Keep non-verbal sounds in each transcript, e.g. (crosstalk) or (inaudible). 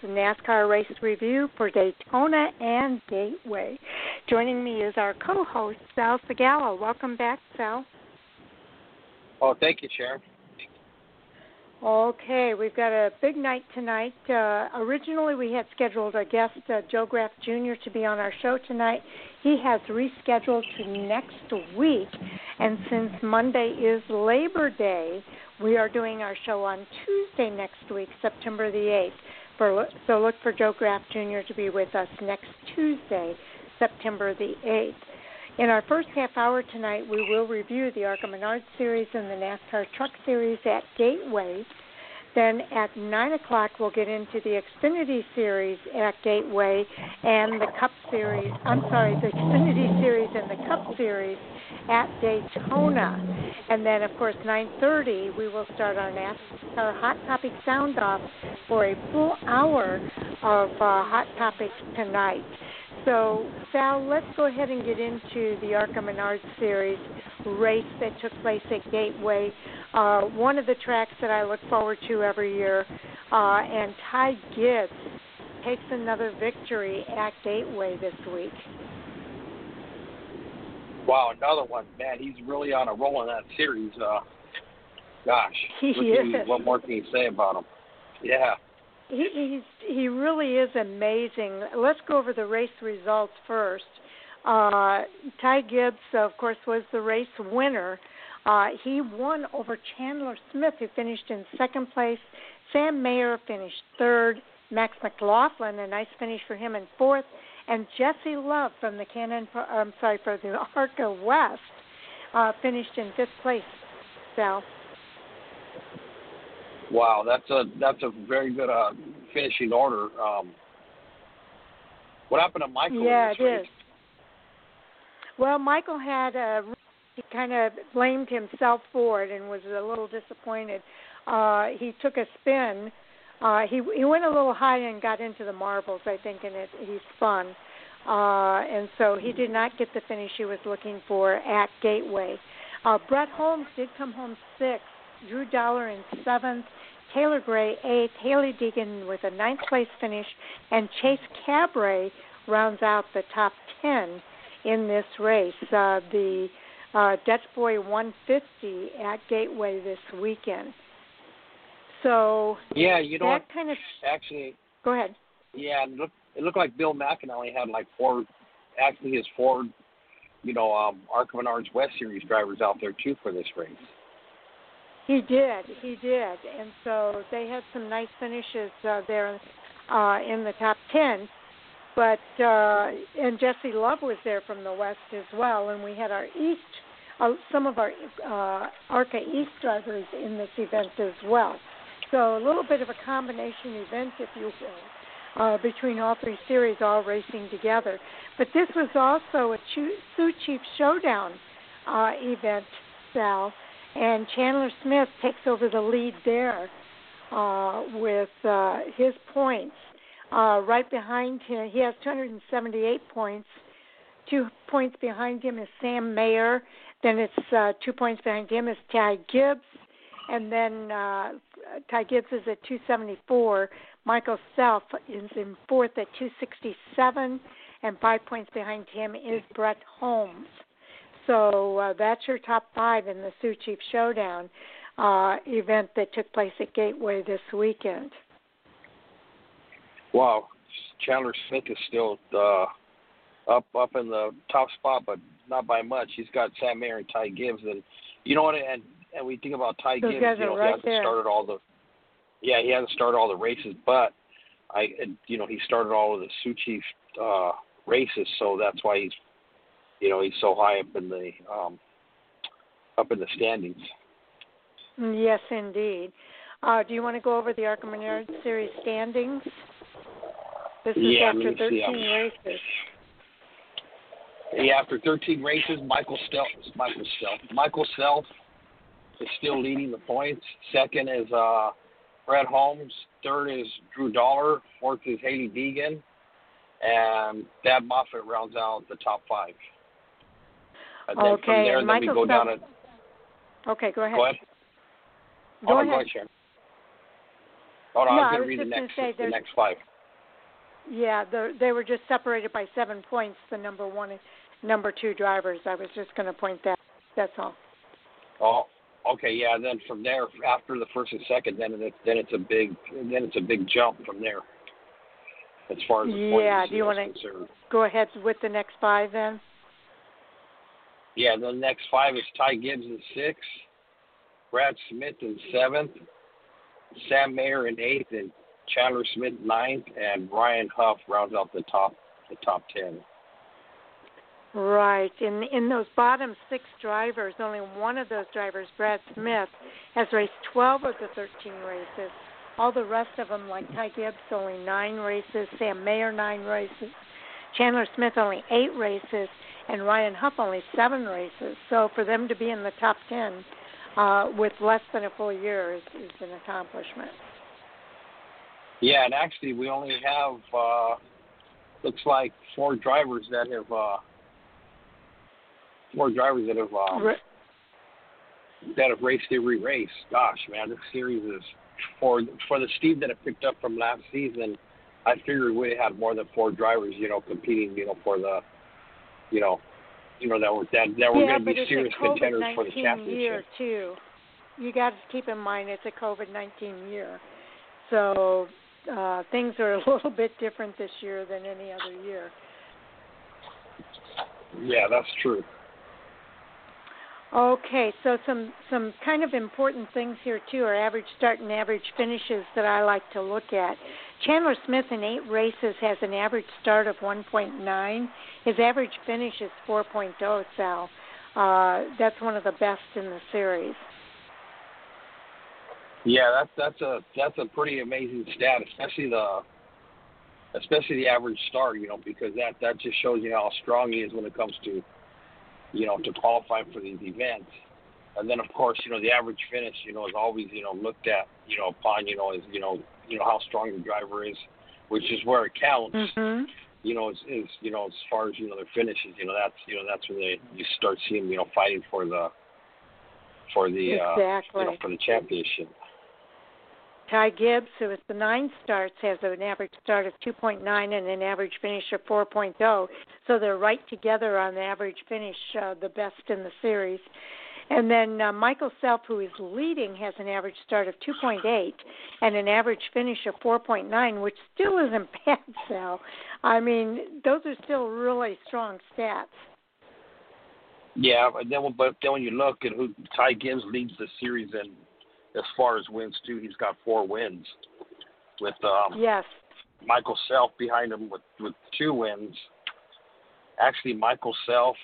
for Fan for Racing's NASCAR Race Review for Daytona and Gateway. Joining me is our co-host Sal Segala. Welcome back, Sal. Oh, thank you, Sharon. Okay, we've got a big night tonight. Uh, originally, we had scheduled a guest, uh, Joe Graf Jr., to be on our show tonight. He has rescheduled to next week, and since Monday is Labor Day, we are doing our show on Tuesday next week, September the 8th. For, so look for Joe Graf Jr. to be with us next Tuesday, September the 8th. In our first half hour tonight, we will review the ARCA Menard Series and the NASCAR Truck Series at Gateway. Then at 9 o'clock, we'll get into the Xfinity Series at Gateway and the Cup Series. I'm sorry, the Xfinity Series and the Cup Series at Daytona. And then, of course, 9.30, we will start our NASCAR Hot Topic Sound Off for a full hour of uh, Hot Topics tonight. So, Sal, let's go ahead and get into the ARCA Menard Series race that took place at Gateway. Uh, one of the tracks that I look forward to every year. Uh, and Ty Gibbs takes another victory at Gateway this week. Wow, another one, man. He's really on a roll in that series. Uh, gosh, he is. what more can you say about him? Yeah. He he's, he really is amazing. Let's go over the race results first. Uh, Ty Gibbs, of course, was the race winner. Uh, he won over Chandler Smith, who finished in second place. Sam Mayer finished third. Max McLaughlin, a nice finish for him in fourth, and Jesse Love from the K&N, I'm sorry, for the (laughs) Arca West, uh, finished in fifth place. Sal. Wow, that's a that's a very good uh, finishing order. Um, what happened to Michael? Yeah, it race? is. Well, Michael had a he kind of blamed himself for it and was a little disappointed. Uh, he took a spin. Uh, he he went a little high and got into the marbles, I think, and it he spun. Uh, and so he did not get the finish he was looking for at Gateway. Uh, Brett Holmes did come home sixth. Drew Dollar in seventh. Taylor Gray eighth. Hailie Deegan with a ninth place finish, and Chase Cabre rounds out the top ten in this race. Uh, the uh, Dutch Boy 150 at Gateway this weekend. So yeah, you know that kind of actually. Go ahead. Yeah, it looked, it looked like Bill McAnally had like four, actually his four, you know, um, Arca Menards West Series drivers out there too for this race. He did, he did, and so they had some nice finishes uh, there uh, in the top ten. But uh, and Jesse Love was there from the west as well, and we had our east, uh, some of our uh, Arca East drivers in this event as well. So a little bit of a combination event, if you will, uh, between all three series all racing together. But this was also a Sioux Chief Showdown uh, event, Sal, and Chandler Smith takes over the lead there uh, with uh, his points. Uh, right behind him, he has 278 points. Two points behind him is Sam Mayer. Then it's uh, two points behind him is Ty Gibbs, and then uh, Ty Gibbs is at 274. Michael Self is in fourth at 267, and five points behind him is Brett Holmes. So uh, that's your top five in the Sioux Chief Showdown uh, event that took place at Gateway this weekend. Wow, Chandler Smith is still uh, up up in the top spot, but not by much. He's got Sam Mayer and Ty Gibbs, and you know what? And and we think about Ty Those Gibbs. You know, right he hasn't there. started all the. Yeah, he hasn't started all the races, but I, you know, he started all of the Sioux Chief uh, races, so that's why he's, you know, he's so high up in the um, up in the standings. Yes, indeed. Uh, do you want to go over the ARCA Menard Series standings? This is Yeah, after let me see. 13 Um, races. Yeah, after 13 races, Michael Self, Michael Self, Michael Self is still leading the points. Second is uh, Brett Holmes. Third is Drew Dollar. Fourth is Hailie Deegan, and Thad Moffitt rounds out the top five. And then Okay, from there, and then we Michael go down to Okay, go ahead. go ahead. Go oh, ahead. Go ahead, Sharon. Oh no, no I was going to read the next say the next five. Yeah, the, they were just separated by seven points. The number one and number two drivers. I was just going to point that. That's all. Oh, okay, yeah. Then from there, after the first and second, then it's then it's a big then it's a big jump from there. As far as the Yeah, do you wanna- Go ahead with the next five then. Yeah, the next five is Ty Gibbs in six, Brad Smith in seventh, Sam Mayer in eighth, and Chandler Smith ninth, and Ryan Huff rounds out the top the top ten. Right. In in those bottom six drivers, only one of those drivers, Brad Smith, has raced 12 of the 13 races. All the rest of them, like Ty Gibbs, only nine races. Sam Mayer, nine races. Chandler Smith, only eight races. And Ryan Huff, only seven races. So for them to be in the top 10 uh, with less than a full year is, is an accomplishment. Yeah, and actually we only have uh looks like four drivers that have uh four drivers that have um, Re- that have raced every race. Gosh, man, this series is for for the Steve that I picked up from last season. I figured we had more than four drivers, you know, competing, you know, for the, you know, you know that were that that were yeah, going to be serious contenders for the championship. year too. You got to keep in mind it's a COVID-19 year, so uh, things are a (laughs) little bit different this year than any other year. Yeah, that's true. Okay, so some some kind of important things here too are average start and average finishes that I like to look at. Chandler Smith in eight races has an average start of 1.9. His average finish is 4.0. Sal, uh, that's one of the best in the series. Yeah, that's that's a that's a pretty amazing stat, especially the especially the average start, you know, because that that just shows you how strong he is when it comes to you know to qualify for these events. And then of course, you know, the average finish, you know, is always you know looked at, you know, upon you know is you know you know how strong the driver is, which is where it counts. Mm-hmm. You know, is, is you know as far as you know their finishes, you know that's you know that's when they you start seeing you know fighting for the for the uh, Exactly. you know for the championship. Ty Gibbs, who is the nine starts, has an average start of 2.9 and an average finish of 4.0. So they're right together on the average finish, uh, the best in the series. And then uh, Michael Self, who is leading, has an average start of 2.8 and an average finish of 4.9, which still isn't (laughs) bad, Sal. I mean, those are still really strong stats. Yeah, but then but then when you look at who Ty Gibbs leads the series in as far as wins too, he's got four wins with um Yes. Michael Self behind him with with two wins. Actually, Michael Self,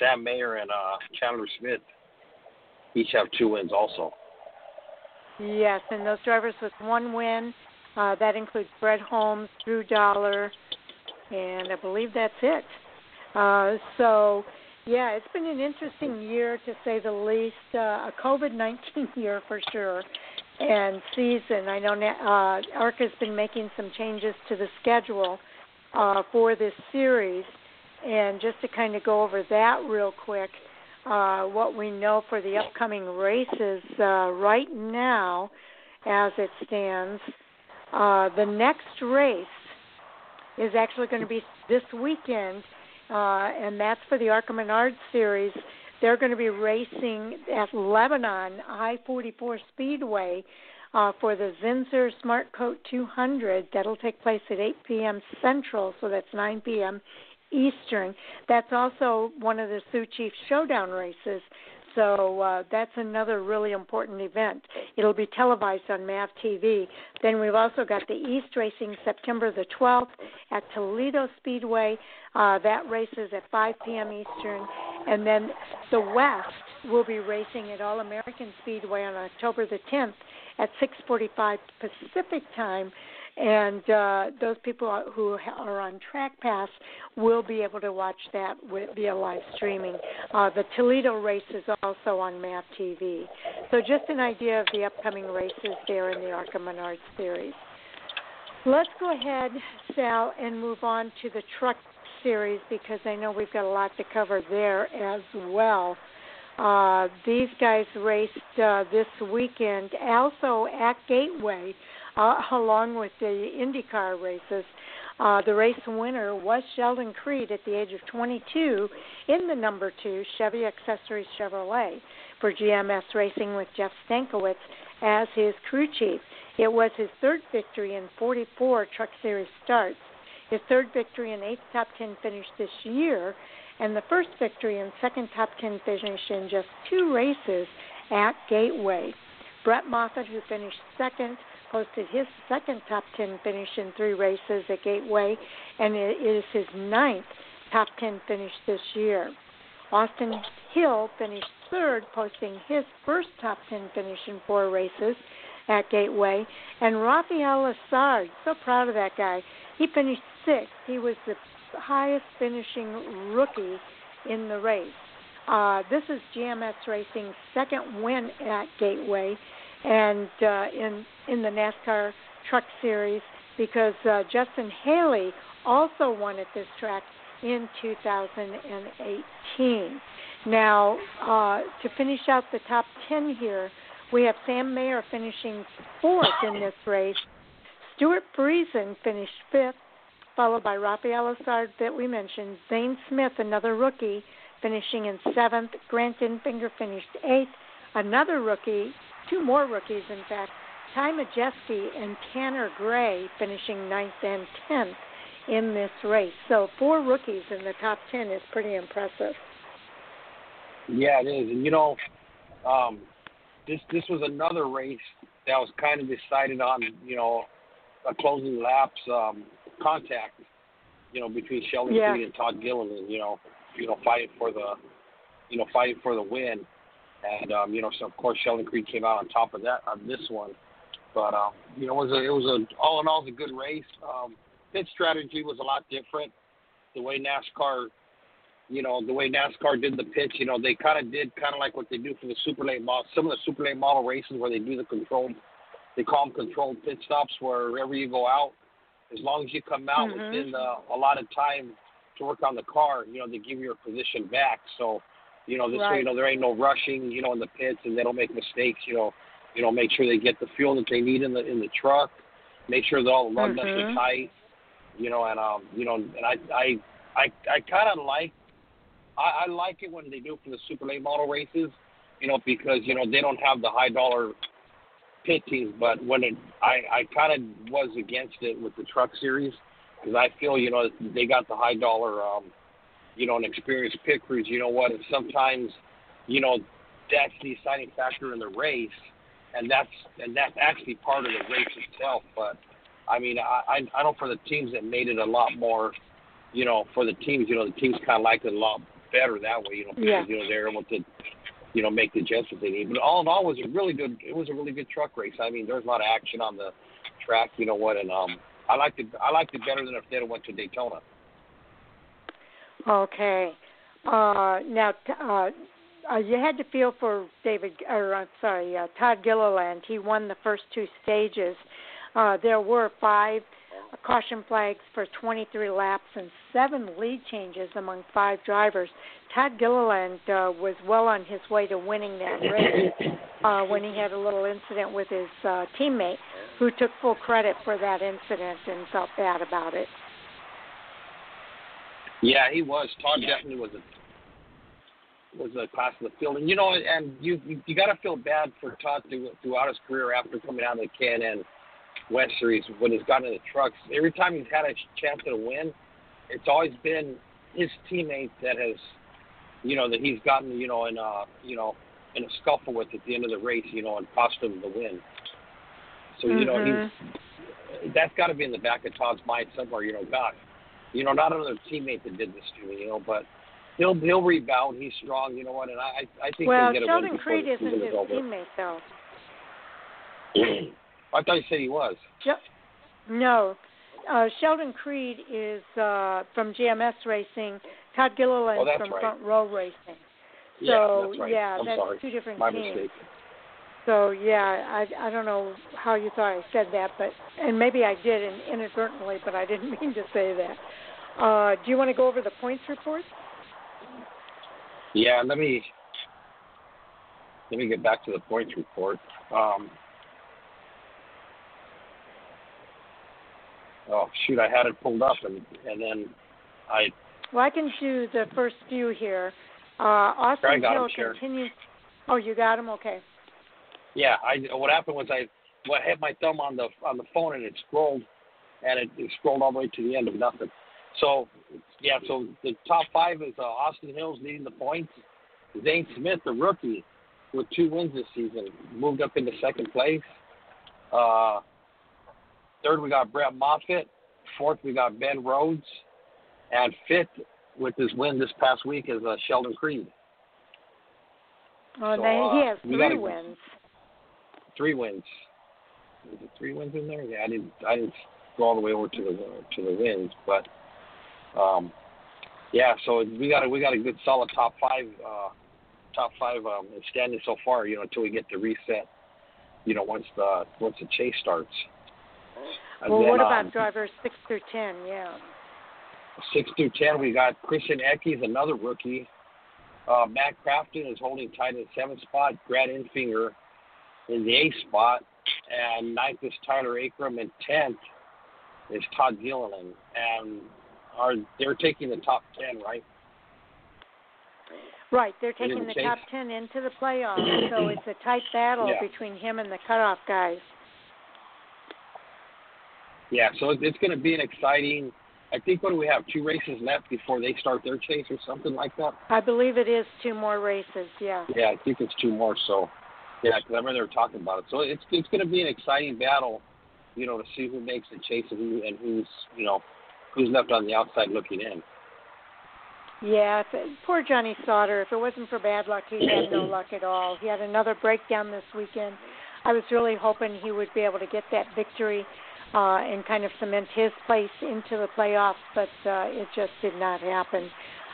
Sam Mayer, and uh Chandler Smith each have two wins also. Yes, and those drivers with one win, uh, that includes Brett Holmes, Drew Dollar, and I believe that's it. Uh, so, yeah, it's been an interesting year to say the least. Uh, a COVID 19 (laughs) year for sure, and season. I know uh, ARCA's been making some changes to the schedule uh, for this series, and just to kind of go over that real quick. Uh, what we know for the upcoming races uh, right now, as it stands, uh, the next race is actually going to be this weekend, uh, and that's for the ARCA Menard Series. They're going to be racing at Lebanon I 44 Speedway uh, for the Zinsser Smart Coat 200. That'll take place at 8 p.m. Central, so that's 9 p.m. Eastern. That's also one of the Sioux Chiefs Showdown races. So uh, that's another really important event. It'll be televised on MAV TV. Then we've also got the East racing September the 12th at Toledo Speedway. Uh, that race is at 5 p.m. Eastern. And then the West will be racing at All American Speedway on October the 10th at 6:45 Pacific time and uh, those people who are on Track Pass will be able to watch that via live streaming. Uh, the Toledo race is also on MAV TV. So just an idea of the upcoming races there in the ARCA Menard series. Let's go ahead, Sal, and move on to the truck series because I know we've got a lot to cover there as well. Uh, these guys raced uh, this weekend also at Gateway uh, along with the IndyCar races. Uh, the race winner was Sheldon Creed at the age of 22 in the number two Chevy Accessories Chevrolet for GMS Racing with Jeff Stankiewicz as his crew chief. It was his third victory in 44 Truck Series starts, his third victory and eighth top 10 finish this year, and the first victory and second top 10 finish in just two races at Gateway. Brett Moffitt, who finished second, posted his second top 10 finish in three races at Gateway, and it is his ninth top 10 finish this year. Austin Hill finished third, posting his first top 10 finish in four races at Gateway. And Rafael Lessard, so proud of that guy. He finished sixth. He was the highest finishing rookie in the race. Uh, this is GMS Racing's second win at Gateway, and uh, in in the NASCAR Truck Series because uh, Justin Haley also won at this track in 2018. Now, uh, to finish out the top 10 here, we have Sam Mayer finishing fourth in this race. Stewart Friesen finished fifth, followed by Rafael Lessard that we mentioned. Zane Smith, another rookie, finishing in seventh. Grant Enfinger finished eighth. Another rookie, two more rookies in fact, Ty Majeski and Tanner Gray finishing ninth and tenth in this race. So four rookies in the top ten is pretty impressive. Yeah, it is, and you know, um, this this was another race that was kind of decided on, you know, a closing laps um, contact, you know, between Sheldon yeah. Creed and Todd Gilliland, you know, you know, fighting for the, you know, fighting for the win, and um, you know, so of course Sheldon Creed came out on top of that on this one, but um, you know, it was a it was a all in all it was a good race. Um, pit strategy was a lot different. The way NASCAR you know, the way NASCAR did the pitch, you know, they kind of did kind of like what they do for the super late model, some of the super late model races where they do the controlled, they call them controlled pit stops, where wherever you go out, as long as you come out mm-hmm. within the allotted time to work on the car, you know, they give you your position back. So, you know, this right. way, you know, there ain't no rushing, you know, in the pits, and they don't make mistakes. You know, you know, make sure they get the fuel that they need in the in the truck. Make sure that all the lug mm-hmm. nuts are tight. You know, and um, you know, and I I I I kind of like I, I like it when they do for the super late model races, you know, because you know they don't have the high dollar pit teams. But when it, I I kind of was against it with the truck series because I feel you know they got the high dollar, um, you know, and experienced pit crews. You know what? And sometimes, you know, that's the deciding factor in the race, and that's and that's actually part of the race itself. But I mean, I I, I know for the teams that made it a lot more you know, for the teams, you know, the teams kind of like it a lot better that way, you know, because yeah. you know they're able to, you know, make the adjustments they need. But all in all, it was a really good. It was a really good truck race. I mean, there's a lot of action on the track. You know what? And um, I liked it. I liked it better than if have went to Daytona. Okay. Uh, now, uh, uh, you had to feel for David, or I'm sorry, uh, Todd Gilliland. He won the first two stages. Uh, there were five caution flags for 23 laps and seven lead changes among five drivers. Todd Gilliland uh, was well on his way to winning that race uh, when he had a little incident with his uh, teammate, who took full credit for that incident and felt bad about it. Yeah, he was. Todd definitely was a was a class of the field, and you know, and you you, you got to feel bad for Todd through, throughout his career after coming out of the K&N West Series when he's gotten in the trucks. Every time he's had a chance to win, it's always been his teammate that has, you know, that he's gotten, you know, in a, you know, in a scuffle with at the end of the race, you know, and cost him the win. So you mm-hmm. know he's that's got to be in the back of Todd's mind somewhere. You know, God, you know, not another teammate that did this to me, you know, but he'll he'll rebound. He's strong. You know what? And I I think well, he'll get Sheldon a win Creed isn't his over. teammate though. (clears throat) I thought you said he was. Yep. No. Uh, Sheldon Creed is uh, from GMS Racing. Todd Gilliland oh, from right. Front Row Racing. So yeah, that's, right. yeah, I'm that's sorry. two different My teams. Mistake. So yeah, I I don't know how you thought I said that, but and maybe I did inadvertently, but I didn't (laughs) mean to say that. Uh, do you want to go over the points report? Yeah, let me let me get back to the points report. Um, Oh shoot, I had it pulled up and and then I. Well, I can do the first few here. Uh, Austin I got Hill continues. Oh, you got him. Okay. Yeah, I. What happened was I, well, I had my thumb on the on the phone and it scrolled, and it, it scrolled all the way to the end of nothing. So, yeah. So the top five is uh, Austin Hills leading the points. Zane Smith, the rookie, with two wins this season, moved up into second place. Uh, third, we got Brett Moffitt. Fourth, we got Ben Rhodes. And fifth, with his win this past week, is uh, Sheldon Creed. Oh, So, then he uh, has three gotta- wins. Three wins. Is it three wins in there? Yeah, I didn't. I didn't go all the way over to the to the wins, but um, yeah. So we got a we got a good solid top five uh, top five um, standing so far. You know, until we get the reset. You know, once the once the chase starts. And Well, then, what about um, drivers six through ten? Yeah. Six through ten, we got Christian Eckes, another rookie. Uh, Matt Crafton is holding tight in seventh spot. Grant Enfinger in the eighth spot, and ninth is Tyler Ankrum, and tenth is Todd Gilliland. And are they're taking the top ten, right? Right, they're taking the the top ten into the playoffs, so (coughs) it's a tight battle Yeah. between him and the cutoff guys. Yeah, so it- it's going to be an exciting. I think what do we have? Two races left before they start their chase, or something like that. I believe it is two more races. Yeah. Yeah, I think it's two more. So, yeah, 'cause I remember they were talking about it. So it's it's going to be an exciting battle, you know, to see who makes the chase and who and who's you know who's left on the outside looking in. Yeah, it, poor Johnny Sauter. If it wasn't for bad luck, he had no luck at all. He had another breakdown this weekend. I was really hoping he would be able to get that victory uh, and kind of cement his place into the playoffs, but uh, it just did not happen.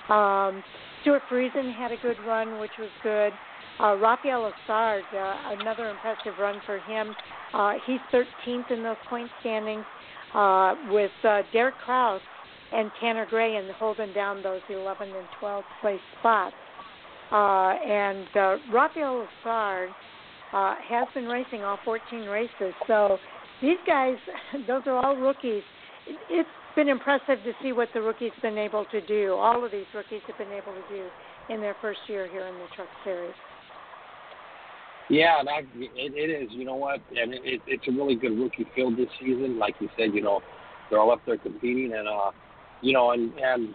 Um, Stewart Friesen had a good run, which was good. Uh, Rafael Lessard, uh, another impressive run for him. Uh, he's 13th in those point standings uh, with uh, Derek Kraus and Tanner Gray and holding down those 11 and 12 place spots. Uh, and uh, Rafael Lessard uh, has been racing all 14 races. So these guys, (laughs) those are all rookies. It, it's been impressive to see what the rookies have been able to do. All of these rookies have been able to do in their first year here in the Truck Series. Yeah, that it, it is. You know what? And it, it, it's a really good rookie field this season. Like you said, you know, they're all up there competing, and uh, you know, and and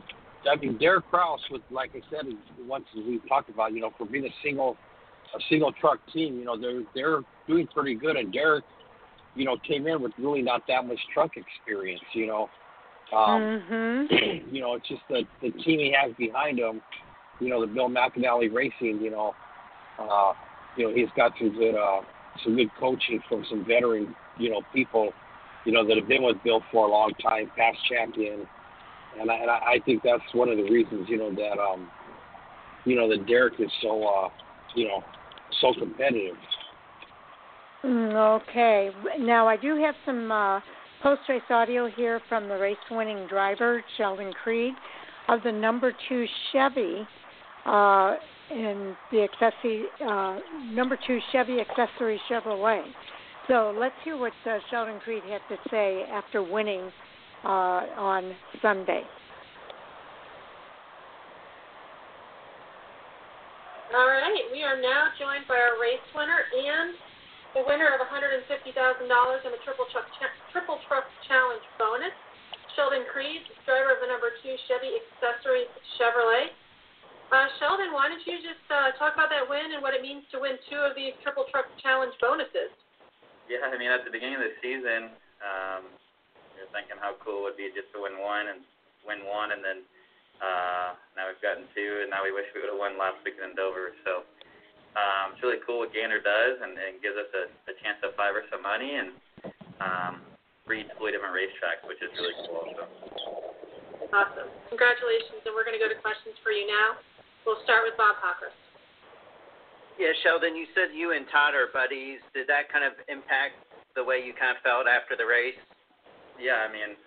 I mean, Derek Kraus, with like I said, once we talked about, you know, for being a single a single truck team, you know, they're they're doing pretty good, and Derek, you know, came in with really not that much truck experience, you know. Um, mhm. (clears throat) you know, it's just the the team he has behind him. You know, the Bill McAnally Racing. You know, uh, you know he's got some good uh, some good coaching from some veteran you know people. You know that have been with Bill for a long time, past champion, and I, and I think that's one of the reasons you know that um you know that Derek is so uh you know so competitive. Mm, Okay. Now I do have some uh, post-race audio here from the race-winning driver Sheldon Creed of the number two Chevy uh, in the accessory uh, number two Chevy accessory Chevrolet. So let's hear what uh, Sheldon Creed had to say after winning uh, on Sunday. All right, we are now joined by our race winner and the winner of $150,000 in the Triple Truck Cha- Triple Truck Challenge bonus, Sheldon Creed, driver of the number two Chevy accessory Chevrolet. Uh, Sheldon, why don't you just uh, talk about that win and what it means to win two of these Triple Truck Challenge bonuses? Yeah, I mean, at the beginning of the season, um, you're thinking how cool it would be just to win one and win one, and then uh, now we've gotten two, and now we wish we would have won last weekend in Dover. So um, it's really cool what Gander does, and, and gives us a, a chance to five or some money and um, three totally different racetracks, which is really cool. So. Awesome. Congratulations, and we're going to go to questions for you now. We'll start with Bob Hawker. Yeah, Sheldon, you said you and Todd are buddies. Did that kind of impact the way you kind of felt after the race? Yeah, I mean,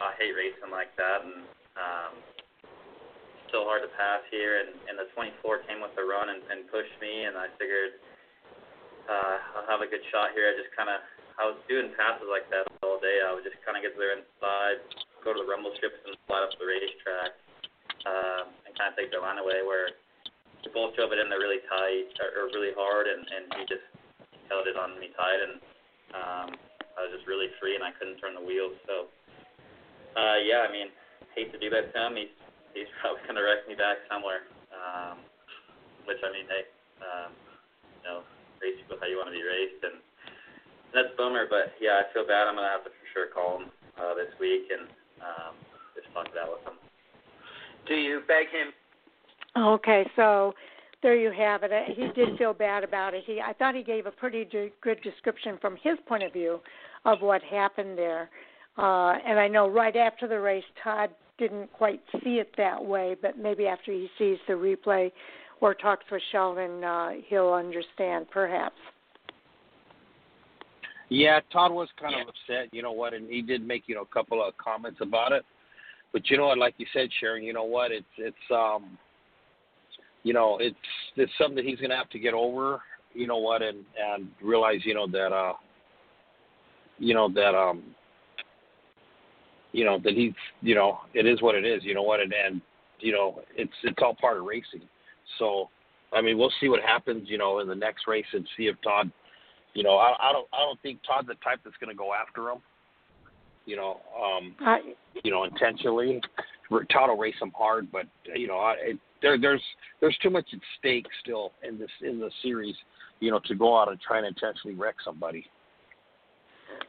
I hate racing like that, and um, still hard to pass here. And, and the 24 came with the run and, and pushed me, and I figured uh, I'll have a good shot here. I just kind of I was doing passes like that all day. I would just kind of get to their inside go to the rumble strips and flat up the racetrack um, and kind of take the line away where we both drove it in there really tight or, or really hard, and, and he just held it on me tight, and um, I was just really free, and I couldn't turn the wheels. So, uh, yeah, I mean, hate to do that to him. He's he's (laughs) probably gonna wreck me back somewhere. Um, which I mean, hey, um, you know, race people how you want to be raced, and that's a bummer. But yeah, I feel bad. I'm gonna have to for sure call him uh, this week and um, just talk that with him. Do you beg him? Okay, so there you have it. He did feel bad about it. He, I thought he gave a pretty de- good description from his point of view of what happened there. Uh, and I know right after the race, Todd didn't quite see it that way, but maybe after he sees the replay or talks with Sheldon, uh, he'll understand, perhaps. Yeah, Todd was kind of upset, you know what, and he did make you know a couple of comments about it. But you know what, like you said, Sharon, you know what, it's it's um, you know, it's it's something that he's gonna have to get over, you know what, and and realize, you know that uh, you know that um, you know that he's, you know, it is what it is, you know what, and and you know it's it's all part of racing. So, I mean, we'll see what happens, you know, in the next race and see if Todd you know, I, I don't I don't think Todd's the type that's going to go after him. You know, um, I, you know, intentionally. Todd will race him hard, but you know, I, it, there there's there's too much at stake still in this in the series. You know, to go out and try and intentionally wreck somebody.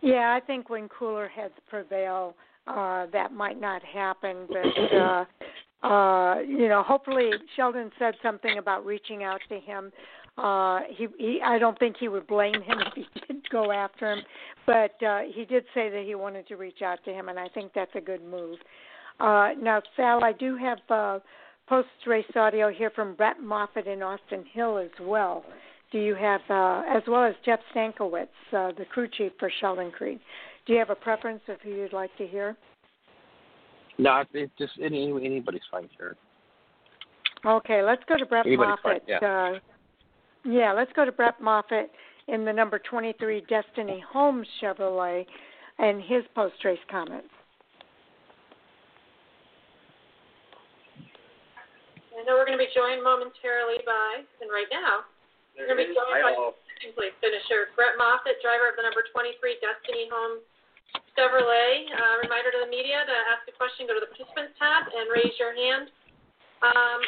Yeah, I think when cooler heads prevail, uh, that might not happen. But uh, uh, you know, hopefully Sheldon said something about reaching out to him uh, he, he, I don't think he would blame him (laughs) if he did go after him, but uh, he did say that he wanted to reach out to him, and I think that's a good move. Uh, now, Sal, I do have uh, post-race audio here from Brett Moffitt in Austin Hill as well. Do you have, uh, as well as Jeff Stankiewicz, uh, the crew chief for Sheldon Creed? Do you have a preference of who you'd like to hear? No, it just any anybody's fine, sure. Okay, let's go to Brett anybody's Moffitt. Fine, yeah. Uh, yeah, let's go to Brett Moffitt in the number 23 Destiny Homes Chevrolet and his post race comments. I know we're going to be joined momentarily by, and right now, we're going to be joined by please finisher Brett Moffitt, driver of the number 23 Destiny Homes Chevrolet. Uh, reminder to the media to ask a question, go to the participants tab and raise your hand. Um,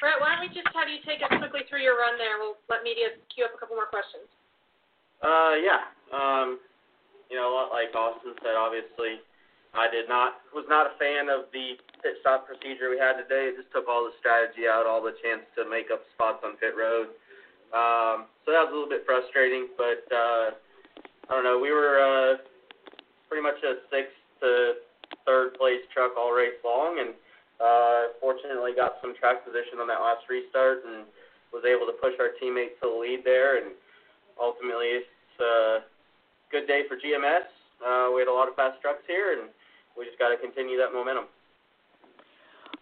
Brett, why don't we just have you take us quickly through your run there? We'll let media queue up a couple more questions. Uh, yeah. Um, you know, like Austin said, obviously, I did not was not a fan of the pit stop procedure we had today. It just took all the strategy out, all the chance to make up spots on pit road. Um, so that was a little bit frustrating, but uh, I don't know. We were uh, pretty much a sixth to third place truck all race long, and uh, fortunately, got some track position on that last restart and was able to push our teammates to the lead there. And ultimately, it's a good day for GMS. Uh, we had a lot of fast trucks here, and we just got to continue that momentum.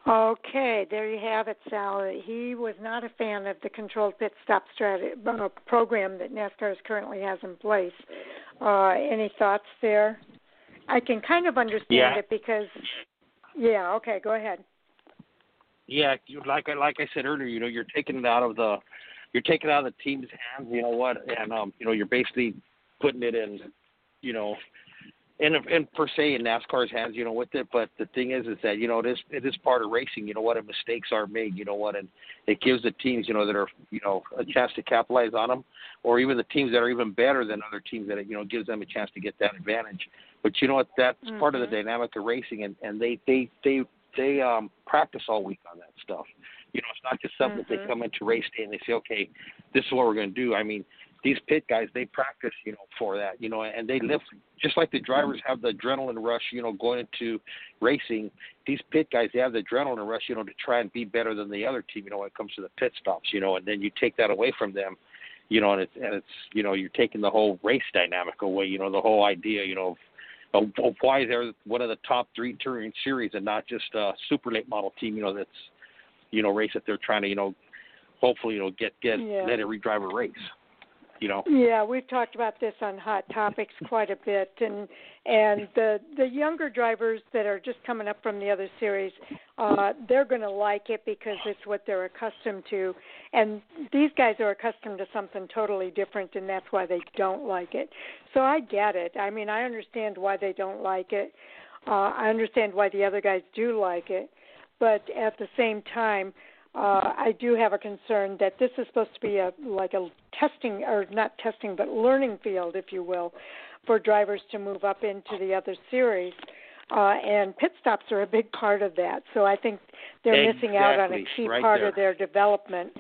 Okay, there you have it, Sal. He was not a fan of the controlled pit stop strategy uh, program that NASCAR currently has in place. Uh, any thoughts there? I can kind of understand yeah. it because yeah. Okay. Go ahead. Yeah, like I like I said earlier, you know, you're taking it out of the, you're taking it out of the team's hands. You know what? And um, you know, you're basically putting it in, you know, in in per se in NASCAR's hands. You know, with it. But the thing is, is that you know it is it is part of racing. You know what? And mistakes are made. You know what? And it gives the teams, you know, that are you know a chance to capitalize on them, or even the teams that are even better than other teams that you know gives them a chance to get that advantage. But you know what? That's mm-hmm. part of the dynamic of racing, and and they they they they um practice all week on that stuff. You know, it's not just something mm-hmm. that they come into race day and they say, okay, this is what we're going to do. I mean, these pit guys they practice, you know, for that, you know, and they live just like the drivers have the adrenaline rush, you know, going into racing. These pit guys they have the adrenaline rush, you know, to try and be better than the other team, you know, when it comes to the pit stops, you know, and then you take that away from them you know, and it's and it's you know you're taking the whole race dynamic away. You know, the whole idea, you know, of, of why they're one of the top three touring series and not just a super late model team. You know, that's you know race that they're trying to you know hopefully you know get get yeah. let every driver race. You know. Yeah, we've talked about this on Hot Topics quite a bit, and and the the younger drivers that are just coming up from the other series, uh, they're going to like it because it's what they're accustomed to, and these guys are accustomed to something totally different, and that's why they don't like it. So I get it. I mean, I understand why they don't like it. Uh, I understand why the other guys do like it, but at the same time uh, I do have a concern that this is supposed to be a like a testing or not testing but learning field, if you will, for drivers to move up into the other series. Uh, and pit stops are a big part of that. So I think they're exactly. missing out on a key right part there. of their development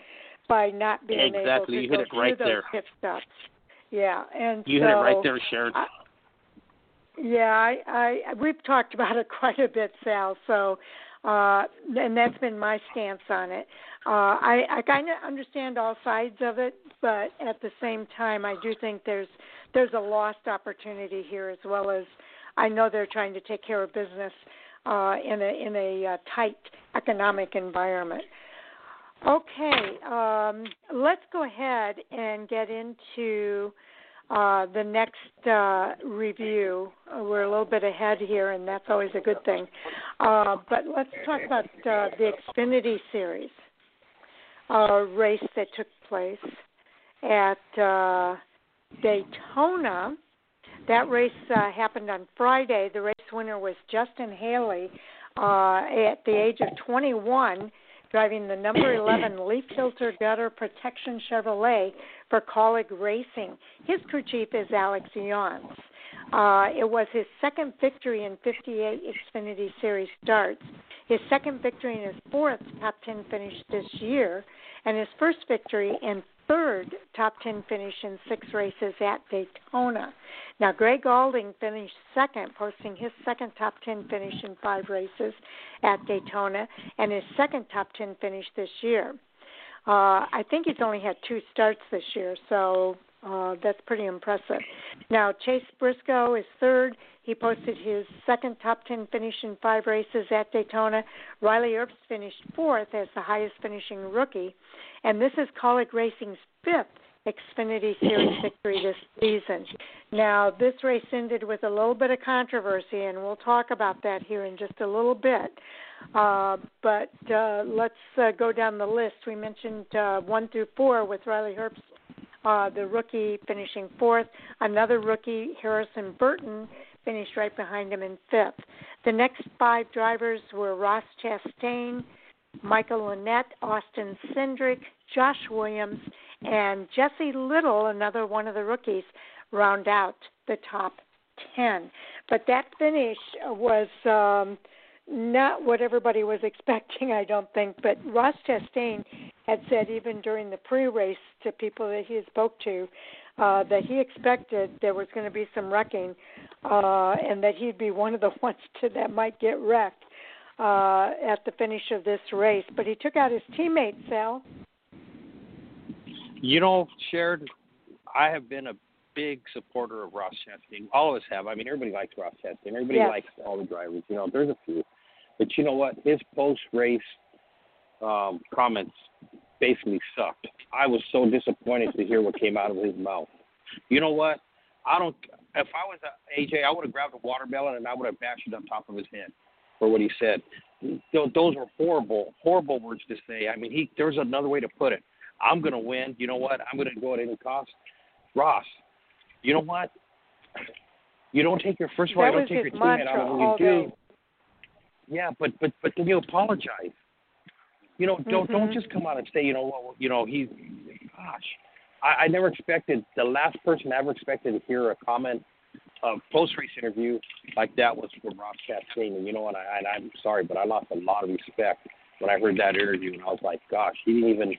by not being exactly. able to you hit it right those there. pit stops. Yeah, and you so, hit it right there, Sharon. I, yeah, I, I we've talked about it (laughs) quite a bit, Sal. So uh, and that's been my stance on it. Uh, I, I kind of understand all sides of it, but at the same time, I do think there's there's a lost opportunity here as well as I know they're trying to take care of business uh, in a in a uh, tight economic environment. Okay, um, let's go ahead and get into uh, the next uh, review. Uh, we're a little bit ahead here, and that's always a good thing. Uh, but let's talk about the Xfinity Series race that took place at Daytona. That race happened on Friday. The race winner was Justin Haley at the age of 21 driving the number 11 leaf filter gutter protection Chevrolet for Kaulig Racing. His crew chief is Alex Yontz. Uh, it was his second victory in 58 Xfinity Series starts, his second victory and his fourth top 10 finish this year, and his first victory and third top 10 finish in six races at Daytona. Now, Gray Gaulding finished second, posting his second top 10 finish in five races at Daytona and his second top 10 finish this year. Uh, I think he's only had two starts this year, so uh, that's pretty impressive. Now, Chase Briscoe is third. He posted his second top 10 finish in five races at Daytona. Riley Herbst finished fourth as the highest finishing rookie. And this is Kaulig Racing's fifth Xfinity Series victory this season. Now, this race ended with a little bit of controversy, and we'll talk about that here in just a little bit. Uh, but uh, let's uh, go down the list. We mentioned uh, one through four with Riley Herbst, uh, the rookie, finishing fourth. Another rookie, Harrison Burton, finished right behind him in fifth. The next five drivers were Ross Chastain, Michael Annett, Austin Cindric, Josh Williams, and Jesse Little, another one of the rookies, round out the top 10. But that finish was um, not what everybody was (laughs) expecting, I don't think. But Ross Chastain had said, even during the pre race to people that he spoke to, uh, that he expected there was going to be some wrecking uh, and that he'd be one of the (laughs) ones to, that might get wrecked uh, at the finish of this race. But he took out his teammate, Sal. You know, Sharon, I have been a big supporter of Ross Chastain. All of us have. I mean, everybody likes Ross Chastain. Everybody yes. likes all the drivers. You know, there's a few. But you know what? His post race um, comments basically sucked. I was so disappointed to hear what came out of his mouth. You know what? I don't. If I was a, AJ, I would have grabbed a watermelon and I would have bashed it on top of his head for what he said. Those were horrible, horrible words to say. I mean, he there's another way to put it. I'm going to win. You know what? I'm going to go at any cost. Ross, you know what? You don't take your first that you don't take your teammate out of all you do. day. Yeah, but but but then you apologize. You know, don't don't Mhm. just come out and say, you know, well, you know, he, gosh, I, I never expected the last person I ever expected to hear a comment, a post race interview like that was from Ross Chastain, and you know what? I, and I'm sorry, but I lost a lot of respect when I heard that interview, and I was like, gosh, he didn't even,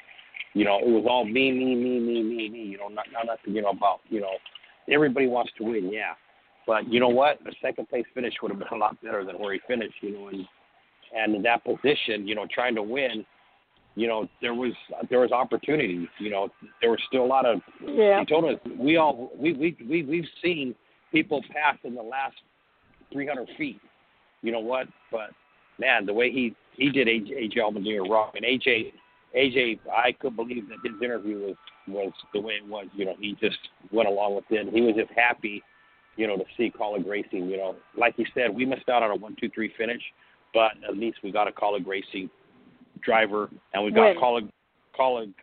you know, it was all me, me, me, me, me, me. You know, not not nothing, you know, about you know, everybody wants to win, yeah. But you know what? A second place finish would have been a lot better than where he finished. You know, and and in that position, you know, trying to win, you know, there was there was opportunity. You know, there was still a lot of Yeah. Daytona. We all we we we we've seen people pass in the last 300 feet. You know what? But man, the way he he did AJ, AJ Allmendinger wrong, and AJ AJ, I could believe that his interview was was the way it was. You know, he just went along with it. He was just happy, you know, to see Kaulig Racing. You know, like he said, we missed out on a one, two, three finish, but at least we got a Kaulig Racing driver, and we got Win. Kaulig, Kaulig.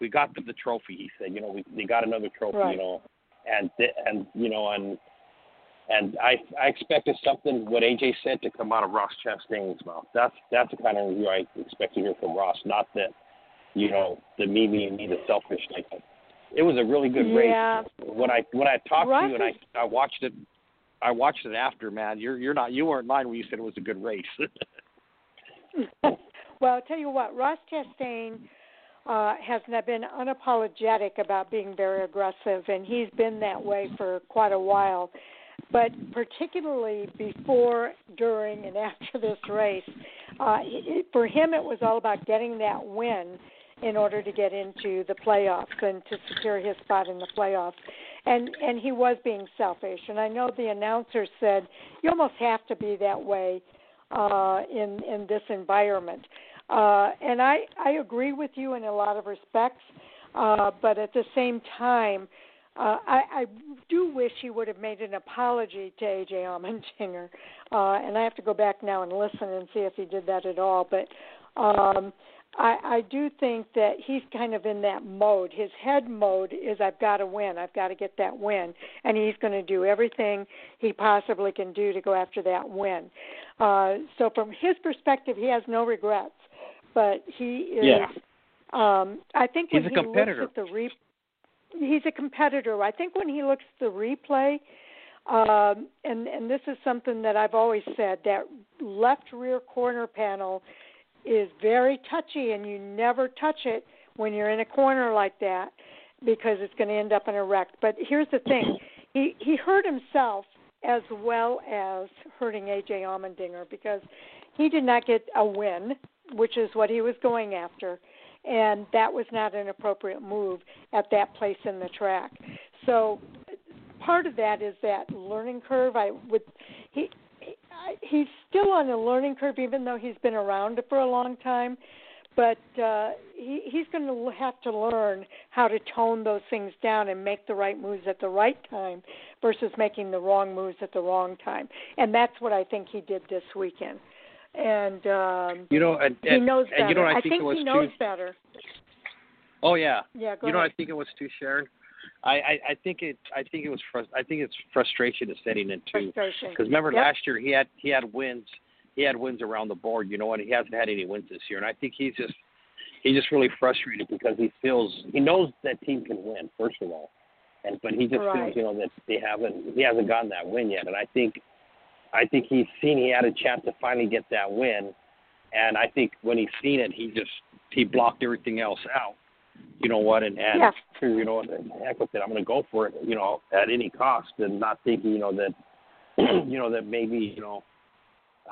We got the, the trophy. He said, you know, we we got another trophy. Right. You know, and th- and you know, and and I I expected something what AJ said to come out of Ross Chastain's mouth. That's that's the kind of review I expect to hear from Ross. Not that, you know, the me me and me the selfish like. It was a really good Yeah. race. When I when I talked to you and I I watched it, I watched it after. Man, you're you're not you weren't lying when you said it was a good race. (laughs) well, I'll tell you what, Ross Chastain uh, has been unapologetic about being very aggressive, and he's been that way for quite a while. But particularly before, during, and (laughs) after this race, uh, it, for him it was all about getting that win in order to get into the playoffs and to secure his spot in the playoffs. And and he was being selfish. And I know the announcer said you almost have to be that way uh, in in this environment. Uh, and I I agree with you in a lot of respects, uh, but at the same time, uh, I, I do wish he would have made an apology to AJ Allmendinger. Uh, and I have to go back now and listen and see if he did that at all. But um, I, I do think that he's kind of in that mode. His head mode is I've got to win. I've got to get that win, and he's going to do everything he possibly can do to go after that win. Uh, so from his perspective, he has no regrets. But he is. Yeah. Um, I think when He's a he competitor. looks at the re- he's a competitor. I think when he looks at the replay, um, and and this is something that I've always said that left rear corner panel is very touchy, and you never touch it when you're in a corner like that because it's going to end up in a wreck. But here's the thing: (clears throat) he he hurt himself as well as hurting AJ Allmendinger because he did not get a win, which is what he was going after, and that was not an appropriate move at that place in the track. So part of that is that learning curve. I would he he's still on a learning curve, even though he's been around for a long time. But uh, he, he's going to have to learn how to tone those things down and make the right moves at the right time versus making the wrong moves at the wrong time. And that's what I think he did this weekend. And um, you know, and, he knows better. and you know I, think, think it was he knows too. better. Oh yeah, Yeah, go you know what. I think it was too, Sharon. I, I I think it I think it was frus- I think it's frustration is setting in too. Because remember Yep. last year he had he had wins he had wins around the board, you know, and he hasn't had any wins this year. And I think he's just he's just really frustrated because he feels he knows that team can win first of all, and but he just Right. feels you know that they haven't he hasn't gotten that win yet. And I think I think he's seen he had a chance to finally get that win, and I think when he's seen it, he just he blocked everything else out. You know what? And and Yeah. you know, heck with it, I'm going to go for it. You know, at any cost, and not thinking you know that (clears throat) you know that maybe you know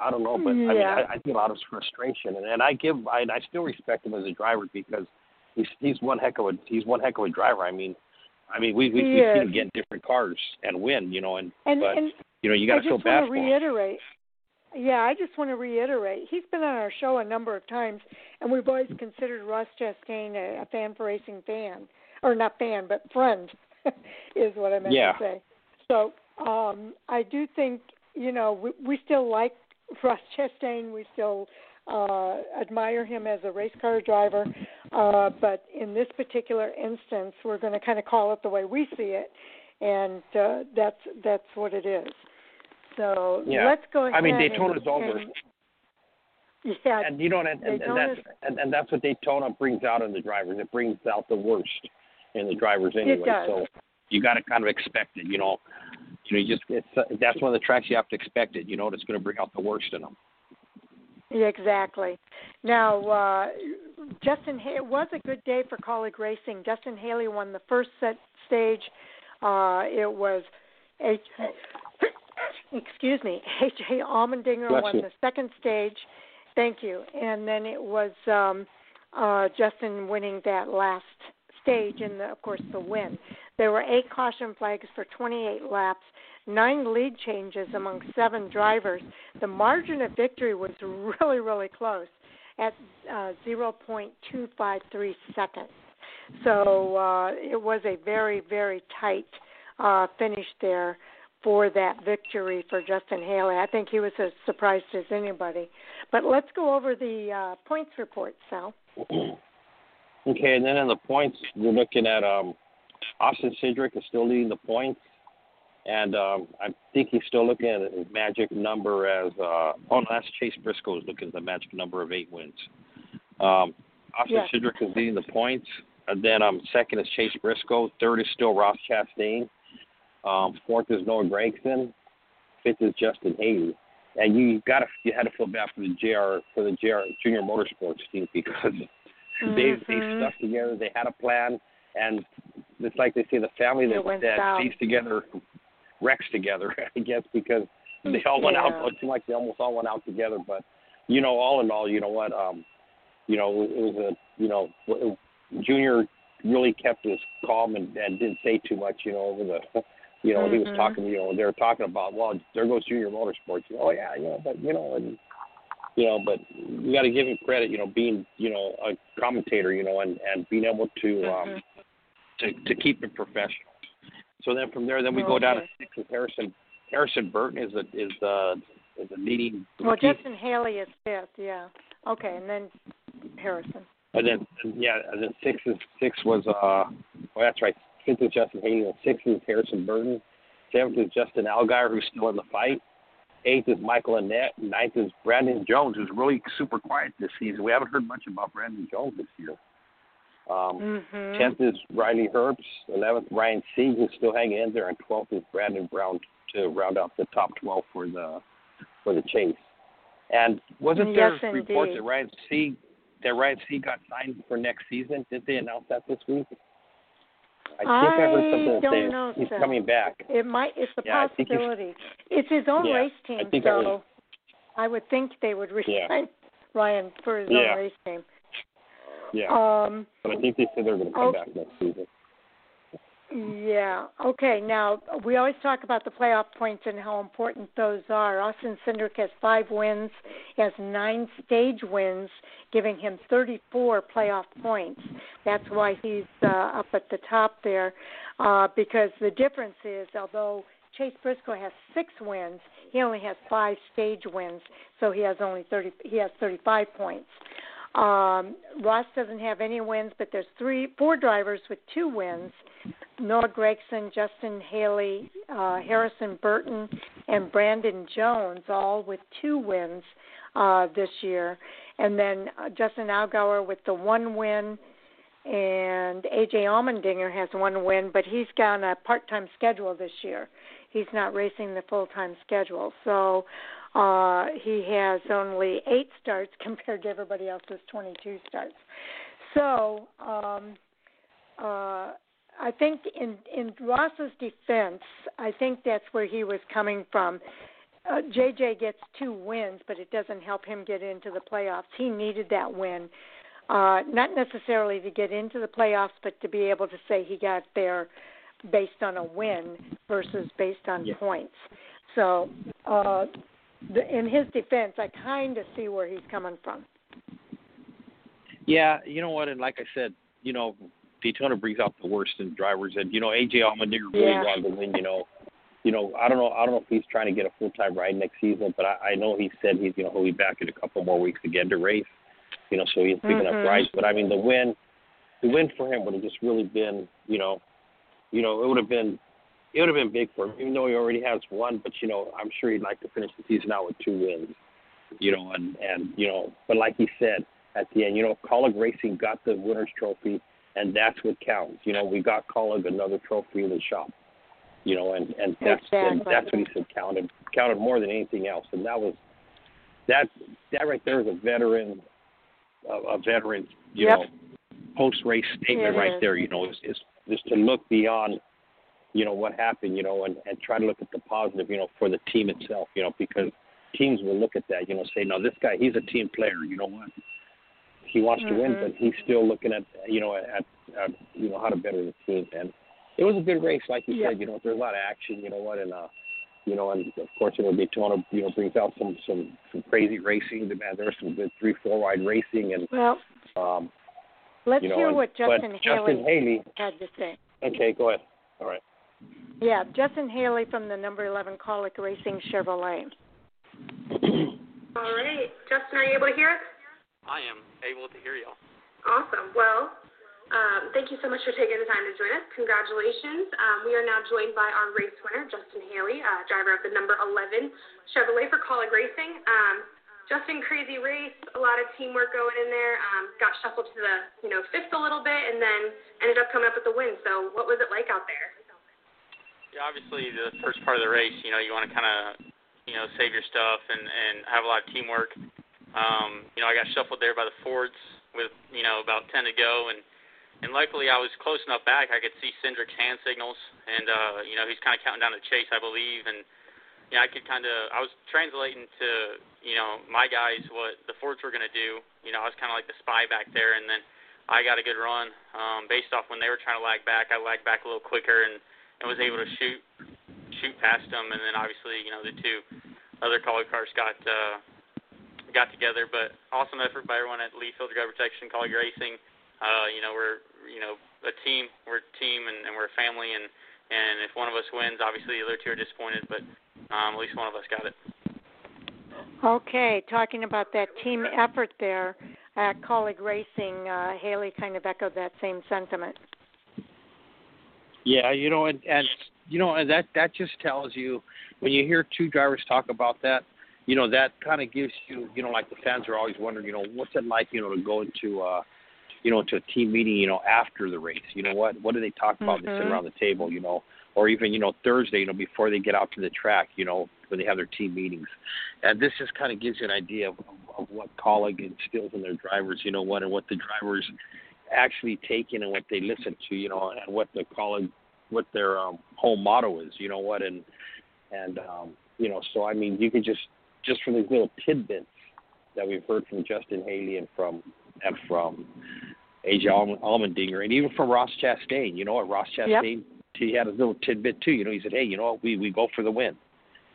I don't know, but I mean, I, I a lot of frustration, and, and I give, I, I still respect him as a driver because he's he's one heck of a he's one heck of a driver. I mean, I mean, we we He we've seen him get different cars and win, you know, and, And, but and you know you got to feel just bad want for to him. reiterate. Yeah, I just want to reiterate. He's been on our show a number of times, and we've always considered Ross Chastain a, a fan for racing fan, or not fan, but friend, (laughs) is what I meant Yeah. to say. So um, I do think you know we, we still like (laughs) Ross Chastain. We still uh, admire him as a race car driver, uh, but in this particular instance, we're going to kind of call it the way we see it, and uh, that's that's what it is. So Yeah. let's go ahead. I mean, and- Daytona's over. and- yeah, And you know, and, and, and that's and, and that's what Daytona brings out in the drivers. It brings out the worst in the drivers anyway. It does. So you got to kind of expect it. You know, you know, you just it's uh, that's one of the tracks you have to expect it. You know, it's going to bring out the worst in them. Yeah, exactly. Now, uh, Justin, it was a good day for Kaulig Racing. Justin Haley won the first set stage. Uh, it was H- (laughs) excuse me, H.A. Allmendinger Bless won you. the second stage. Thank you. And then it was um, uh, Justin winning that last stage, and the, of course the win. There were eight caution flags for 28 laps, nine lead changes among seven drivers. The margin of victory was (laughs) really, really close at uh, 0.253 seconds. So uh, it was a very, very tight uh, finish there for that victory for Justin Haley. I think he was as surprised as anybody. But let's go over the uh, points report, Sal. (clears throat) Okay, and then in the points, we're looking at um, Austin Cindric is still leading the points, and um, I think he's still looking at his magic number as uh, oh no, that's Chase Briscoe is looking at the magic number of eight wins. Um, Austin yes. Cindric is leading the points, and then um, second is Chase Briscoe. Third is still Ross Chastain. Um, fourth is Noah Gragson. Fifth is Justin Haley. And you got to you had to feel bad for the JR for the JR Junior Motorsports team because mm-hmm. (laughs) they they stuck together. They had a plan, and it's like they say the family that that stays together (laughs) wrecks together. (laughs) I guess because they all went yeah. out. It seemed like they almost all went out together. But you know, all in all, you know what? Um, you know, it was a you know, Junior really kept his calm and, and didn't say too much. You know, over the you know, mm-hmm. he was talking, you know, they were talking about, well, there goes Junior Motorsports. You know, oh yeah, you know, but you know, and you know, but you got to give him credit, you know, being, you know, a commentator, you know, and and being able to mm-hmm. um to to keep it professional. So then from there, then we okay. go down to six with Harrison. Harrison Burton is a is a is a leading. Well, Justin Haley is fifth, yeah. Okay, and then Harrison. And then yeah, and then six is six was uh, oh that's right, fifth is Justin Haley, and sixth is Harrison Burton. Seventh is Justin Allgaier, who's still in the fight. Eighth is Michael Annett. Ninth is Brandon Jones, who's really super quiet this season. We haven't heard much about Brandon Jones this year. Um, mm-hmm. Tenth is Riley Herbst. Eleventh, Ryan Sieg, who's still hanging in there, and twelfth is Brandon Brown to round out the top twelve for the for the chase. And wasn't there yes, reports that Ryan Sieg that Ryan Sieg got signed for next season? Did they announce that this week? I think I, I heard something don't saying know, he's so. coming back. It might. It's a Yeah, I possibility. It's his own Yeah, race team, I so was- I would think they would resign Yeah. (laughs) Ryan for his Yeah. own race team. Yeah, Um. but I think they said they're going to come oh. back next season. Yeah. Okay. Now we always talk about the playoff points and how important those are. Austin Cindric has five wins, he has nine stage wins, giving him 34 playoff points. That's why he's uh, up at the top there, uh, because the difference is although Chase Briscoe has six wins, he only has five stage wins, so he has only 30. He has 35 points. Um, Ross doesn't have any wins, but there's three, four drivers with two wins. Noah Gragson, Justin Haley, uh, Harrison Burton, and Brandon Jones, all with two wins uh, this year. And then uh, Justin Allgaier with the one win, and AJ Allmendinger has one win, but he's got a part-time schedule this year. He's not racing the full-time schedule, so uh, he has only eight starts (laughs) compared to everybody else's 22 starts. So. Um, uh, I think in in Ross's defense, I think that's where he was coming from. Uh, JJ gets two wins, but it doesn't help him get into the playoffs. He needed that win, uh, not necessarily to get into the playoffs, but to be able to say he got there based on a win versus based on Yeah. points. So, uh, the, in his defense, I kind of see where he's coming from. Yeah, you know what, and like I said, you know, Daytona brings out the worst in drivers, and you know, AJ Allmendinger really Yeah. wanted to win. You know, you know, I don't know, I don't know if he's trying to get a full time ride next season, but I, I know he said he's, you know, he'll be back in a couple more weeks again to race. You know, so he's picking Mhm. up rides. But I mean, the win, the win for him would have just really been, you know, you know, it would have been, it would have been big for him, even though he already has one. But you know, I'm sure he'd like to finish the season out with two wins. You know, and and you know, but like he said at the end, you know, Kaulig Racing got the winners trophy, and that's what counts. You know, we got Kaulig another trophy in the shop. You know, and and that's and that's what he said counted counted more than anything else, and that was that that right there is a veteran, a, a veteran, you Yep. know, post race statement It right is. there. You know, is is is to look beyond, you know, what happened. You know, and and try to look at the positive. You know, for the team itself. You know, because teams will look at that. You know, say, no, this guy, he's a team player. You know what? He wants to win, but he's still looking at you know at, at you know how to better the team. And it was a good race, like you Yeah. said. You know, there's a lot of action. You know what? And uh, you know, and of course, you know, Daytona, you know, brings out some some some crazy racing. Man, there was some good three four wide racing, and Well, um, Let's you know, hear and- what Justin Haley Justin Haley. had to say. Okay, go ahead. All right. Yeah, Justin Haley from the number 11 Kaulig Racing Chevrolet. All right. Justin, are you able to hear us? I am able to hear y'all. Awesome. Well, um, thank you so much for taking the time to join us. Congratulations. Um, we are now joined by our race winner, Justin Haley, uh, driver of the number 11 Chevrolet for Kaulig Racing. Um, Justin, crazy race, a lot of teamwork going in there. Um, got shuffled to the you know fifth a little bit, and then ended up coming up with the win. So, what was it like out there? Yeah, obviously the first part of the race, you know, you want to kind of, you know, save your stuff and and have a lot of teamwork. Um, you know, I got shuffled there by the Fords with you know about ten to go, and and luckily I was close enough back I could see Cindric's hand signals, and uh, you know he's kind of counting down the chase, I believe, and yeah, I could kind of I was translating to you know my guys what the Fords were going to do. You know, I was kind of like the spy back there, and then I got a good run um, based off when they were trying to lag back. I lagged back a little quicker and and was able to shoot shoot past them, and then obviously you know the two other Kaulig cars got uh, got together. But awesome effort by everyone at Lee Field Driver Protection Kaulig Racing. Uh, you know we're you know a team, we're a team, and, and we're a family, and and if one of us wins, obviously the other two are disappointed, but um, at least one of us got it. Okay, talking about that team effort there at Kaulig Racing, uh, Haley kind of echoed that same sentiment. Yeah, you know, and and you know, and that that just tells you when you hear two drivers talk about that, you know, that kind of gives you, you know, like the fans are always wondering, you know, what's it like, you know, to go into, uh, you know, to a team meeting, you know, after the race. You know what? What do they talk about? They sit Mhm. around the table, you know, or even you know Thursday, you know, before they get out to the track, you know, when they have their team meetings. And this just kind of gives you an idea of, of, of what Kaulig instills in their drivers, you know what, and what the drivers actually take in and what they listen to, you know, and what the Kaulig, what their um, whole motto is, you know what, and and um, you know, so I mean, you can just just from these little tidbits that we've heard from Justin Haley and from and from AJ Allmendinger and even from Ross Chastain. You know what, Ross Chastain, he had a little tidbit too. You know, he said, hey, you know what, we we go for the win.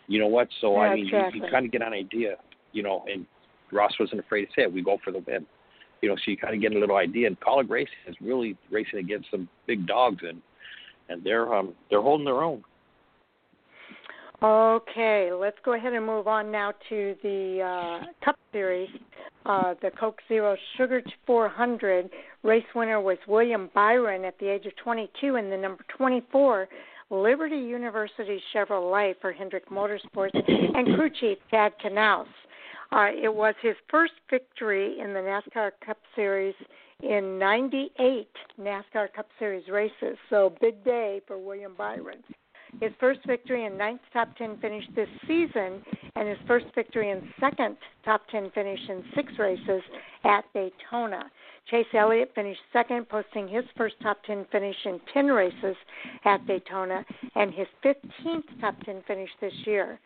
You know what? So I Yeah, mean, you, exactly. you kind of get an idea. You know, and Ross wasn't afraid to say it. We go for the win. You know, so you kind of get a little idea. And Kaulig racing is really racing against some big dogs, and and they're um they're holding their own. Okay, let's go ahead and move on now to the uh, Cup Series. Uh, the Coke Zero Sugar 400 race winner was William Byron at the age of 22 in the number 24 Liberty University Chevrolet for Hendrick Motorsports and crew chief Chad Knaus. Uh, it was his first victory in the NASCAR Cup Series in 98 NASCAR Cup Series races, so big day for William Byron his first victory and ninth top 10 finish this season, and his first victory and second top 10 finish in six races at Daytona. Chase Elliott finished second, posting his first top 10 finish in 10 races at Daytona and his 15th top 10 finish this year.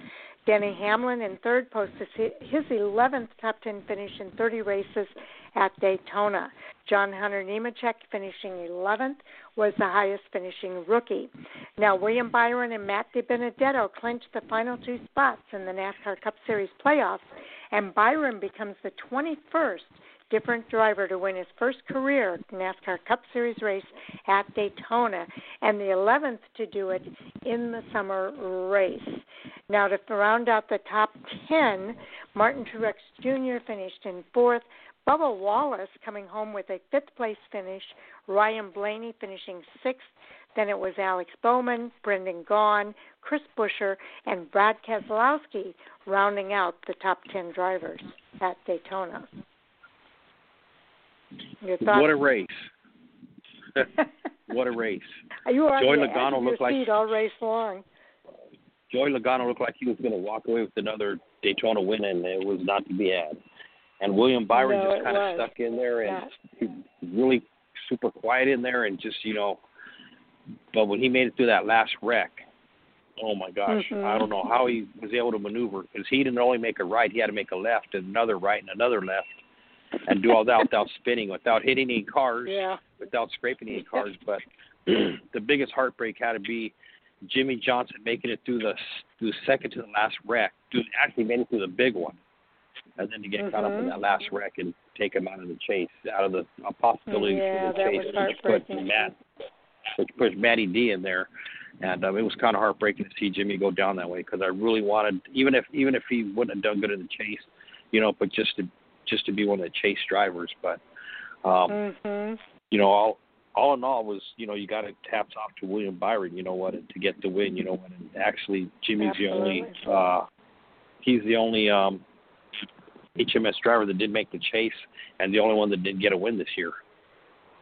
Denny Hamlin in third posted his 11th top 10 finish in 30 races at Daytona. John Hunter Nemechek finishing 11th was the highest finishing rookie. Now, William Byron and Matt DiBenedetto clinched the final two spots in the NASCAR Cup Series playoffs, and Byron becomes the 21st different driver to win his first career NASCAR Cup Series race at Daytona and the 11th to do it in the summer race. Now, to round out the top 10, Martin Truex Jr. finished in fourth. Bubba Wallace coming home with a fifth place finish. Ryan Blaney finishing sixth. Then it was Alex Bowman, Brendan Gaughan, Chris Buescher, and Brad Keselowski rounding out the top 10 drivers at Daytona. Your thoughts? What a race! (laughs) what a race! you were on Joey the edge Logano looked like- all race long. Joey Logano looked like he was going to walk away with another Daytona win, and it was not to be had. And William Byron No, just kind of stuck in there and he really super quiet in there, and just you know. But when he made it through that last wreck, oh my gosh, Mhm. I don't know how he was able to maneuver because he didn't only make a right; he had to make a left, and another right, and another left, and do all that without (laughs) spinning, without hitting any cars Yeah. without scraping any (laughs) cars. But (clears throat) the biggest heartbreak had to be Jimmie Johnson making it through the through second to the last wreck. Dude, actually made it through the big one, and then to get caught up in Mhm. that last wreck and take him out of the chase, out of the uh, possibility Yeah, for the chase, which put. Matt, which pushed Matty D in there, and um, it was kind of heartbreaking to see Jimmy go down that way because I really wanted, even if even if he wouldn't have done good in the chase, you know, but just to just to be one of the chase drivers, but um, Mhm. you know, all all in all was, you know, you got to taps off to William Byron, you know what, to get the win, you know what, and actually Jimmy's the only, uh, he's the only um, HMS driver that did make the chase, and the only one that didn't get a win this year,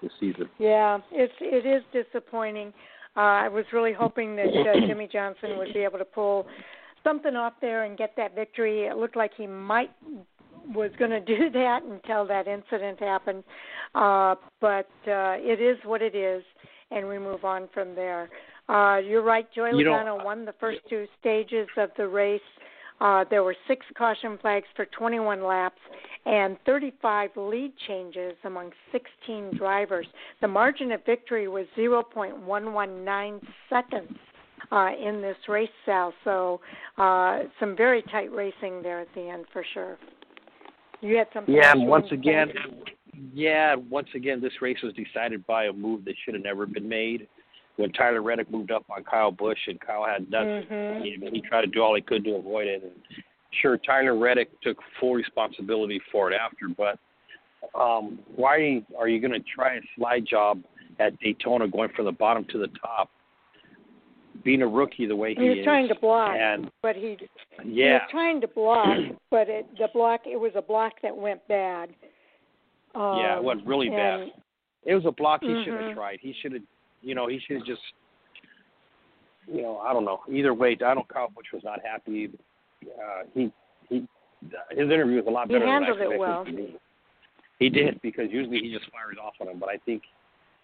this season. Yeah, it's it is disappointing. Uh, I was really hoping that uh, (clears throat) Jimmie Johnson would be able to pull something off there and get that victory. It looked like he might was going to (laughs) do that until that incident happened. Uh, but uh, it is what it is, and we move on from there. Uh, you're right. Joey You Logano won the first two stages of the race. Uh, there were six caution flags for 21 laps and 35 lead changes among 16 drivers. The margin of victory was 0.119 seconds uh, in this race, Sal. So uh, some very tight racing there at the end for sure. You had something. Yeah, and once wanted to say? again, yeah, once again, this race was decided by a move that should have never been made. When Tyler Reddick moved up on Kyle Busch, and Kyle had done, Mhm. he, he tried to do all he could to avoid it. And sure, Tyler Reddick took full responsibility for it after, but um, why are you going to try a slide job at Daytona, going from the bottom to the top? Being a rookie the way he, He was is, trying to block, and but he he yeah, was trying to block, (clears throat) but it, the block it was a block that went bad. Um, yeah, it went really bad. It was a block he should have tried. He should have, you know, he should have just, you know, I don't know. Either way, I don't. Kyle was not happy. Uh, he he, his interview was a lot better. He handled than I it well. He did because usually he just fires off on him. But I think,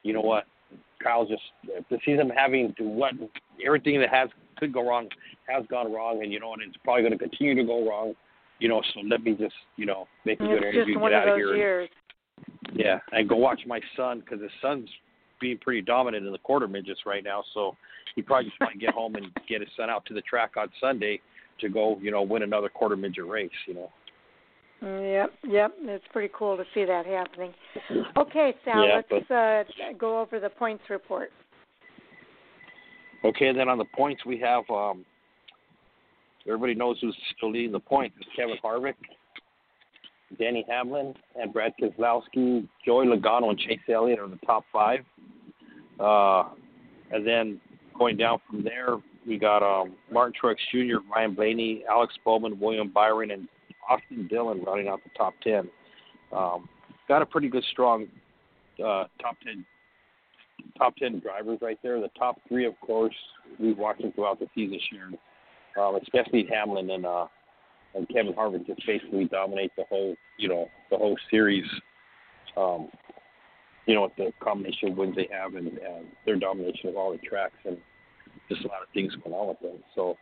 you know what, Kyle just to see them having to what everything that has could go wrong has gone wrong, and you know what, it's probably going to continue to go wrong. You know, so let me just, you know, make a good interview, get out of here, and- yeah, and go watch my son because his son's being pretty dominant in the quarter midgets right now. So he probably just want to get home and get his son out to the track on Sunday to go, you know, win another quarter midget race. You know. Mm, Yep, yep. It's pretty cool to see that happening. Okay, Sal, Yeah, let's uh, go over the points report. Okay, then on the points we have. um Everybody knows who's still leading the points. It's Kevin Harvick, Denny Hamlin, and Brad Keselowski. Joey Logano and Chase Elliott are the top five. Uh, and then going down from there, we got um, Martin Truex Jr., Ryan Blaney, Alex Bowman, William Byron, and Austin Dillon running out the top ten. Um, got a pretty good, strong uh, top ten top ten drivers right there. The top three, of course, we've watched them throughout the season, Sharon. Um, especially Hamlin and uh, and Kevin Harvick just basically dominate the whole, you know, the whole series. Um, you know, with the combination of wins they have and, their domination of all the tracks and just a lot of things going on with them. So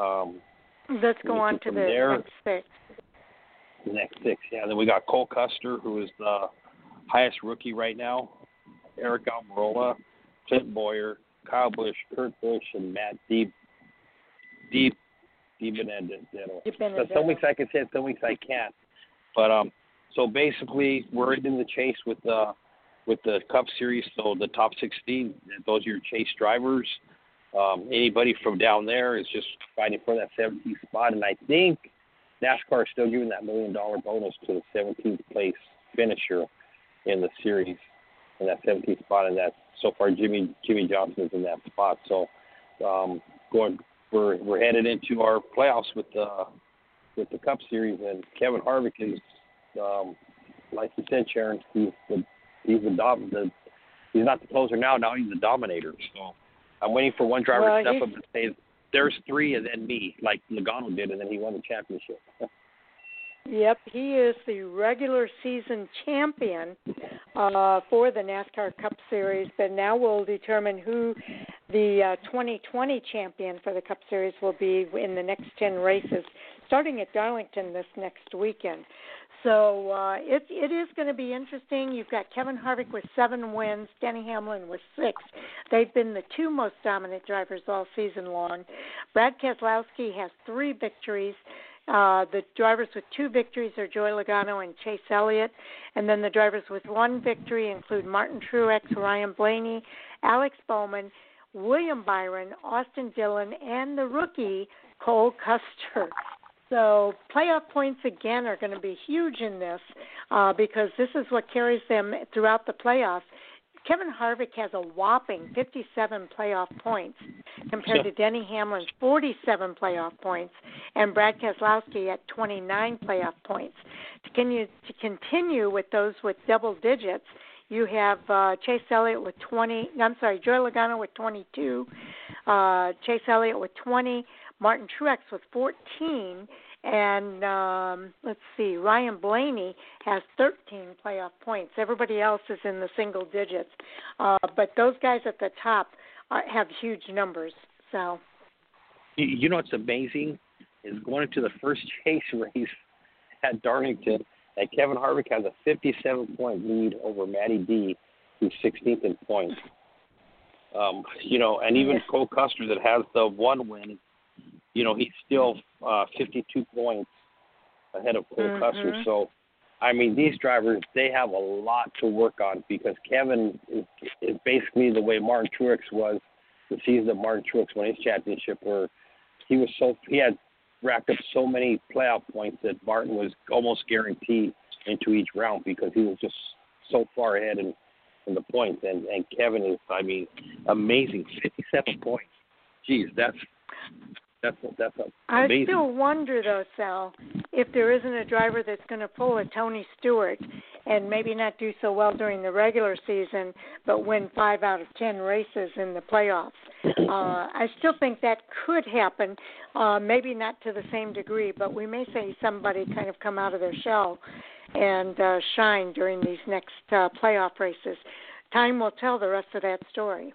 um, Let's go on to the there. next six. the next six, yeah. Then we got Cole Custer, who is the highest rookie right now. Aric Almirola, Clint Bowyer, Kyle Busch, Kurt Busch, and Matt Deep Deep Deep Benedetto. Di So Benedetto. some weeks I can say it, some weeks I can't. But um, so basically, we're in the chase with the with the Cup Series. So the top 16, those are your chase drivers. Um, anybody from down there is just fighting for that 17th spot, and I think NASCAR is still giving that million dollar bonus to the 17th place finisher in the series, in that 17th spot, and that so far Jimmy Jimmie Johnson is in that spot. So um, going we're we're headed into our playoffs with the with the Cup Series, and Kevin Harvick is, um, like you said, Sharon, he's the he's the dom the he's not the closer now. Now he's the dominator. So I'm waiting for one driver Well, to step up and say, "There's three, and then me," like Logano did, and then he won the championship. (laughs) Yep, he is the regular season champion uh, for the NASCAR Cup Series, but now we'll determine who the uh, 2020 champion for the Cup Series will be in the next 10 races, starting at Darlington this next weekend. So uh, it it is going to be interesting. You've got Kevin Harvick with seven wins, Denny Hamlin with six. They've been the two most dominant drivers all season long. Brad Keselowski has three victories. Uh, the drivers with two victories are Joey Logano and Chase Elliott, and then the drivers with one victory include Martin Truex, Ryan Blaney, Alex Bowman, William Byron, Austin Dillon, and the rookie Cole Custer. So playoff points again are going to be huge in this uh, because this is what carries them throughout the playoffs. Kevin Harvick has a whopping 57 playoff points compared to Denny Hamlin's 47 playoff points and Brad Keselowski at 29 playoff points. To continue, to continue with those with double digits, you have uh, Chase Elliott with 20. I'm sorry, Joey Logano with 22, uh, Chase Elliott with 20, Martin Truex with 14, and um, let's see, Ryan Blaney has 13 playoff points. Everybody else is in the single digits, uh, but those guys at the top are, have huge numbers. So, you know what's amazing is going into the first (laughs) chase race at Darlington, and Kevin Harvick has a 57 point lead over Matty D, who's 16th in points. Um, you know, and even Cole Custer that has the one win you know, he's still uh, 52 points ahead of Cole mm-hmm. Custer. So, I mean, these drivers they have a lot to work on because Kevin is, is basically the way Martin Truex was the season that Martin Truex won his championship, where he was so he had racked up so many playoff points that Martin was almost guaranteed into each round because he was just so far ahead in in the points. And and Kevin is, I mean, amazing, 57 points. Geez, that's that's that's amazing. I still wonder though, Sal, if there isn't a driver that's going to pull a Tony Stewart and maybe not do so well during the regular season, but win five out of ten races in the playoffs. (clears throat) Uh, I still think that could happen. Uh, maybe not to the same degree, but we may see somebody kind of come out of their shell and uh, shine during these next uh, playoff races. Time will tell the rest of that story.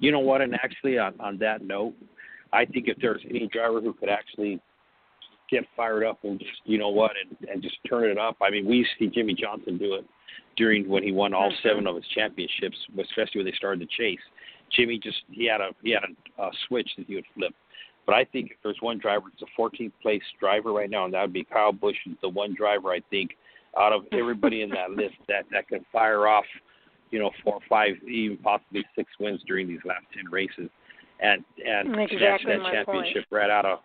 You know what? And actually, on, on that note, I think if there's any driver who could actually get fired up and just you know what and, and just turn it up. I mean, we see Jimmie Johnson do it during when he won all seven of his championships, especially when they started the chase. Jimmie just he had a he had a, a switch that he would flip. But I think if there's one driver, it's a 14th place driver right now, and that would be Kyle Busch. Is the one driver I think out of everybody in that (laughs) list that that can fire off, you know, four, five, even possibly six wins during these last ten races and and exactly snatch that championship point. right out of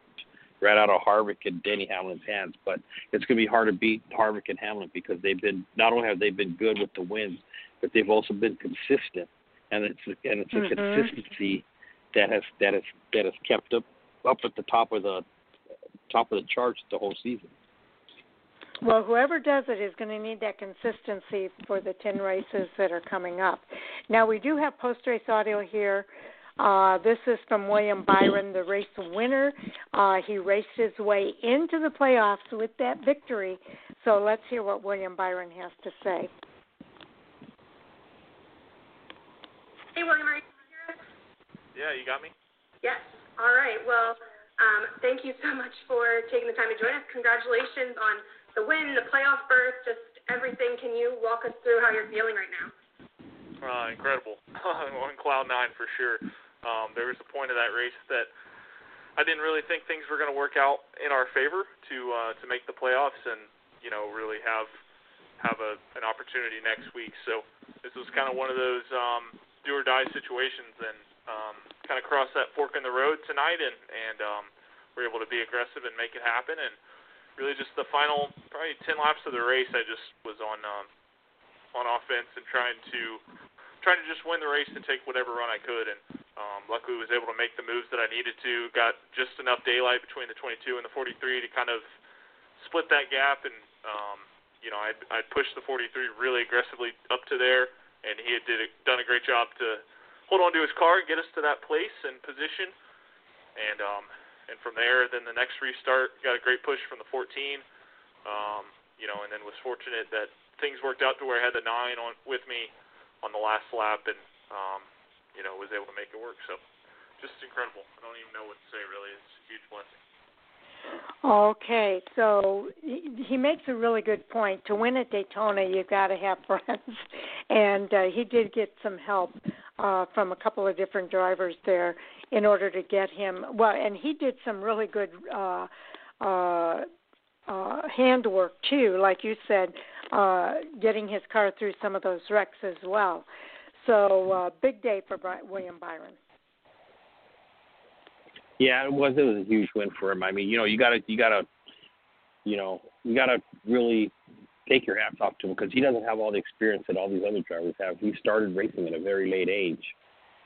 right out of Harvick and Denny Hamlin's hands. But it's going to be hard to beat Harvick and Hamlin because they've been not only have they been good with the wins, but they've also been consistent, and it's and it's a mm-hmm. consistency that has that has that has kept up up at the top of the top of the charts the whole season. Well, whoever does it is going to need that consistency for the 10 races that are coming up. Now, we do have post race audio here uh, this is from William Byron, the race winner. Uh, he raced his way into the playoffs with that victory. So let's hear what William Byron has to say. Hey, William, are you here? Yeah, you got me? Yes. All right. Well, um, thank you so much for taking the time to join us. Congratulations on the win, the playoff berth, just everything. Can you walk us through how you're feeling right now? Uh, incredible. (laughs) on cloud nine for sure. Um, there was a point of that race that I didn't really think things were going to work out in our favor to uh, to make the playoffs and you know really have have a an opportunity next week. So this was kind of one of those um, do or die situations, and um, kind of crossed that fork in the road tonight, and and um, we're able to be aggressive and make it happen. And really, just the final probably ten laps of the race, I just was on um, on offense and trying to trying to just win the race and take whatever run I could. And um, luckily, was able to make the moves that I needed to. Got just enough daylight between the 22 and the 43 to kind of split that gap. And um, you know, I'd, I'd pushed the 43 really aggressively up to there, and he had did a, done a great job to hold on to his car and get us to that place and position. And um, and from there, then the next restart got a great push from the 14. Um, you know, and then was fortunate that things worked out to where I had the nine on with me on the last lap, and um, you know was able to make it work. So just incredible. I don't even know what to say really. It's a huge blessing. Okay, so he makes a really good point. To win at Daytona, you've got to have (laughs) friends, and uh, he did get some help uh, from a couple of different drivers there in order to get him. Well, and he did some really good uh, uh, uh, handwork too, like you said, uh, getting his car through some of those wrecks as well. So uh, big day for Bri- William Byron. Yeah, it was. It was a huge win for him. I mean, you know, you gotta, you gotta, you know, you gotta really take your hats off to him because he doesn't have all the experience that all these other drivers have. He started racing at a very late age.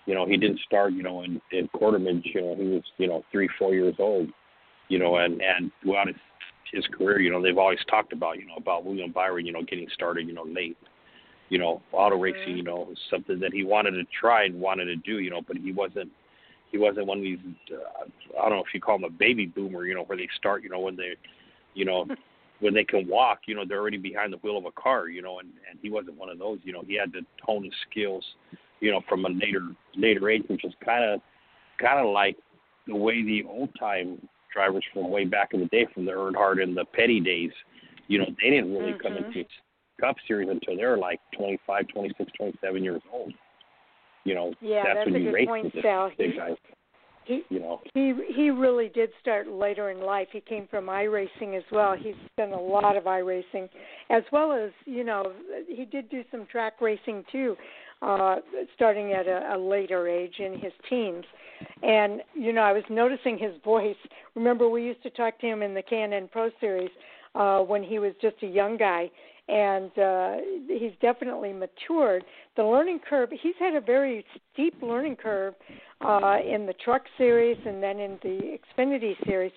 You know, he didn't start, you know, in in quarter midget. You know, he was, you know, three, four years old. You know, and and throughout his his career, you know, they've always talked about, you know, about William Byron, you know, getting started, you know, late. You know, auto racing, you know, was something that he wanted to try and wanted to do, you know, but he wasn't he wasn't one of these uh, I don't know if you call him a baby boomer, you know, where they start, you know, when they you know, when they can walk, you know, they're already behind the wheel of a car, you know, and and he wasn't one of those, you know, he had to hone his skills, you know, from a later later age, which is kind of kind of like the way the old time drivers from way back in the day, from the Earnhardt and the Petty days, you know, they didn't really mm-hmm. come into Cup Series until they were like 25, 26, 27 years old. You know, yeah, that's, that's when a you race point, with the Sal. big He- guys. He You know, he he really did start later in life. He came from iRacing as well. He's done a lot of iRacing, as well as you know he did do some track racing too, uh, starting at a, a later age in his teens. And you know I was noticing his voice. Remember we used to talk to him in the K&N Pro Series uh, when he was just a young guy, and uh, he's definitely matured. The learning curve. He's had a very steep learning curve uh, in the truck series and then in the Xfinity series,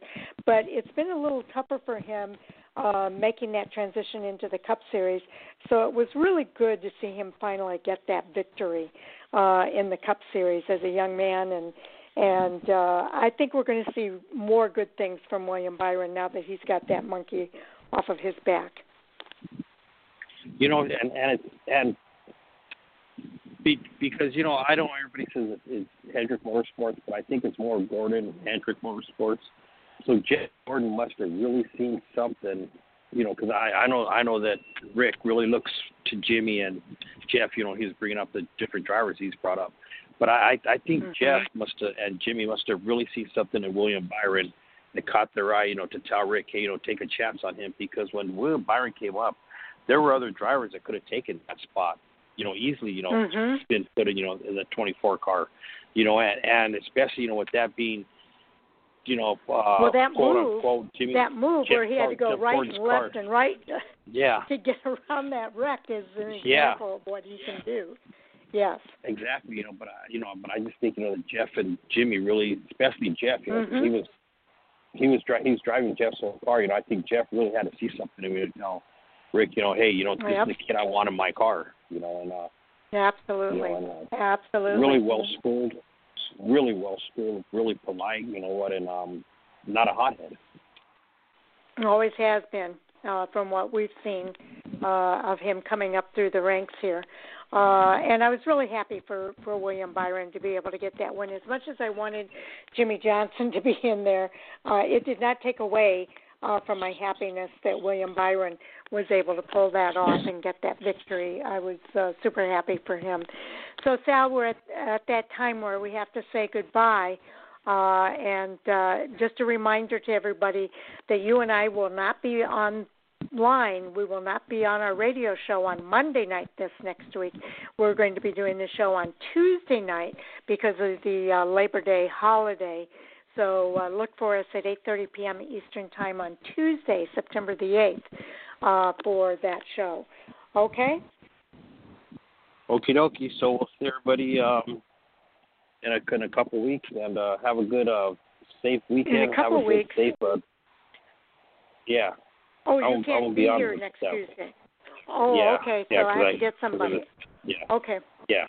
but it's been a little tougher for him uh, making that transition into the Cup series. So it was really good to see him finally get that victory uh, in the Cup series as a young man, and and uh, I think we're going to see more good things from William Byron now that he's got that monkey off of his back. You know, and and it's and be, because you know I know everybody says it's, it's Hendrick Motorsports, but I think it's more Gordon Hendrick Motorsports. So Jeff Gordon must have really seen something, you know, because I I know I know that Rick really looks to Jimmy and Jeff. You know, he's bringing up the different drivers he's brought up, but I I think Mhm. Jeff must have and Jimmy must have really seen something in William Byron that caught their eye. You know, to tell Rick, hey, you know, take a chance on him because when William Byron came up, there were other drivers that could have taken that spot. You know, easily. You know, Mhm. been put in, you know, in the 24 car, you know, and, and especially, you know, with that being, you know, uh, Well, that quote move- unquote, Jimmy, That move Jeff where he had to go Jeff right Gordon's and left car. and right yeah, to get around that wreck is an Yeah. example of what he can do. Yes. exactly, you know, but I, you know, but I just think, you know, that Jeff and Jimmy really, especially Jeff, you know, 'cause he Mhm. was, he was dri- he was driving Jeff's own car, you know, I think Jeff really had to see something in me to tell Rick, you know, hey, you know, this Yep. is the kid I want in my car, you know, and uh, you Absolutely. know, and, uh, Absolutely. really well schooled, really well schooled, really polite, you know what, and um, not a hothead. Always has been, uh, from what we've seen uh, of him coming up through the ranks here. Uh, and I was really happy for, for William Byron to be able to get that win. As much as I wanted Jimmie Johnson (laughs) to be in there, uh, it did not take away uh, from my happiness that William Byron was able to pull that off and get that victory. I was uh, super happy for him. So, Sal, we're at, at that time where we have to say goodbye. Uh, and uh, just a reminder to everybody that you and I will not be online. We will not be on our radio show on Monday night this next week. We're going to be doing the show on Tuesday night because of the uh, Labor Day holiday. So uh, look for us at 8:30 p.m. Eastern Time on Tuesday, September the 8th, uh, for that show. Okay. Okie dokie. So we'll see everybody um, in a in a couple weeks, and uh, have a good, uh, safe weekend. couple have a good. Safe. Uh, yeah. Oh, I you won't- I can't won't be, be here next. Tuesday. Oh, yeah. okay. So yeah, I have to get somebody. Yeah. Okay. Yeah.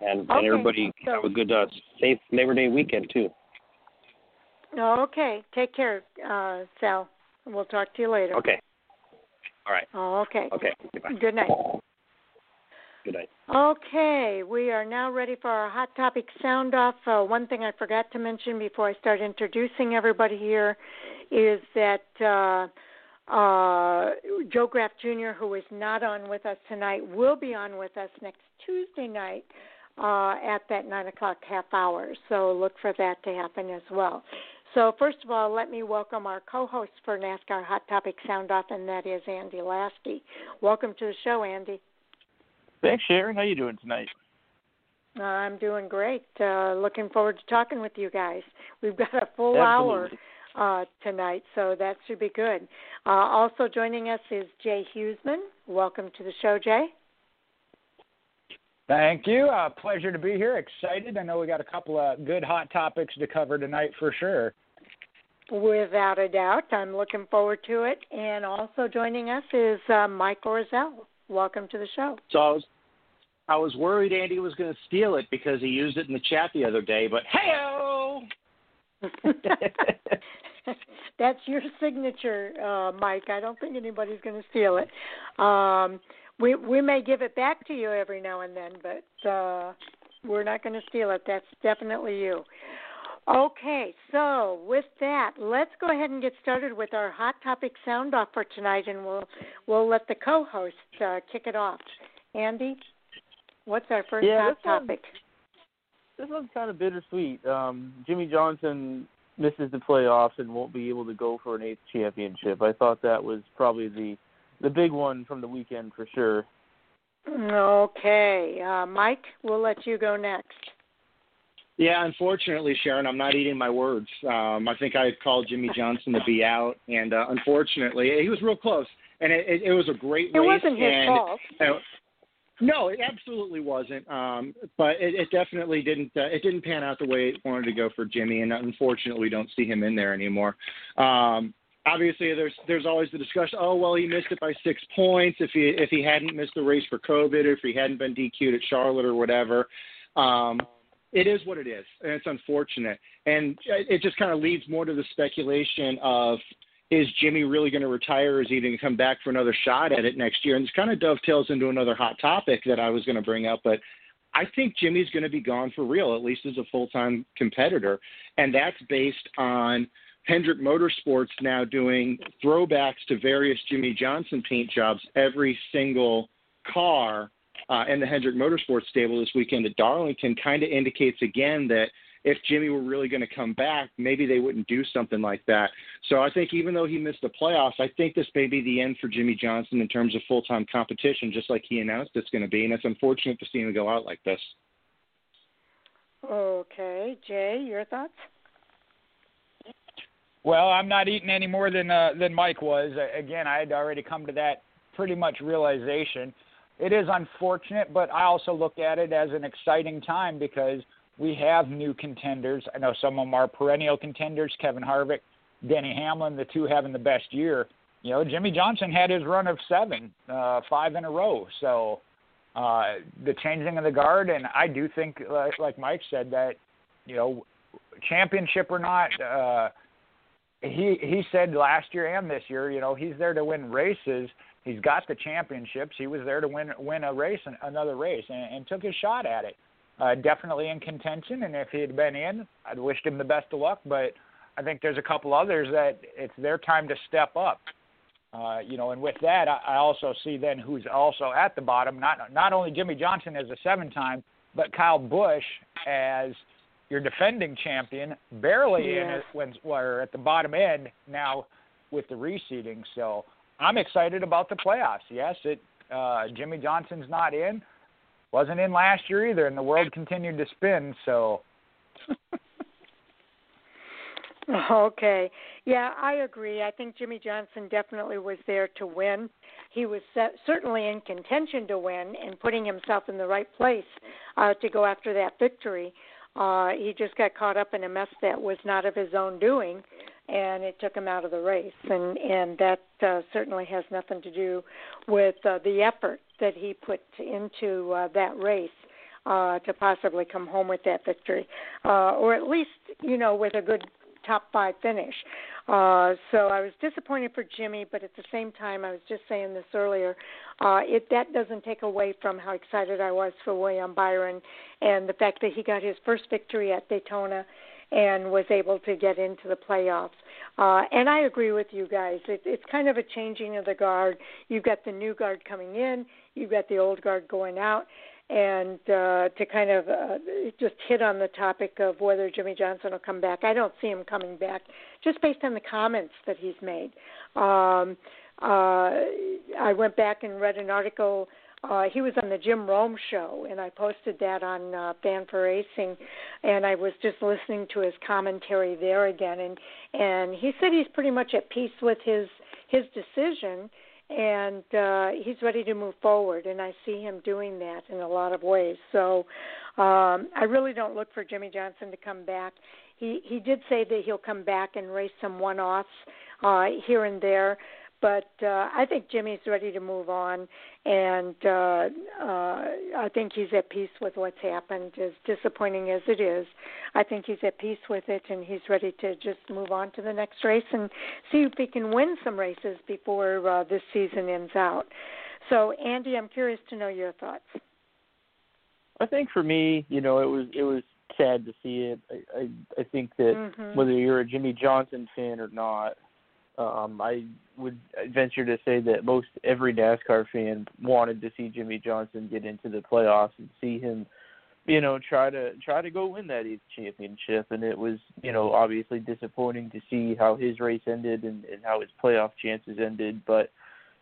And Okay, and everybody so- have a good, uh, safe Labor Day weekend too. Oh, okay. Take care, uh, Sal. We'll talk to you later. Okay. All right. Oh, okay. Okay. Goodbye. Good night. Good night. Okay, we are now ready for our hot topic sound off. Uh, one thing I forgot to mention before I start introducing everybody here is that uh, uh, Joe Graf Jr., who is not on with us tonight, will be on with us next Tuesday night uh, at that nine o'clock half hour. So look for that to happen as well. So first of all, let me welcome our co-host for NASCAR Hot Topic Sound Off, and that is Andy Laskey. Welcome to the show, Andy. Thanks, Sharon. How are you doing tonight? Uh, I'm doing great. Uh, looking forward to talking with you guys. We've got a full Absolutely. hour uh, tonight, so that should be good. Uh, also joining us is Jay Hughesman. Welcome to the show, Jay. Thank you. Uh, pleasure to be here. Excited. I know we got a couple of good hot topics to cover tonight for sure. Without a doubt, I'm looking forward to it. And also joining us is uh, Mike Orzel. Welcome to the show. So I was, I was worried Andy was going to steal it because he used it in the chat the other day. But hey (laughs) That's your signature, uh, Mike. I don't think anybody's going to steal it. Um, we we may give it back to you every now and then, but uh, we're not going to steal it. That's definitely you. Okay, so with that, let's go ahead and get started with our hot topic sound off for tonight, and we'll we'll let the co-host uh, kick it off. Andy, what's our first Yeah, hot this one- topic? This one's kind of bittersweet. Um, Jimmie Johnson misses the playoffs and won't be able to go for an eighth championship. I thought that was probably the the big one from the weekend for sure. Okay, uh, Mike, we'll let you go next. Yeah, unfortunately, Sharon, I'm not eating my words. Um, I think I had called Jimmie Johnson to be out, and uh, unfortunately, he was real close. And it, it, it was a great It race. wasn't his and, fault. uh, no, it absolutely wasn't. Um, but it, it definitely didn't. Uh, it didn't pan out the way it wanted to go for Jimmy, and unfortunately, we don't see him in there anymore. Um, obviously, there's there's always the discussion. Oh well, he missed it by six points. If he if he hadn't missed the race for COVID, or if he hadn't been DQ'd at Charlotte or whatever. Um, it is what it is, and it's unfortunate. And it just kind of leads more to the speculation of is Jimmy really going to retire? Or is he going to come back for another shot at it next year? And this kind of dovetails into another hot topic that I was going to bring up, but I think Jimmy's going to be gone for real, at least as a full time competitor. And that's based on Hendrick Motorsports now doing throwbacks to various Jimmie Johnson paint jobs every single car uh, in the Hendrick Motorsports stable this weekend at Darlington kind of indicates again that if Jimmy were really going to come back, maybe they wouldn't do something like that. So I think even though he missed the playoffs, I think this may be the end for Jimmie Johnson in terms of full time competition, just like he announced it's going to be. And it's unfortunate to see him go out like this. Okay, Jay, your thoughts? Well, I'm not eating any more than uh, than Mike was. Uh, Again, I had already come to that pretty much realization. It is unfortunate, but I also look at it as an exciting time because we have new contenders. I know some of them are perennial contenders. Kevin Harvick, Denny Hamlin, the two having the best year. You know, Jimmie Johnson had his run of seven, uh, five in a row. So uh, the changing of the guard, and I do think, like, like Mike said, that you know, championship or not. Uh, he he said last year and this year, you know, he's there to win races. He's got the championships. He was there to win win a race, another race, and, and took his shot at it. Uh, definitely in contention, and if he had been in, I'd wished him the best of luck. But I think there's a couple others that it's their time to step up. Uh, you know, and with that, I, I also see then who's also at the bottom. Not not only Jimmie Johnson as a seven-time, but Kyle Busch as your defending champion, barely in it when we're at the bottom end now with the reseeding. So I'm excited about the playoffs. Yes, it uh, Jimmie Johnson's not in, wasn't in last year either, and the world (laughs) continued to spin. So (laughs) Okay. Yeah, I agree. I think Jimmie Johnson definitely was there to win. He was set, certainly in contention to win and putting himself in the right place uh, to go after that victory. Uh, he just got caught up in a mess that was not of his own doing, and it took him out of the race. And and that uh, certainly has nothing to do with uh, the effort that he put into uh, that race uh, to possibly come home with that victory, uh, or at least you know with a good top five finish. Uh, so I was disappointed for Jimmy, but at the same time, I was just saying this earlier. Uh, it that doesn't take away from how excited I was for William Byron and the fact that he got his first victory at Daytona and was able to get into the playoffs. Uh, and I agree with you guys. It, it's kind of a changing of the guard. You've got the new guard coming in. You've got the old guard going out. and uh, to kind of uh, just hit on the topic of whether Jimmie Johnson will come back. I don't see him coming back, just based on the comments that he's made. Um, uh, I went back and read an article. Uh, he was on the Jim Rome show, and I posted that on uh, Fan4Racing, and I was just listening to his commentary there again, and and he said he's pretty much at peace with his his decision and uh, he's ready to move forward. And I see him doing that in a lot of ways. So um, I really don't look for Jimmie Johnson to come back. He he did say that he'll come back and race some one-offs uh, here and there, but uh, I think Jimmy's ready to move on, and uh, uh, I think he's at peace with what's happened. As disappointing as it is, I think he's at peace with it, and he's ready to just move on to the next race and see if he can win some races before uh, this season ends out. So, Andy, I'm curious to know your thoughts. I think for me, you know, it was it was sad to see it. I I, I think that mm-hmm. whether you're a Jimmie Johnson fan or not, um, I would venture to say that most every NASCAR fan wanted to see Jimmie Johnson get into the playoffs and see him, you know, try to try to go win that eighth championship. And it was, you know, obviously disappointing to see how his race ended and, and how his playoff chances ended. But,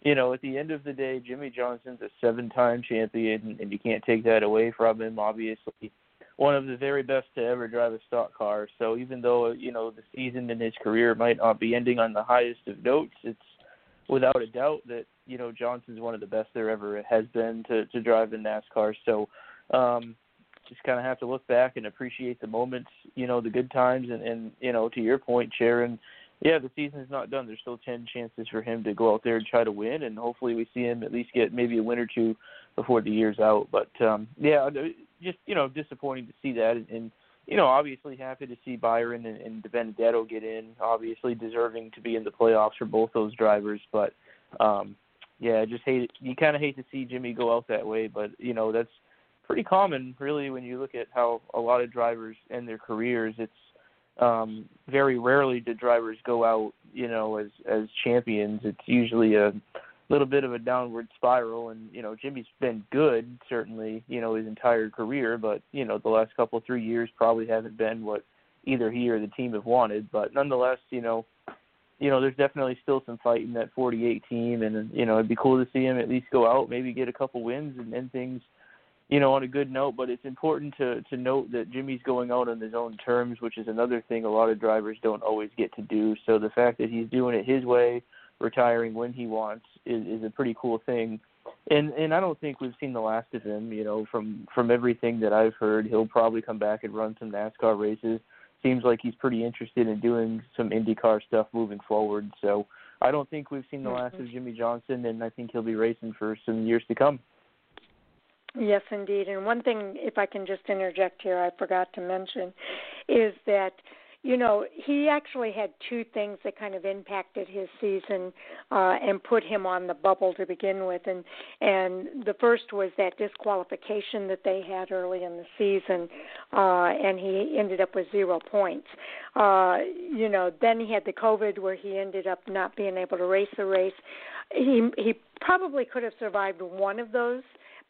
you know, at the end of the day, Jimmie Johnson's a seven-time champion, and you can't take that away from him. Obviously, one of the very best to ever drive a stock car. So even though you know the season in his career might not be ending on the highest of notes, it's without a doubt that you know Johnson's one of the best there ever has been to to drive in NASCAR. So um, just kind of have to look back and appreciate the moments, you know, the good times, and and you know to your point, Sharon. Yeah, the season's not done. There's still ten chances for him to go out there and try to win, and hopefully we see him at least get maybe a win or two before the year's out. But um, yeah, just you know disappointing to see that, and, you know obviously happy to see Byron and, and Benedetto get in. Obviously deserving to be in the playoffs for both those drivers, but um, yeah, just hate it. you kind of hate to see Jimmy go out that way, but you know that's pretty common really when you look at how a lot of drivers end their careers. It's um, very rarely do drivers go out, you know, as as champions. It's usually a little bit of a downward spiral and you know Jimmy's been good certainly you know his entire career but you know the last couple of three years probably haven't been what either he or the team have wanted. But nonetheless you know you know there's definitely still some fight in that 48 team and you know it'd be cool to see him at least go out maybe get a couple wins and end things you know on a good note. But it's important to to note that Jimmy's going out on his own terms which is another thing a lot of drivers don't always get to do. So the fact that he's doing it his way retiring when he wants is, is a pretty cool thing. And and I don't think we've seen the last of him. You know, from from everything that I've heard, he'll probably come back and run some NASCAR races. Seems like he's pretty interested in doing some IndyCar stuff moving forward. So I don't think we've seen the last of mm-hmm. Jimmie Johnson, and I think he'll be racing for some years to come. Yes, indeed. And one thing, if I can just interject here, I forgot to mention, is that you know, he actually had two things that kind of impacted his season uh, and put him on the bubble to begin with, and and the first was that disqualification that they had early in the season, uh, and he ended up with zero points. Uh, you know, then he had the COVID where he ended up not being able to race the race. He he probably could have survived one of those,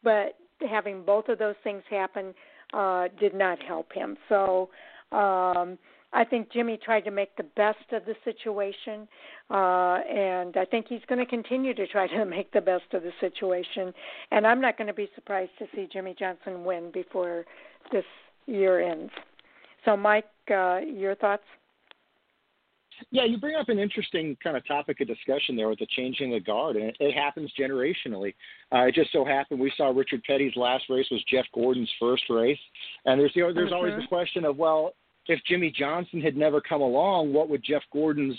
but having both of those things happen uh, did not help him. So. Um, I think Jimmy tried to make the best of the situation, uh, and I think he's going to continue to try (laughs) to make the best of the situation. And I'm not going to be surprised to see Jimmie Johnson win before this year ends. So, Mike, uh, your thoughts? Yeah, you bring up an interesting kind of topic of discussion there with the changing of the guard, and it, it happens generationally. Uh, it just so happened we saw Richard Petty's last race was Jeff Gordon's first race, and there's you know, there's mm-hmm. always the question of well, if Jimmie Johnson had never come along, what would Jeff Gordon's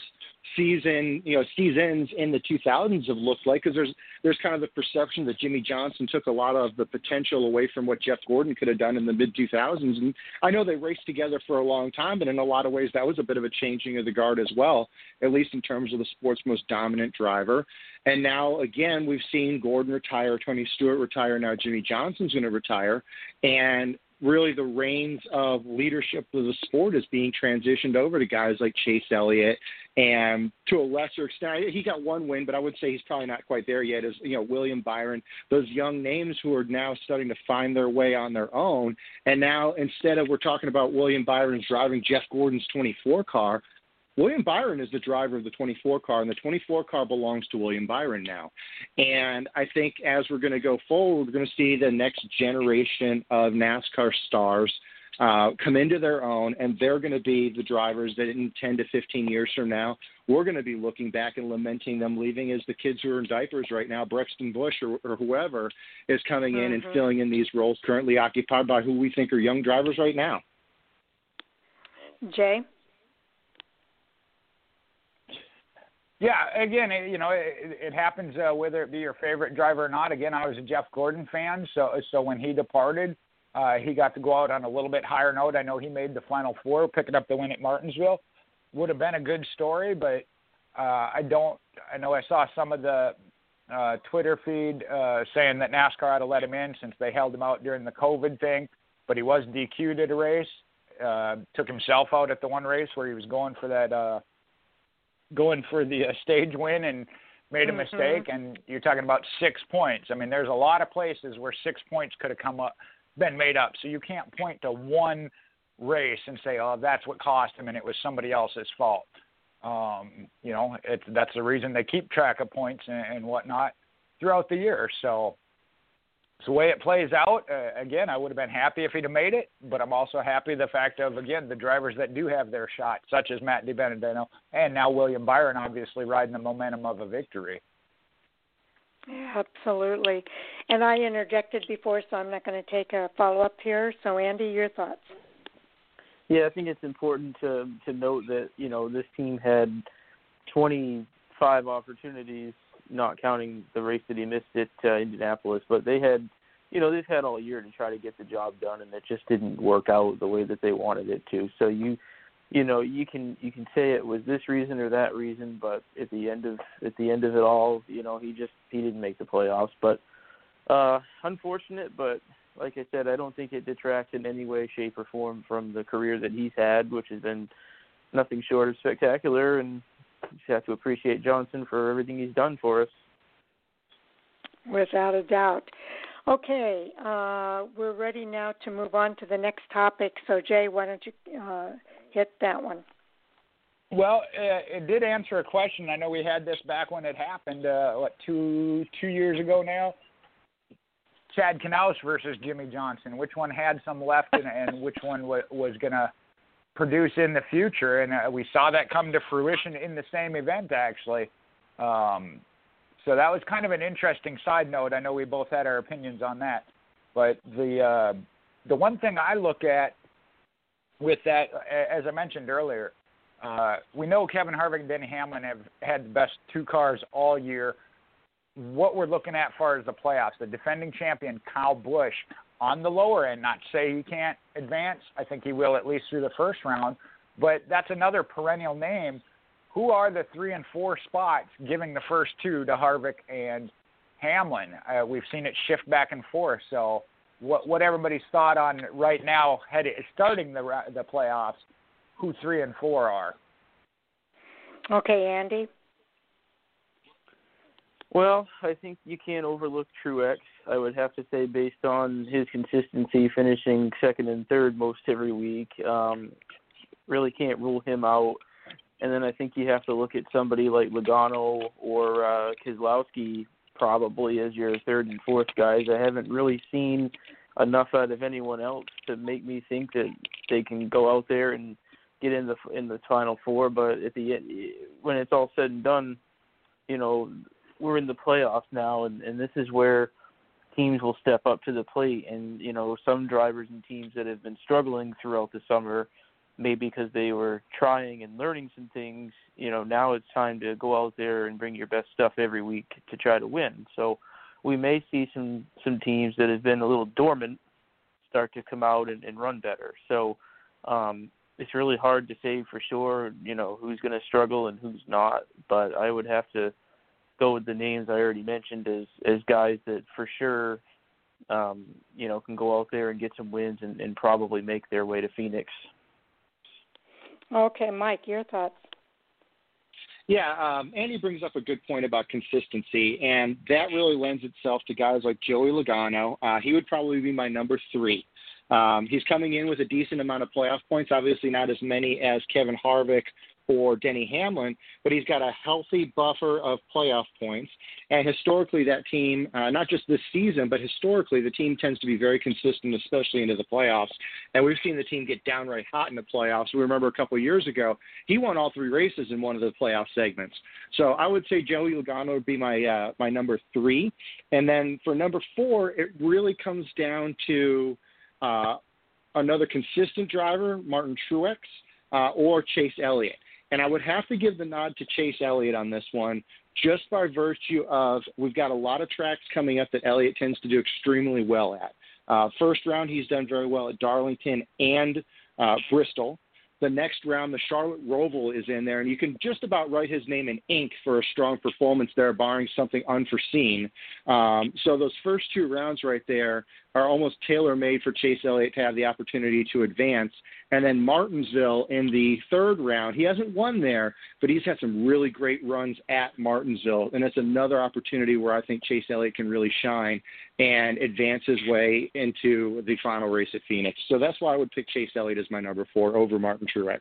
season, you know, seasons in the 2000s have looked like? Because there's there's kind of the perception that Jimmie Johnson took a lot of the potential away from what Jeff Gordon could have done in the mid 2000s. And I know they raced together for a long time, but in a lot of ways that was a bit of a changing of the guard as well, at least in terms of the sport's most dominant driver. And now again, we've seen Gordon retire, Tony Stewart retire, now Jimmie Johnson's going to retire, and really the reins of leadership of the sport is being transitioned over to guys like Chase Elliott and to a lesser extent he got one win but I would say he's probably not quite there yet is you know William Byron. Those young names who are now starting to find their way on their own. And now instead of we're talking about William Byron's driving Jeff Gordon's 24 car William Byron is the driver of the 24 car, and the 24 car belongs to William Byron now. And I think as we're going to go forward, we're going to see the next generation of NASCAR stars uh, come into their own, and they're going to be the drivers that in 10 to 15 years from now, we're going to be looking back and lamenting them leaving as the kids who are in diapers right now, Brexton Busch or, or whoever, is coming in Mm-hmm. and filling in these roles currently occupied by who we think are young drivers right now. Jay? Yeah, again, you know, it, it happens uh, whether it be your favorite driver or not. Again, I was a Jeff Gordon fan, so so when he departed, uh, he got to go out on a little bit higher note. I know he made the final four, picking up the win at Martinsville. Would have been a good story, but uh, I don't. I know I saw some of the uh, Twitter feed uh, saying that NASCAR had to let him in since they held him out during the COVID thing, but he was DQ'd at a race. Uh, took himself out at the one race where he was going for that. Uh, going for the uh, stage win and made a Mhm. mistake and you're talking about 6 points. I mean there's a lot of places where 6 points could have come up been made up. So you can't point to one race and say, "Oh, that's what cost him and it was somebody else's fault." Um, you know, it's that's the reason they keep track of points and, and whatnot throughout the year. So it's the way it plays out. Uh, again, I would have been happy if he'd have made it, but I'm also happy the fact of again the drivers that do have their shot, such as Matt DiBenedetto and now William Byron, obviously riding the momentum of a victory. Absolutely. And I interjected before, so I'm not going to take a follow up here. So, Andy, your thoughts? Yeah, I think it's important to to note that you know this team had 25 opportunities, not counting the race that he missed at uh, Indianapolis, but they had, you know, they've had all year to try to get the job done, and it just didn't work out the way that they wanted it to. So you, you know, you can you can say it was this reason or that reason, but at the end of at the end of it all, you know, he just he didn't make the playoffs. But uh unfortunate, but like I said, I don't think it detracts in any way, shape, or form from the career that he's had, which has been nothing short of spectacular. And just have to appreciate Johnson for everything he's done for us. Without a doubt. Okay, uh, we're ready now to move on to the next topic. So, Jay, why don't you uh, hit that one? Well, uh, it did answer a question. I know we had this back when it happened. Uh, what two two years ago now? Chad Knaus versus Jimmie Johnson. Which one had some left, and, and which one w- was going to produce in the future? And uh, we saw that come to fruition in the same event, actually. Um, so that was kind of an interesting side note. I know we both had our opinions on that, but the uh, the one thing I look at with that, as I mentioned earlier, uh, we know Kevin Harvick and Denny Hamlin have had the best two cars all year. What we're looking at far as the playoffs, the defending champion Kyle Busch on the lower end. Not to say he can't advance. I think he will at least through the first round. But that's another perennial name. Who are the three and four spots giving the first two to Harvick and Hamlin? Uh, we've seen it shift back and forth. So what what everybody's thought on right now, head starting the the playoffs, who three and four are. Okay, Andy. Well, I think you can't overlook Truex. I would have to say, based on his consistency, finishing second and third most every week, um, really can't rule him out. And then I think you have to look at somebody like Logano or uh, Keselowski probably as your third and fourth guys. I haven't really seen enough out of anyone else to make me think that they can go out there and get in the in the final four. But at the end, when it's all said and done, you know we're in the playoffs now, and and this is where teams will step up to the plate. And you know some drivers and teams that have been struggling throughout the summer, maybe because they were trying and learning some things. You know now it's time to go out there and bring your best stuff every week to try to win. So we may see some some teams that have been a little dormant start to come out and, and run better. So um, it's really hard to say for sure, you know, who's going to struggle and who's not. But I would have to go with the names I already mentioned as as guys that for sure um, you know, can go out there and get some wins and, and probably make their way to Phoenix. Okay, Mike, your thoughts? Yeah, um, Andy brings up a good point about consistency, and that really lends itself to guys like Joey Logano. Uh, he would probably be my number three. Um, he's coming in with a decent amount of playoff points, obviously not as many as Kevin Harvick or Denny Hamlin, but he's got a healthy buffer of playoff points. And historically, that team, uh, not just this season, but historically, the team tends to be very consistent, especially into the playoffs. And we've seen the team get downright hot in the playoffs. We remember a couple of years ago, he won all three races in one of the playoff segments. So I would say Joey Logano would be my uh, my number three. And then for number four, it really comes down to uh, another consistent driver, Martin Truex, uh, or Chase Elliott. And I would have to give the nod to Chase Elliott on this one, just by virtue of we've got a lot of tracks coming up that Elliott tends to do extremely well at. Uh, first round, he's done very well at Darlington and uh, Bristol. The next round, the Charlotte Roval is in there, and you can just about write his name in ink for a strong performance there, barring something unforeseen. Um, so those first two rounds right there are almost tailor made for Chase Elliott to have the opportunity to advance. And then Martinsville in the third round, he hasn't won there, but he's had some really great runs at Martinsville. And it's another opportunity where I think Chase Elliott can really shine and advance his way into the final race at Phoenix. So that's why I would pick Chase Elliott as my number four over Martin Truex.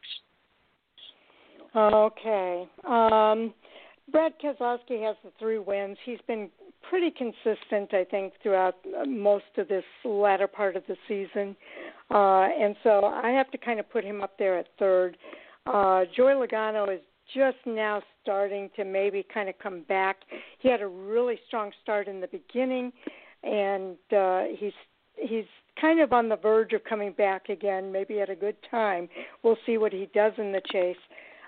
Okay. Um, Brad Keselowski has the three wins. He's been pretty consistent, I think, throughout uh, most of this latter part of the season. Uh, and so I have to kind of put him up there at third. Uh, Joey Logano is just now starting to maybe kind of come back. He had a really strong start in the beginning, and uh, he's he's kind of on the verge of coming back again, maybe at a good time. We'll see what he does in the chase.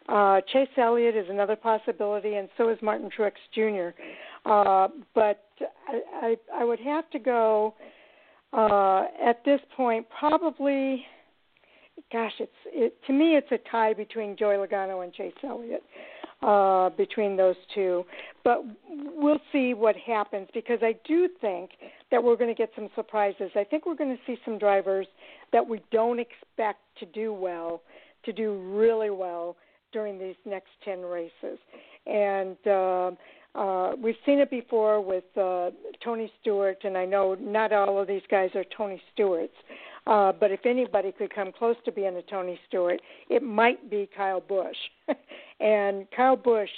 Uh, Chase Elliott is another possibility, and so is Martin Truex Jr. Uh, but I, I, I would have to go uh, at this point, probably. Gosh, it's it, to me it's a tie between Joey Logano and Chase Elliott. Between those two, but we'll see what happens because I do think that we're going to get some surprises. I think we're going to see some drivers that we don't expect to do well to do really well during these next 10 races. And uh, uh, we've seen it before with uh, Tony Stewart, and I know not all of these guys are Tony Stewarts, uh, but if anybody could come close to being a Tony Stewart, it might be Kyle Busch. (laughs) and Kyle Busch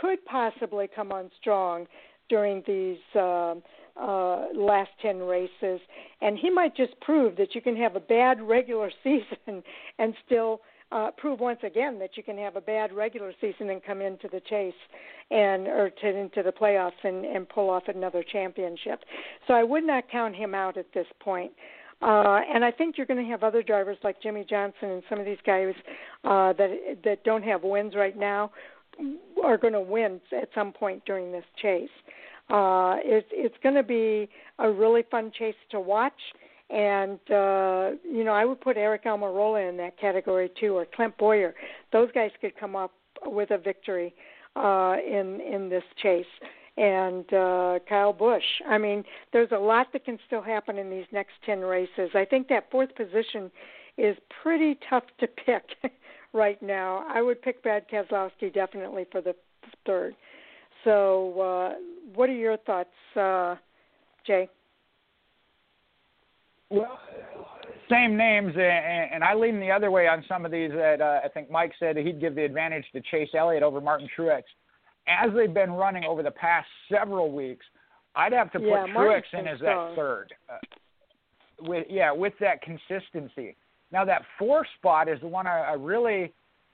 could possibly come on strong during these uh, uh, last 10 races, and he might just prove that you can have a bad regular (laughs) season and still uh, prove once again that you can have a bad regular season and come into the chase and or to, into the playoffs and, and pull off another championship. So I would not count him out at this point. Uh, and I think you're going to have other drivers like Jimmie Johnson and some of these guys uh, that that don't have wins right now are going to win at some point during this chase. Uh, it's it's going to be a really fun chase to watch. And uh, you know, I would put Aric Almirola in that category too, or Clint Bowyer. Those guys could come up with a victory uh, in in this chase. And uh, Kyle Busch. I mean, there's a lot that can still happen in these next ten races. I think that fourth position is pretty tough to pick (laughs) right now. I would pick Brad Keselowski definitely for the third. So, uh, what are your thoughts, uh, Jay? Well, same names, and, and I lean the other way on some of these. That uh, I think Mike said he'd give the advantage to Chase Elliott over Martin Truex. As they've been running over the past several weeks, I'd have to put yeah, Truex in as that third. Uh, with yeah, with that consistency. Now that four spot is the one I, I really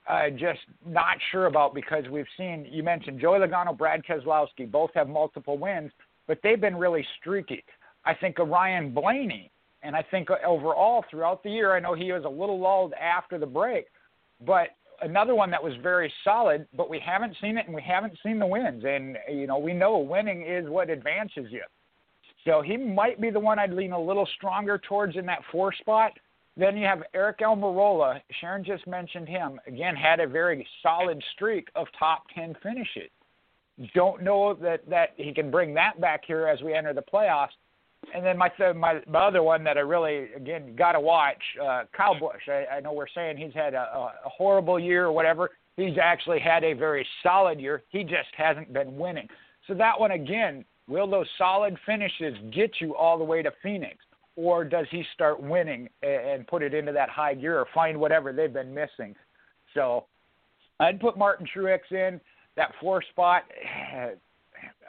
uh, just not sure about because we've seen you mentioned Joey Logano, Brad Keselowski, both have multiple wins, but they've been really streaky. I think of Ryan Blaney and I think uh, overall throughout the year, I know he was a little lulled after the break, but another one that was very solid, but we haven't seen it and we haven't seen the wins. And, uh, you know, we know winning is what advances you. So he might be the one I'd lean a little stronger towards in that four spot. Then you have Aric Almirola. Sharon just mentioned him. Again, had a very solid streak of top 10 finishes. Don't know that, that he can bring that back here as we enter the playoffs and then my my my other one that I really again got to watch, uh, Kyle Busch. I, I know we're saying he's had a, a horrible year or whatever. He's actually had a very solid year. He just hasn't been winning. So that one again, will those solid finishes get you all the way to Phoenix, or does he start winning and, and put it into that high gear or find whatever they've been missing? So I'd put Martin Truex in that four spot. (sighs)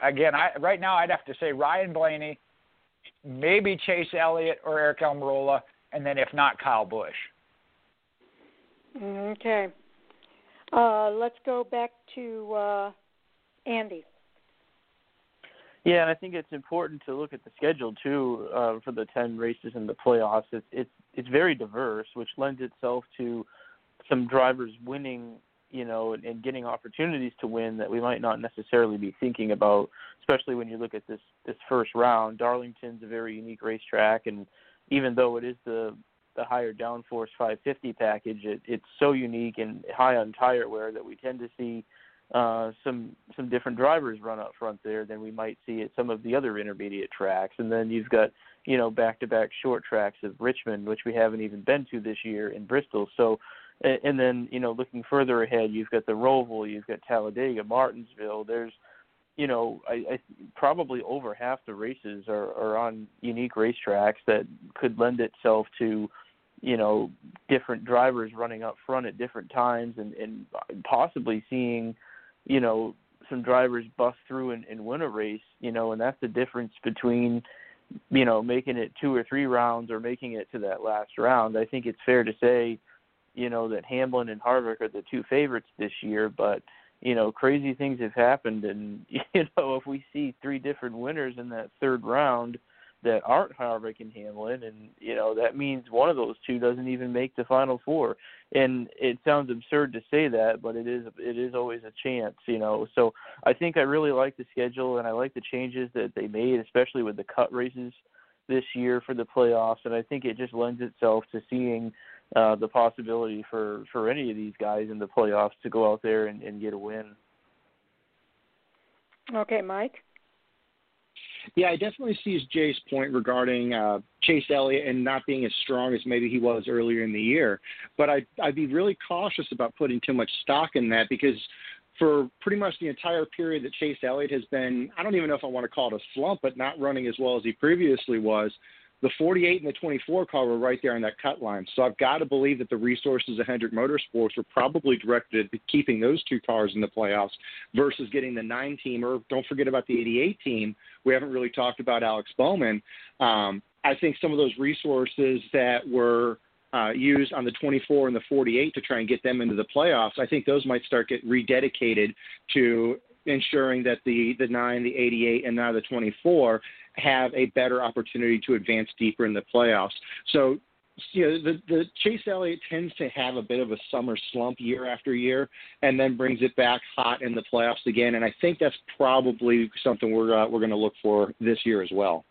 Again, I right now I'd have to say Ryan Blaney maybe Chase Elliott or Aric Almirola, and then if not, Kyle Busch. Okay. Uh, let's go back to uh, Andy. Yeah, and I think it's important to look at the schedule too uh, for the ten races in the playoffs. It's it's it's very diverse, which lends itself to some drivers winning you know, and, and getting opportunities to win that we might not necessarily be thinking about, especially when you look at this this first round. Darlington's a very unique racetrack, and even though it is the the higher downforce 550 package, it, it's so unique and high on tire wear that we tend to see uh, some some different drivers run up front there than we might see at some of the other intermediate tracks. And then you've got you know back to back short tracks of Richmond, which we haven't even been to this year in Bristol. So and then you know looking further ahead, you've got the Roval, you've got Talladega, Martinsville. There's you know I, I probably over half the races are, are on unique racetracks that could lend itself to you know different drivers running up front at different times and, and possibly seeing you know some drivers bust through and, and win a race you know and that's the difference between you know making it two or three rounds or making it to that last round i think it's fair to say you know that Hamlin and Harvick are the two favorites this year, but you know crazy things have happened, and (laughs) you know if we see three different winners in that third round that aren't Harvick and Hamlin, and you know that means one of those two doesn't even make the final four. And it sounds absurd to say that, but it is it is always a chance, you know. So I think I really like the schedule, and I like the changes that they made, especially with the cut races this year for the playoffs, and I think it just lends itself to seeing uh, the possibility for for any of these guys in the playoffs to go out there and, and get a win. Okay, Mike. Yeah, I definitely see Jay's point regarding uh, Chase Elliott and not being as strong as maybe he was earlier in the year. But I, I'd be really cautious about putting too much stock in that because for pretty much the entire period that Chase Elliott has been, I don't even know if I want to call it a slump, but not running as well as he previously was the 48 and the 24 car were right there on that cut line. So I've got to believe that the resources of Hendrick Motorsports were probably directed at keeping those two cars in the playoffs versus getting the nine team. Or don't forget about the 88 team. We haven't really talked about Alex Bowman. Um, I think some of those resources that were uh, used on the 24 and the 48 to try and get them into the playoffs, I think those might start get rededicated to ensuring that the the nine, the 88, and now the 24 have a better opportunity to advance deeper in the playoffs. So, you know, the, the Chase Elliott tends to have a bit of a summer slump year after year, and then brings it back hot in the playoffs again. And I think that's probably something we're uh, we're going to look for this year as well.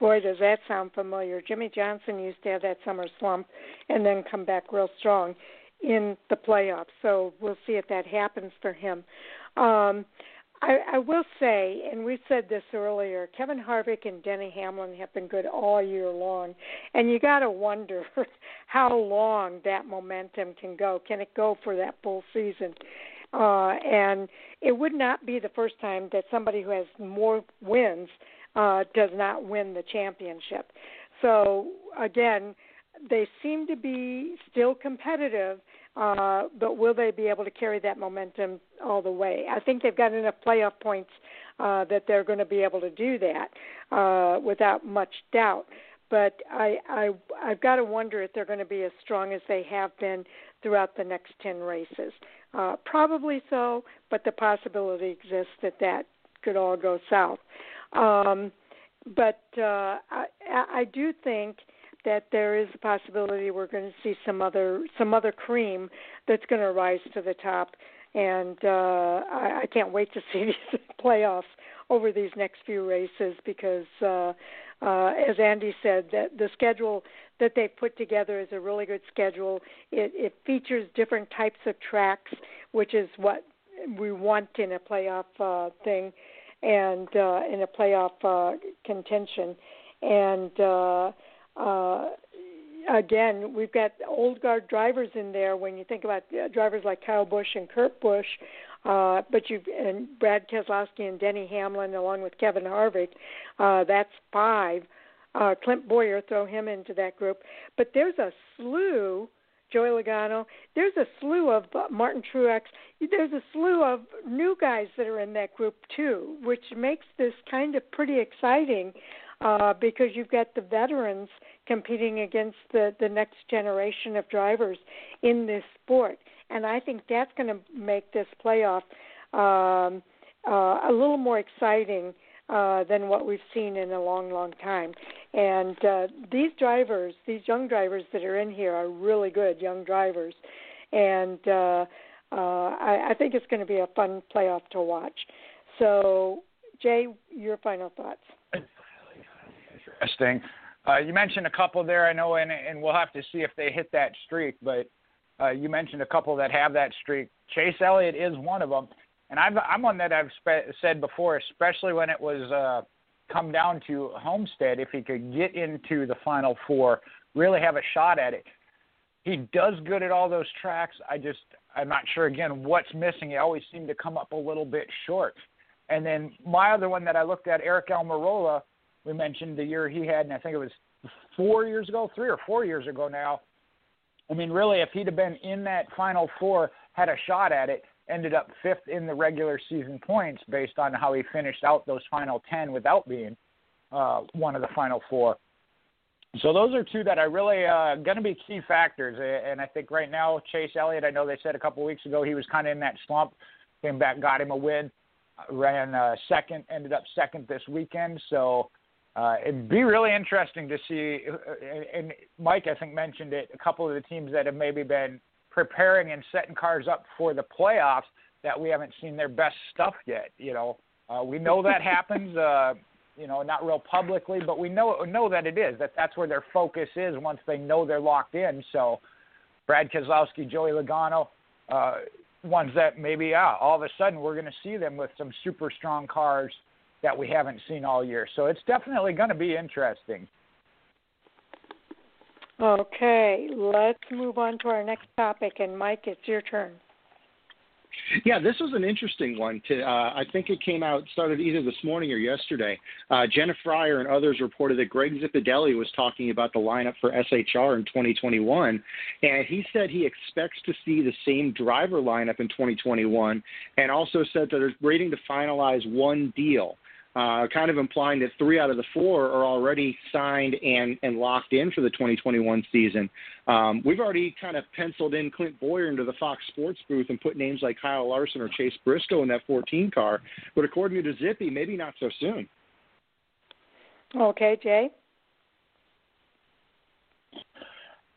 Boy, does that sound familiar. Jimmie Johnson used to have that summer slump and then come back real strong in the playoffs. So we'll see if that happens for him. Um, I, I will say, and we said this earlier, Kevin Harvick and Denny Hamlin have been good all year long, and you got to wonder (laughs) how long that momentum can go. Can it go for that full season? Uh, and it would not be the first time that somebody who has more wins uh, does not win the championship. So again, they seem to be still competitive uh, but will they be able to carry that momentum all the way? I think they've got enough playoff points uh, that they're going to be able to do that uh, without much doubt. But I, I, I've got to wonder if they're going to be as strong as they have been throughout the next ten races. Uh, probably so, but the possibility exists that that could all go south. Um, but uh, I, I do think that there is a possibility we're going to see some other some other cream that's going to rise to the top, and uh, I, I can't wait to (laughs) see these playoffs over these next few races because, uh, uh, as Andy said, that the schedule that they've put together is a really good schedule. It, it features different types of tracks, which is what we want in a playoff uh, thing and uh, in a playoff uh, contention. And uh, uh, again, we've got old guard drivers in there. When you think about uh, drivers like Kyle Busch and Kurt Busch, uh, but you and Brad Keselowski and Denny Hamlin, along with Kevin Harvick, uh, that's five. Uh, Clint Bowyer, throw him into that group. But there's a slew. Joey Logano. There's a slew of uh, Martin Truex. There's a slew of new guys that are in that group too, which makes this kind of pretty exciting uh, because you've got the veterans competing against the the next generation of drivers in this sport, and I think that's going to make this playoff um, uh, a little more exciting. Uh, than what we've seen in a long, long time. And uh, these drivers, these young drivers that are in here, are really good young drivers. And uh, uh, I, I think it's going to be a fun playoff to watch. So, Jay, your final thoughts interesting. Uh, you mentioned a couple there, I know, and, and we'll have to see if they hit that streak. But uh, you mentioned a couple that have that streak. Chase Elliott is one of them, and I've, I'm one that I've spe- said before, especially when it was uh, come down to Homestead. If he could get into the Final Four, really have a shot at it. He does good at all those tracks. I just I'm not sure again what's missing. He always seemed to come up a little bit short. And then my other one that I looked at, Aric Almirola, we mentioned the year he had, and I think it was four years ago, three or four years ago now. I mean, really, if he'd have been in that Final Four, had a shot at it, ended up fifth in the regular season points based on how he finished out those final 10 without being uh, one of the Final Four. So those are two that are really uh, going to be key factors. And I think right now, Chase Elliott, I know they said a couple weeks ago he was kind of in that slump, came back, got him a win, ran uh, second, ended up second this weekend. So uh, it'd be really interesting to see. And Mike, I think, mentioned it. A couple of the teams that have maybe been preparing and setting cars up for the playoffs that we haven't seen their best stuff yet. You know, uh, we know that (laughs) happens. Uh, you know, not real publicly, but we know know that it is that that's where their focus is once they know they're locked in. So, Brad Keselowski, Joey Logano, uh, ones that maybe yeah, all of a sudden we're going to see them with some super strong cars that we haven't seen all year. So it's definitely going to be interesting. Okay, let's move on to our next topic. And Mike, it's your turn. Yeah, this was an interesting one. To uh, I think it came out started either this morning or yesterday. Uh, Jenna Fryer and others reported that Greg Zipadelli was talking about the lineup for SHR in 2021, and he said he expects to see the same driver lineup in 2021, and also said that they're waiting to finalize one deal uh, kind of implying that three out of the four are already signed and, and locked in for the 2021 season. Um, we've already kind of penciled in Clint Bowyer into the Fox Sports booth and put names like Kyle Larson or Chase Briscoe in that 14 car. But according to Zippy, maybe not so soon. Okay, Jay.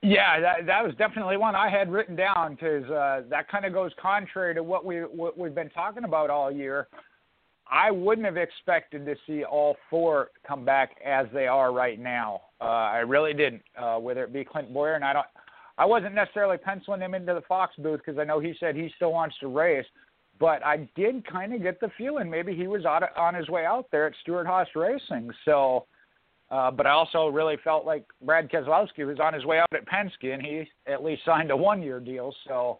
Yeah, that that was definitely one I had written down because uh, that kind of goes contrary to what we what we've been talking about all year. I wouldn't have expected to see all four come back as they are right now. Uh, I really didn't. Uh, whether it be Clint Bowyer, and I don't, I wasn't necessarily penciling him into the Fox booth because I know he said he still wants to race, but I did kind of get the feeling maybe he was out on his way out there at Stewart-Haas Racing. So, uh, but I also really felt like Brad Keselowski was on his way out at Penske, and he at least signed a one-year deal. So.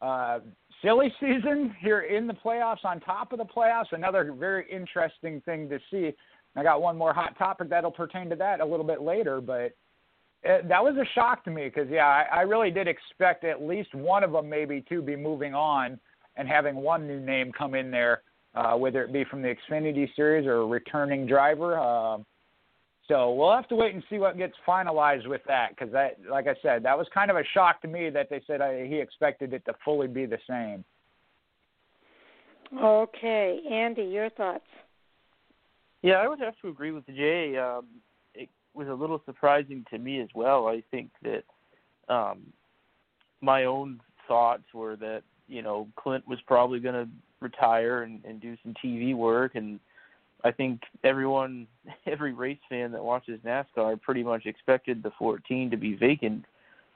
Uh, silly season here in the playoffs, on top of the playoffs. Another very interesting thing to see. I got one more hot topic that'll pertain to that a little bit later, but it, that was a shock to me because yeah, I, I really did expect at least one of them maybe to be moving on and having one new name come in there, uh, whether it be from the Xfinity Series or a returning driver. Uh, so we'll have to wait and see what gets finalized with that because that, like I said, that was kind of a shock to me that they said uh, he expected it to fully be the same. Okay, Andy, your thoughts? Yeah, I would have to agree with Jay. Um, it was a little surprising to me as well. I think that um, my own thoughts were that you know Clint was probably going to retire and, and do some TV work and I think everyone, (laughs) every race fan that watches NASCAR pretty much expected the 14 to be vacant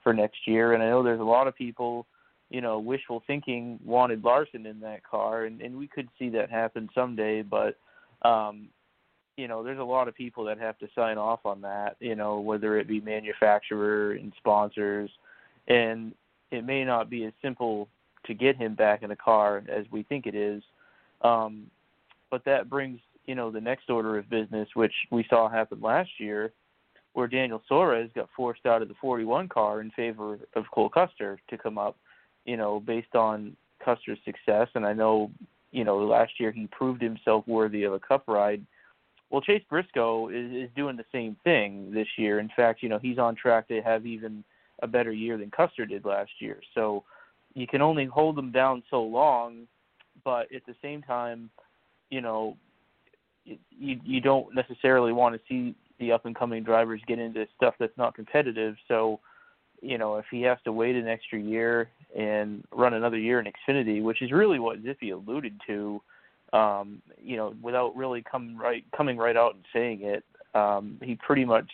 for next year. And I know there's a lot of people, you know, wishful thinking wanted Larson in that car, and, and we could see that happen someday. But um, you know, there's a lot of people that have to sign off on that. You know, whether it be manufacturer and sponsors, and it may not be as simple to get him back in a car as we think it is. Um, but that brings you know the next order of business, which we saw happen last year, where Daniel Suarez got forced out of the 41 car in favor of Cole Custer to come up, you know, based on Custer's success. And I know, you know, last year he proved himself worthy of a Cup ride. Well, Chase Briscoe is, is doing the same thing this year. In fact, you know, he's on track to have even a better year than Custer did last year. So you can only hold them down so long, but at the same time, you know, you you don't necessarily want to see the up and coming drivers get into stuff that's not competitive. So, you know, if he has to wait an extra year and run another year in Xfinity, which is really what Zippy alluded to, um, you know, without really coming right coming right out and saying it, um, he pretty much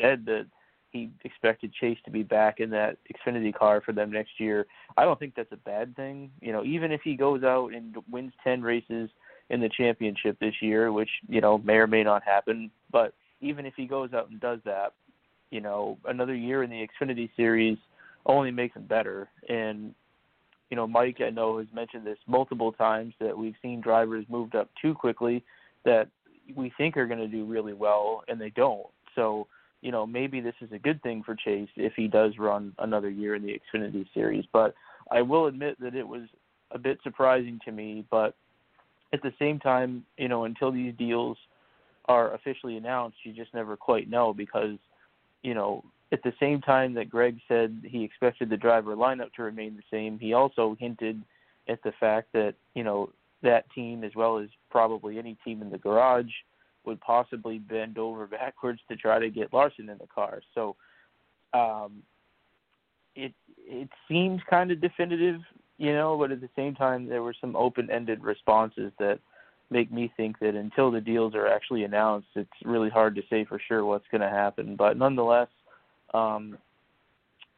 said that he expected Chase to be back in that Xfinity car for them next year. I don't think that's a bad thing. You know, even if he goes out and wins ten races in the championship this year, which you know may or may not happen. But even if he goes out and does that, you know, another year in the Xfinity Series only makes him better. And you know, Mike, I know has mentioned this multiple times that we've seen drivers moved up too quickly that we think are going to do really well and they don't. So, you know, maybe this is a good thing for Chase if he does run another year in the Xfinity Series. But I will admit that it was a bit surprising to me, but at the same time, you know, until these deals are officially announced, you just never quite know because, you know, at the same time that Greg said he expected the driver lineup to remain the same, he also hinted at the fact that, you know, that team as well as probably any team in the garage would possibly bend over (laughs) backwards to try to get Larson in the car. So um it it seems kind of definitive you know, but at the same time, there were some open-ended responses that make me think that until the deals are actually announced, it's really hard to say for sure what's going to happen. But nonetheless, um,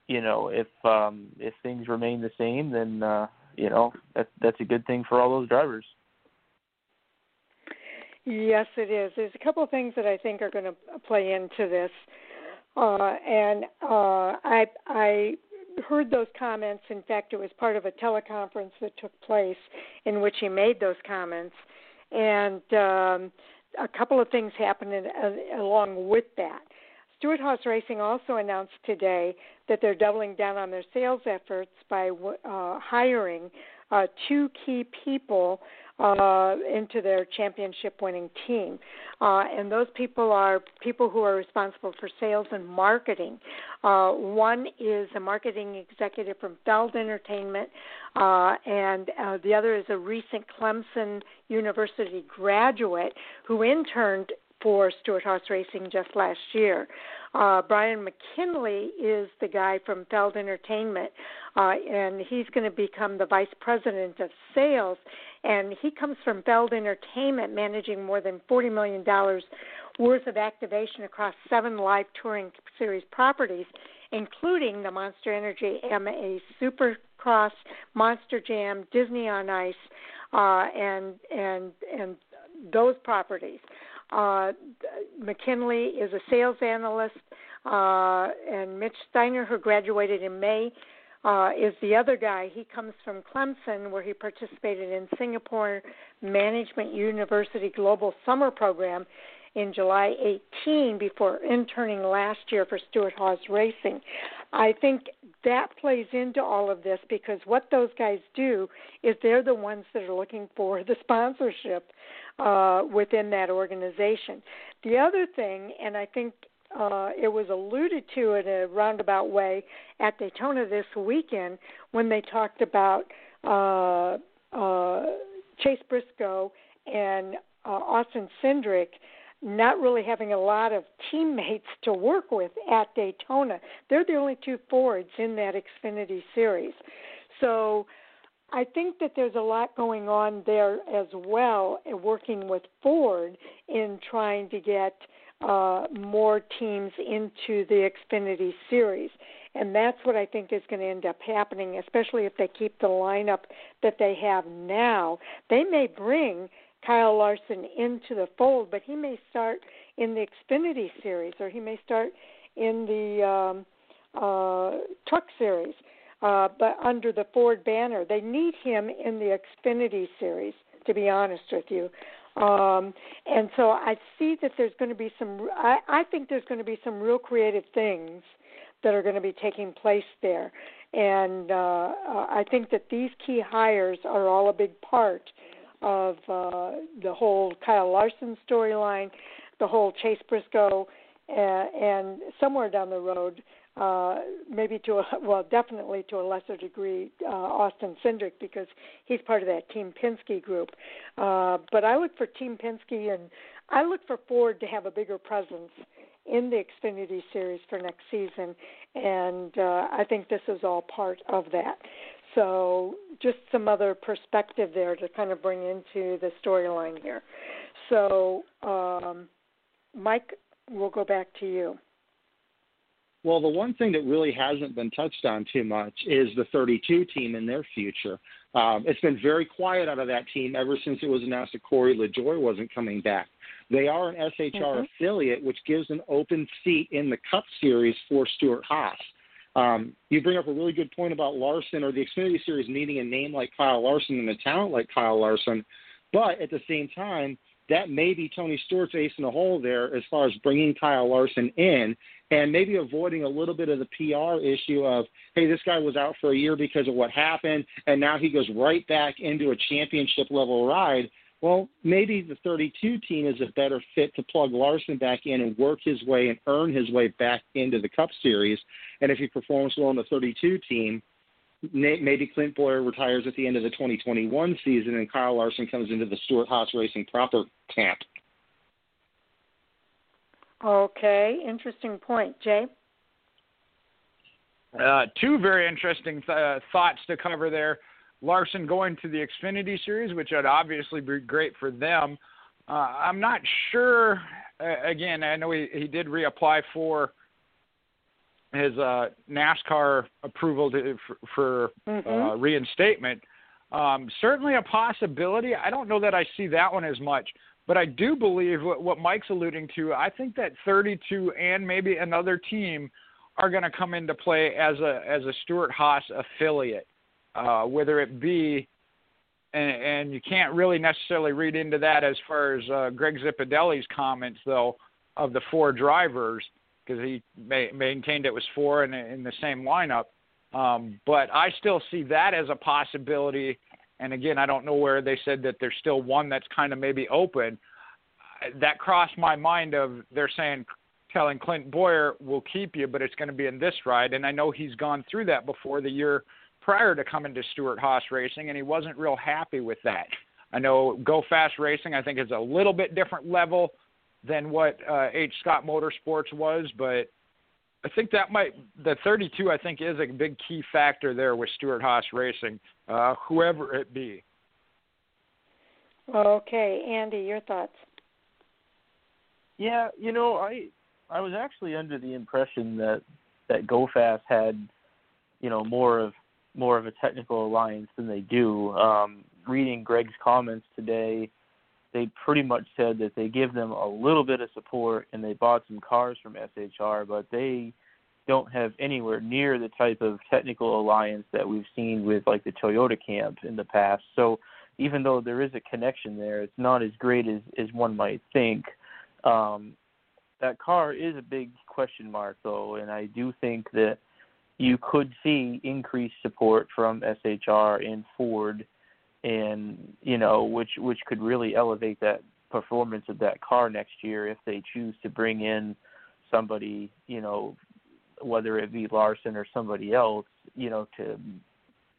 you know, if um, if things remain the same, then uh, you know that that's a good thing for all those drivers. Yes, it is. There's a couple of things that I think are going to play into this, uh, and uh, I I heard those comments. In fact, it was part of a teleconference that took place in which he made those comments, and um, a couple of things happened in, uh, along with that. Stewart-Haas Racing also announced today that they're doubling down on their sales efforts by uh, hiring uh, two key people uh, into their championship winning team. Uh, and those people are people who are responsible for sales and marketing. Uh, one is a marketing executive from Feld Entertainment, uh, and uh, the other is a recent Clemson University graduate who interned for Stewart Haas Racing just last year. Uh, Brian McKinley is the guy from Feld Entertainment, uh, and he's going to become the vice president of sales. And he comes from Feld Entertainment, managing more than $40 million worth of activation across seven live touring series properties, including the Monster Energy AMA Supercross, Monster Jam, Disney on Ice, uh, and and and those properties. Uh, McKinley is a sales analyst, uh, and Mitch Steiner, who graduated in May, uh, is the other guy. He comes from Clemson, where he participated in Singapore Management University Global Summer Program in July 18 before interning last year for Stewart-Haas Racing. I think that plays into all of this because what those guys do is they're the ones that are looking for the sponsorship uh, within that organization. The other thing, and I think uh, it was alluded to in a roundabout way at Daytona this weekend when they talked about uh, uh, Chase Briscoe and uh, Austin Cindric not really having a lot of teammates to work with at Daytona. They're the only two Fords in that Xfinity series. So I think that there's a lot going on there as well, uh, working with Ford in trying to get uh, more teams into the Xfinity series. And that's what I think is going to end up happening, especially if they keep the lineup that they have now. They may bring Kyle Larson into the fold, but he may start in the Xfinity series or he may start in the um, uh, Truck series, uh, but under the Ford banner. They need him in the Xfinity series, to be honest with you. Um, and so I see that there's going to be some. I, I think there's going to be some real creative things that are going to be taking place there, and uh, uh, I think that these key hires are all a big part of uh, the whole Kyle Larson storyline, the whole Chase Briscoe, uh, and somewhere down the road, uh, maybe to a (laughs) well, definitely to a lesser degree, uh, Austin Cindric because he's part of that Team Penske group. Uh, but I look for Team Penske and I look for Ford to have a bigger presence in the Xfinity Series for next season, and uh, I think this is all part of that. So, just some other perspective there to kind of bring into the storyline here. So, um, Mike, we'll go back to you. Well, the one thing that really hasn't been touched on too much is the 32 team and their future. Um, it's been very quiet out of that team ever since it was announced that Corey LaJoie wasn't coming back. They are an SHR mm-hmm. affiliate, which gives an open seat in the Cup Series for Stewart Haas. Um, you bring up a really good point about Larson or the Xfinity Series needing a name like Kyle Larson and a talent like Kyle Larson, but at the same time, that may be Tony Stewart's ace in the hole there as far as bringing Kyle Larson in and maybe avoiding a little bit of the PR issue of, hey, this guy was out for a year because of what happened, and now he goes right back into a championship level ride. Well, maybe the 32 team is a better fit to plug Larson back in and work his way and earn his way back into the Cup Series. And if he performs well on the 32 team, maybe Clint Bowyer retires at the end of the 2021 season and Kyle Larson comes into the Stewart Haas Racing proper camp. Okay, interesting point. Jay? Uh, two very interesting th- uh, thoughts to cover there. Larson going to the Xfinity Series, which would obviously be great for them. Uh, I'm not sure. Uh, again, I know he, he did reapply for his uh, NASCAR approval to, for, for mm-hmm. uh, reinstatement. Um, certainly a possibility. I don't know that I see that one as much. But I do believe what, what Mike's alluding to. I think that 32 and maybe another team are going to come into play as a as a Stewart Haas affiliate, uh, whether it be, and, and you can't really necessarily read into that as far as uh, Greg Zipadelli's comments though of the four drivers because he ma- maintained it was four in, in the same lineup. Um, but I still see that as a possibility and again, I don't know where they said that there's still one that's kind of maybe open. That crossed my mind of they're saying telling Clint Bowyer we'll keep you, but it's going to be in this ride. And I know he's gone through that before the year prior to coming to Stewart Haas Racing, and he wasn't real happy with that. I know Go Fast Racing I think is a little bit different level than what uh, HScott Motorsports was, but I think that might the 32 I think is a big key factor there with Stewart Haas Racing, uh, whoever it be. Okay, Andy, your thoughts? Yeah, you know, I I was actually under the impression that that GoFast had, you know, more of more of a technical alliance than they do. Um, reading Greg's comments today, they pretty much said that they give them a little bit of support and they bought some cars from SHR, but they don't have anywhere near the type of technical alliance that we've seen with like the Toyota camp in the past. So even though there is a connection there, it's not as great as as one might think. Um, that car is a big question mark though, and I do think that you could see increased support from SHR and Ford and you know which which could really elevate that performance of that car next year if they choose to bring in somebody you know whether it be Larson or somebody else you know to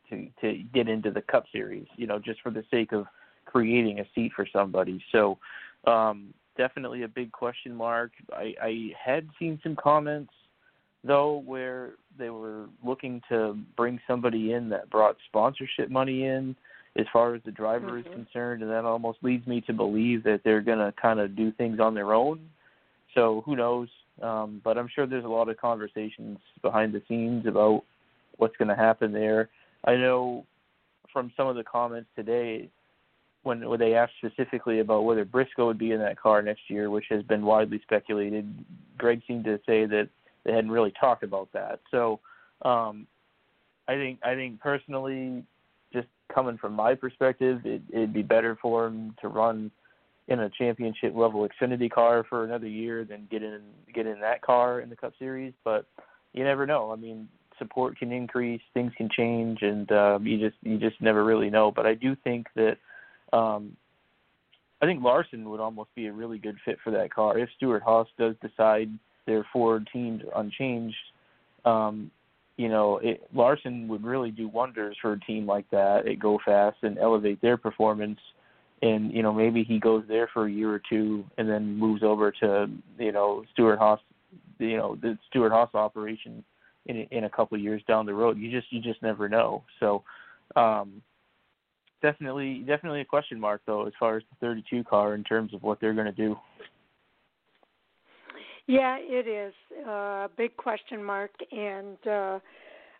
to to get into the cup series you know just for the sake of creating a seat for somebody. So um definitely a big question mark. I i had seen some comments though where they were looking to bring somebody in that brought sponsorship money in as far as the driver mm-hmm. is concerned, and that almost leads me to believe that they're going to kind of do things on their own. So who knows? Um, but I'm sure there's a lot of conversations behind the scenes about what's going to happen there. I know from some of the comments today, when when they asked specifically about whether Briscoe would be in that car next year, which has been widely speculated, Greg seemed to say that they hadn't really talked about that. So um, I think I think personally, just coming from my perspective, it, it'd be better for him to run in a championship level Xfinity car for another year than get in get in that car in the Cup Series. But you never know. I mean, support can increase, things can change, and uh, you just you just never really know. But I do think that um, I think Larson would almost be a really good fit for that car if Stewart Haas does decide their Ford teams unchanged. Um, you know, it, Larson would really do wonders for a team like that at Go Fast and elevate their performance. And you know, maybe he goes there for a year or two and then moves over to you know Stewart Haas, you know the Stewart Haas operation in in a couple of years down the road. You just you just never know. So. um definitely definitely a question mark though as far as the 32 car in terms of what they're going to do. Yeah, it is a uh, big question mark, and uh,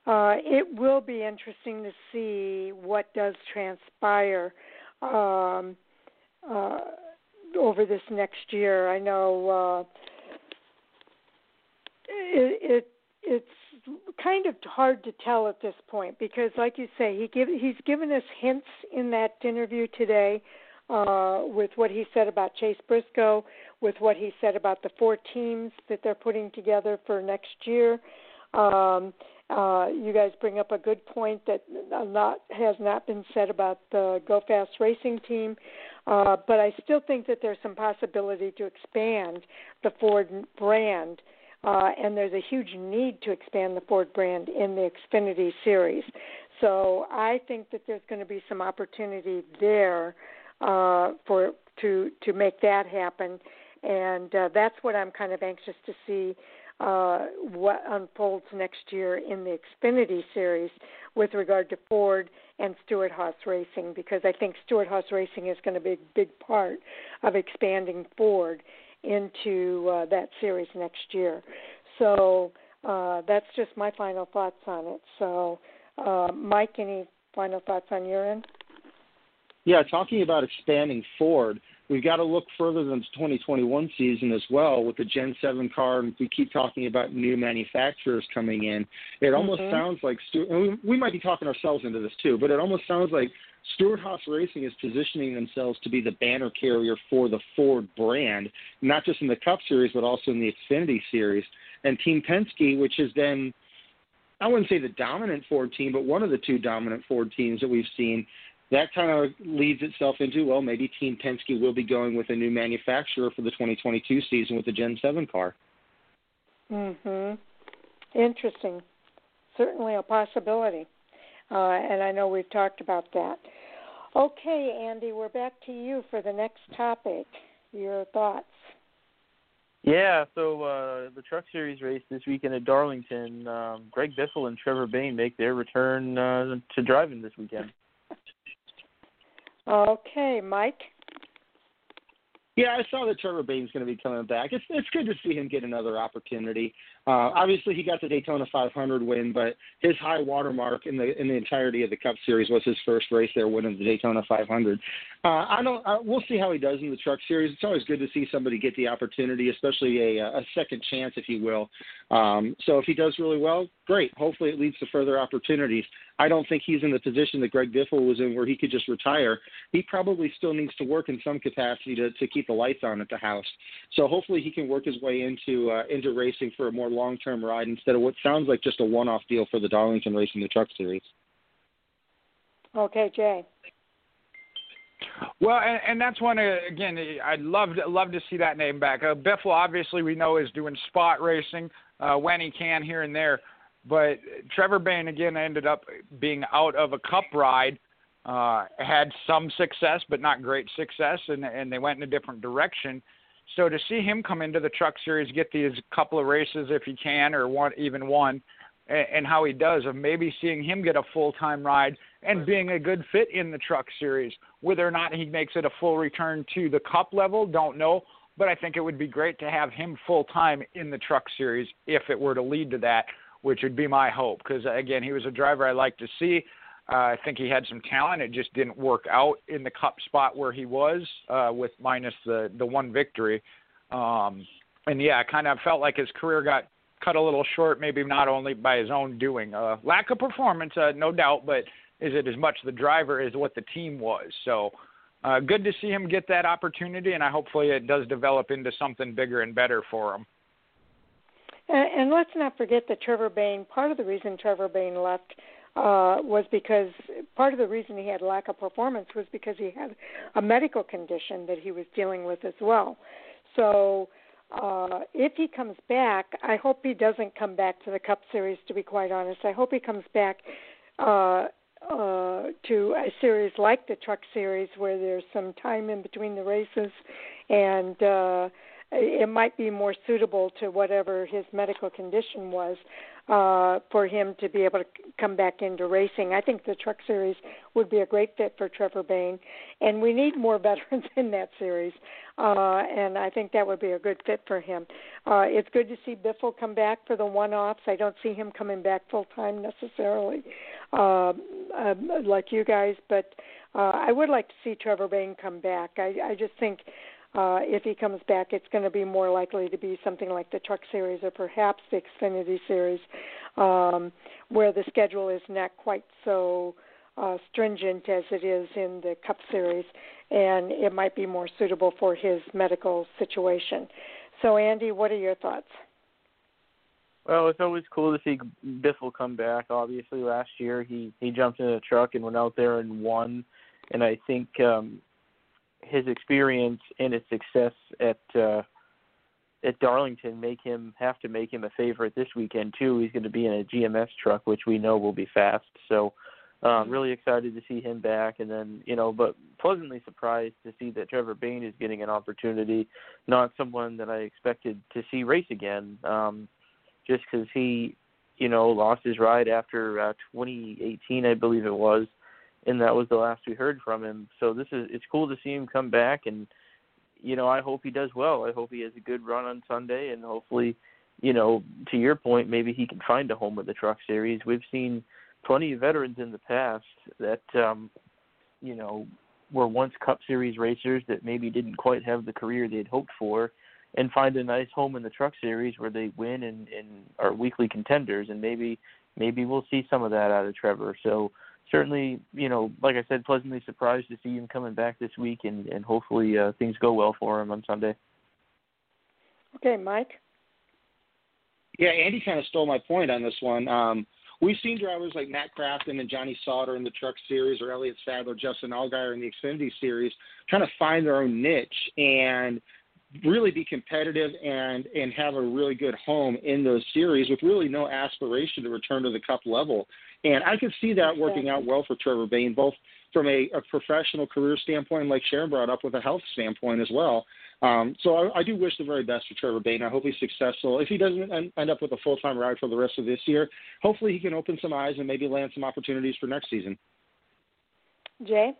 uh, it will be interesting to see what does transpire um, uh, over this next year. I know uh, it, it it's kind of hard to tell at this point because, like you say, he give he's given us hints in that interview today uh, with what he said about Chase Briscoe, with what he said about the four teams that they're putting together for next year. Um, uh, you guys bring up a good point that a lot has not been said about the Go Fast Racing team, uh, but I still think that there's some possibility to expand the Ford brand uh, and there's a huge need to expand the Ford brand in the Xfinity series. So I think that there's going to be some opportunity there uh, for to to make that happen, and uh, that's what I'm kind of anxious to see uh, what unfolds next year in the Xfinity series with regard to Ford and Stewart Haas Racing, because I think Stewart Haas Racing is going to be a big part of expanding Ford into uh, that series next year. So uh, that's just my final thoughts on it. So, uh, Mike, any final thoughts on your end? Yeah, talking about expanding Ford, we've got to look further than the 2021 season as well with the Gen 7 car. And we keep talking about new manufacturers coming in. It almost mm-hmm. sounds like, stuart we, we might be talking ourselves into this too, but it almost sounds like Stewart Haas Racing is positioning themselves to be the banner carrier for the Ford brand, not just in the Cup Series, but also in the Xfinity Series. And Team Penske, which has been, I wouldn't say the dominant Ford team, but one of the two dominant Ford teams that we've seen, that kind of leads itself into, well, maybe Team Penske will be going with a new manufacturer for the 2022 season with the Gen 7 car. Mhm. Interesting. Certainly a possibility. Uh, and I know we've talked about that. Okay, Andy, we're back to you for the next topic. Your thoughts? Yeah, so uh, the Truck Series race this weekend at Darlington, um, Greg Biffle and Trevor Bayne make their return uh, to driving this weekend. Okay, Mike. Yeah, I saw that Trevor Bayne's going to be coming back. It's it's good to see him get another opportunity. Uh, obviously, he got the Daytona 500 win, but his high watermark in the in the entirety of the Cup Series was his first race there, winning the Daytona 500. Uh, I don't. Uh, we'll see how he does in the Truck Series. It's always good to see somebody get the opportunity, especially a a second chance, if you will. Um, so if he does really well, great. Hopefully, it leads to further opportunities. I don't think he's in the position that Greg Biffle was in, where he could just retire. He probably still needs to work in some capacity to to keep the lights on at the house. So hopefully, he can work his way into uh, into racing for a more long term ride instead of what sounds like just a one off deal for the Darlington Racing the Truck Series. Okay, Jay. Well, and, and that's one uh, again. I'd love to, love to see that name back. Uh, Biffle, obviously, we know is doing spot racing uh, when he can here and there, but Trevor Bayne again ended up being out of a Cup ride. Uh, had some success, but not great success, and and they went in a different direction. So to see him come into the Truck Series, get these couple of races if he can, or one even one, and, and how he does, of maybe seeing him get a full time ride and being a good fit in the Truck Series. Whether or not he makes it a full return to the Cup level, don't know. But I think it would be great to have him full time in the Truck Series if it were to lead to that, which would be my hope. Because again, he was a driver I like to see. Uh, I think he had some talent. It just didn't work out in the Cup spot where he was uh, with minus the the one victory. Um, and yeah, I kind of felt like his career got cut a little short, maybe not only by his own doing. Uh, lack of performance, uh, no doubt, but is it as much the driver as what the team was? So uh, good to see him get that opportunity, and I hopefully it does develop into something bigger and better for him. And, and let's not forget that Trevor Bayne. Part of the reason Trevor Bayne left uh, was because part of the reason he had lack of performance was because he had a medical condition that he was dealing with as well. So uh, if he comes back, I hope he doesn't come back to the Cup Series. To be quite honest, I hope he comes back uh, uh, to a series like the Truck Series, where there's some time in between the races, and uh, it might be more suitable to whatever his medical condition was uh, for him to be able to come back into racing. I think the Truck Series would be a great fit for Trevor Bayne, and we need more (laughs) veterans in that series. Uh, and I think that would be a good fit for him. Uh, it's good to see Biffle come back for the one-offs. I don't see him coming back full time necessarily, uh, uh, like you guys, but uh, I would like to see Trevor Bayne come back. I, I just think uh, if he comes back, it's going to be more likely to be something like the Truck Series or perhaps the Xfinity Series, um, where the schedule is not quite so uh, stringent as it is in the Cup Series, and it might be more suitable for his medical situation. So, Andy, what are your thoughts? Well, it's always cool to see Biffle come back. Obviously, last year he he jumped in a truck and went out there and won, and I think um, his experience and his success at uh, at Darlington make him have to make him a favorite this weekend too. He's going to be in a GMS truck, which we know will be fast. So, um, really excited to see him back. And then you know, but pleasantly surprised to see that Trevor Bayne is getting an opportunity. Not someone that I expected to see race again, um, just because he, you know, lost his ride after uh, 2018, I believe it was and that was the last we heard from him. So this is it's cool to see him come back, and you know I hope he does well. I hope he has a good run on Sunday, and hopefully, you know, to your point, maybe he can find a home with the Truck Series. We've seen plenty of veterans in the past that um, you know were once Cup Series racers that maybe didn't quite have the career they'd hoped for. And find a nice home in the Truck Series where they win and, and are weekly contenders, and maybe maybe we'll see some of that out of Trevor. So certainly, you know, like I said, pleasantly surprised to see him coming back this week, and and hopefully uh, things go well for him on Sunday. Okay, Mike. Yeah, Andy kind of stole my point on this one. Um, we've seen drivers like Matt Crafton and Johnny Sauter in the Truck Series, or Elliott Sadler, Justin Allgaier in the Xfinity Series, trying to find their own niche and really be competitive and and have a really good home in those series with really no aspiration to return to the cup level and I could see that working out well for Trevor Bayne, both from a, a professional career standpoint, like Sharon brought up, with a health standpoint as well. Um, so I, I do wish the very best for Trevor Bayne. I hope he's successful. If he doesn't end, end up with a full time ride for the rest of this year, hopefully he can open some eyes and maybe land some opportunities for next season. Jay.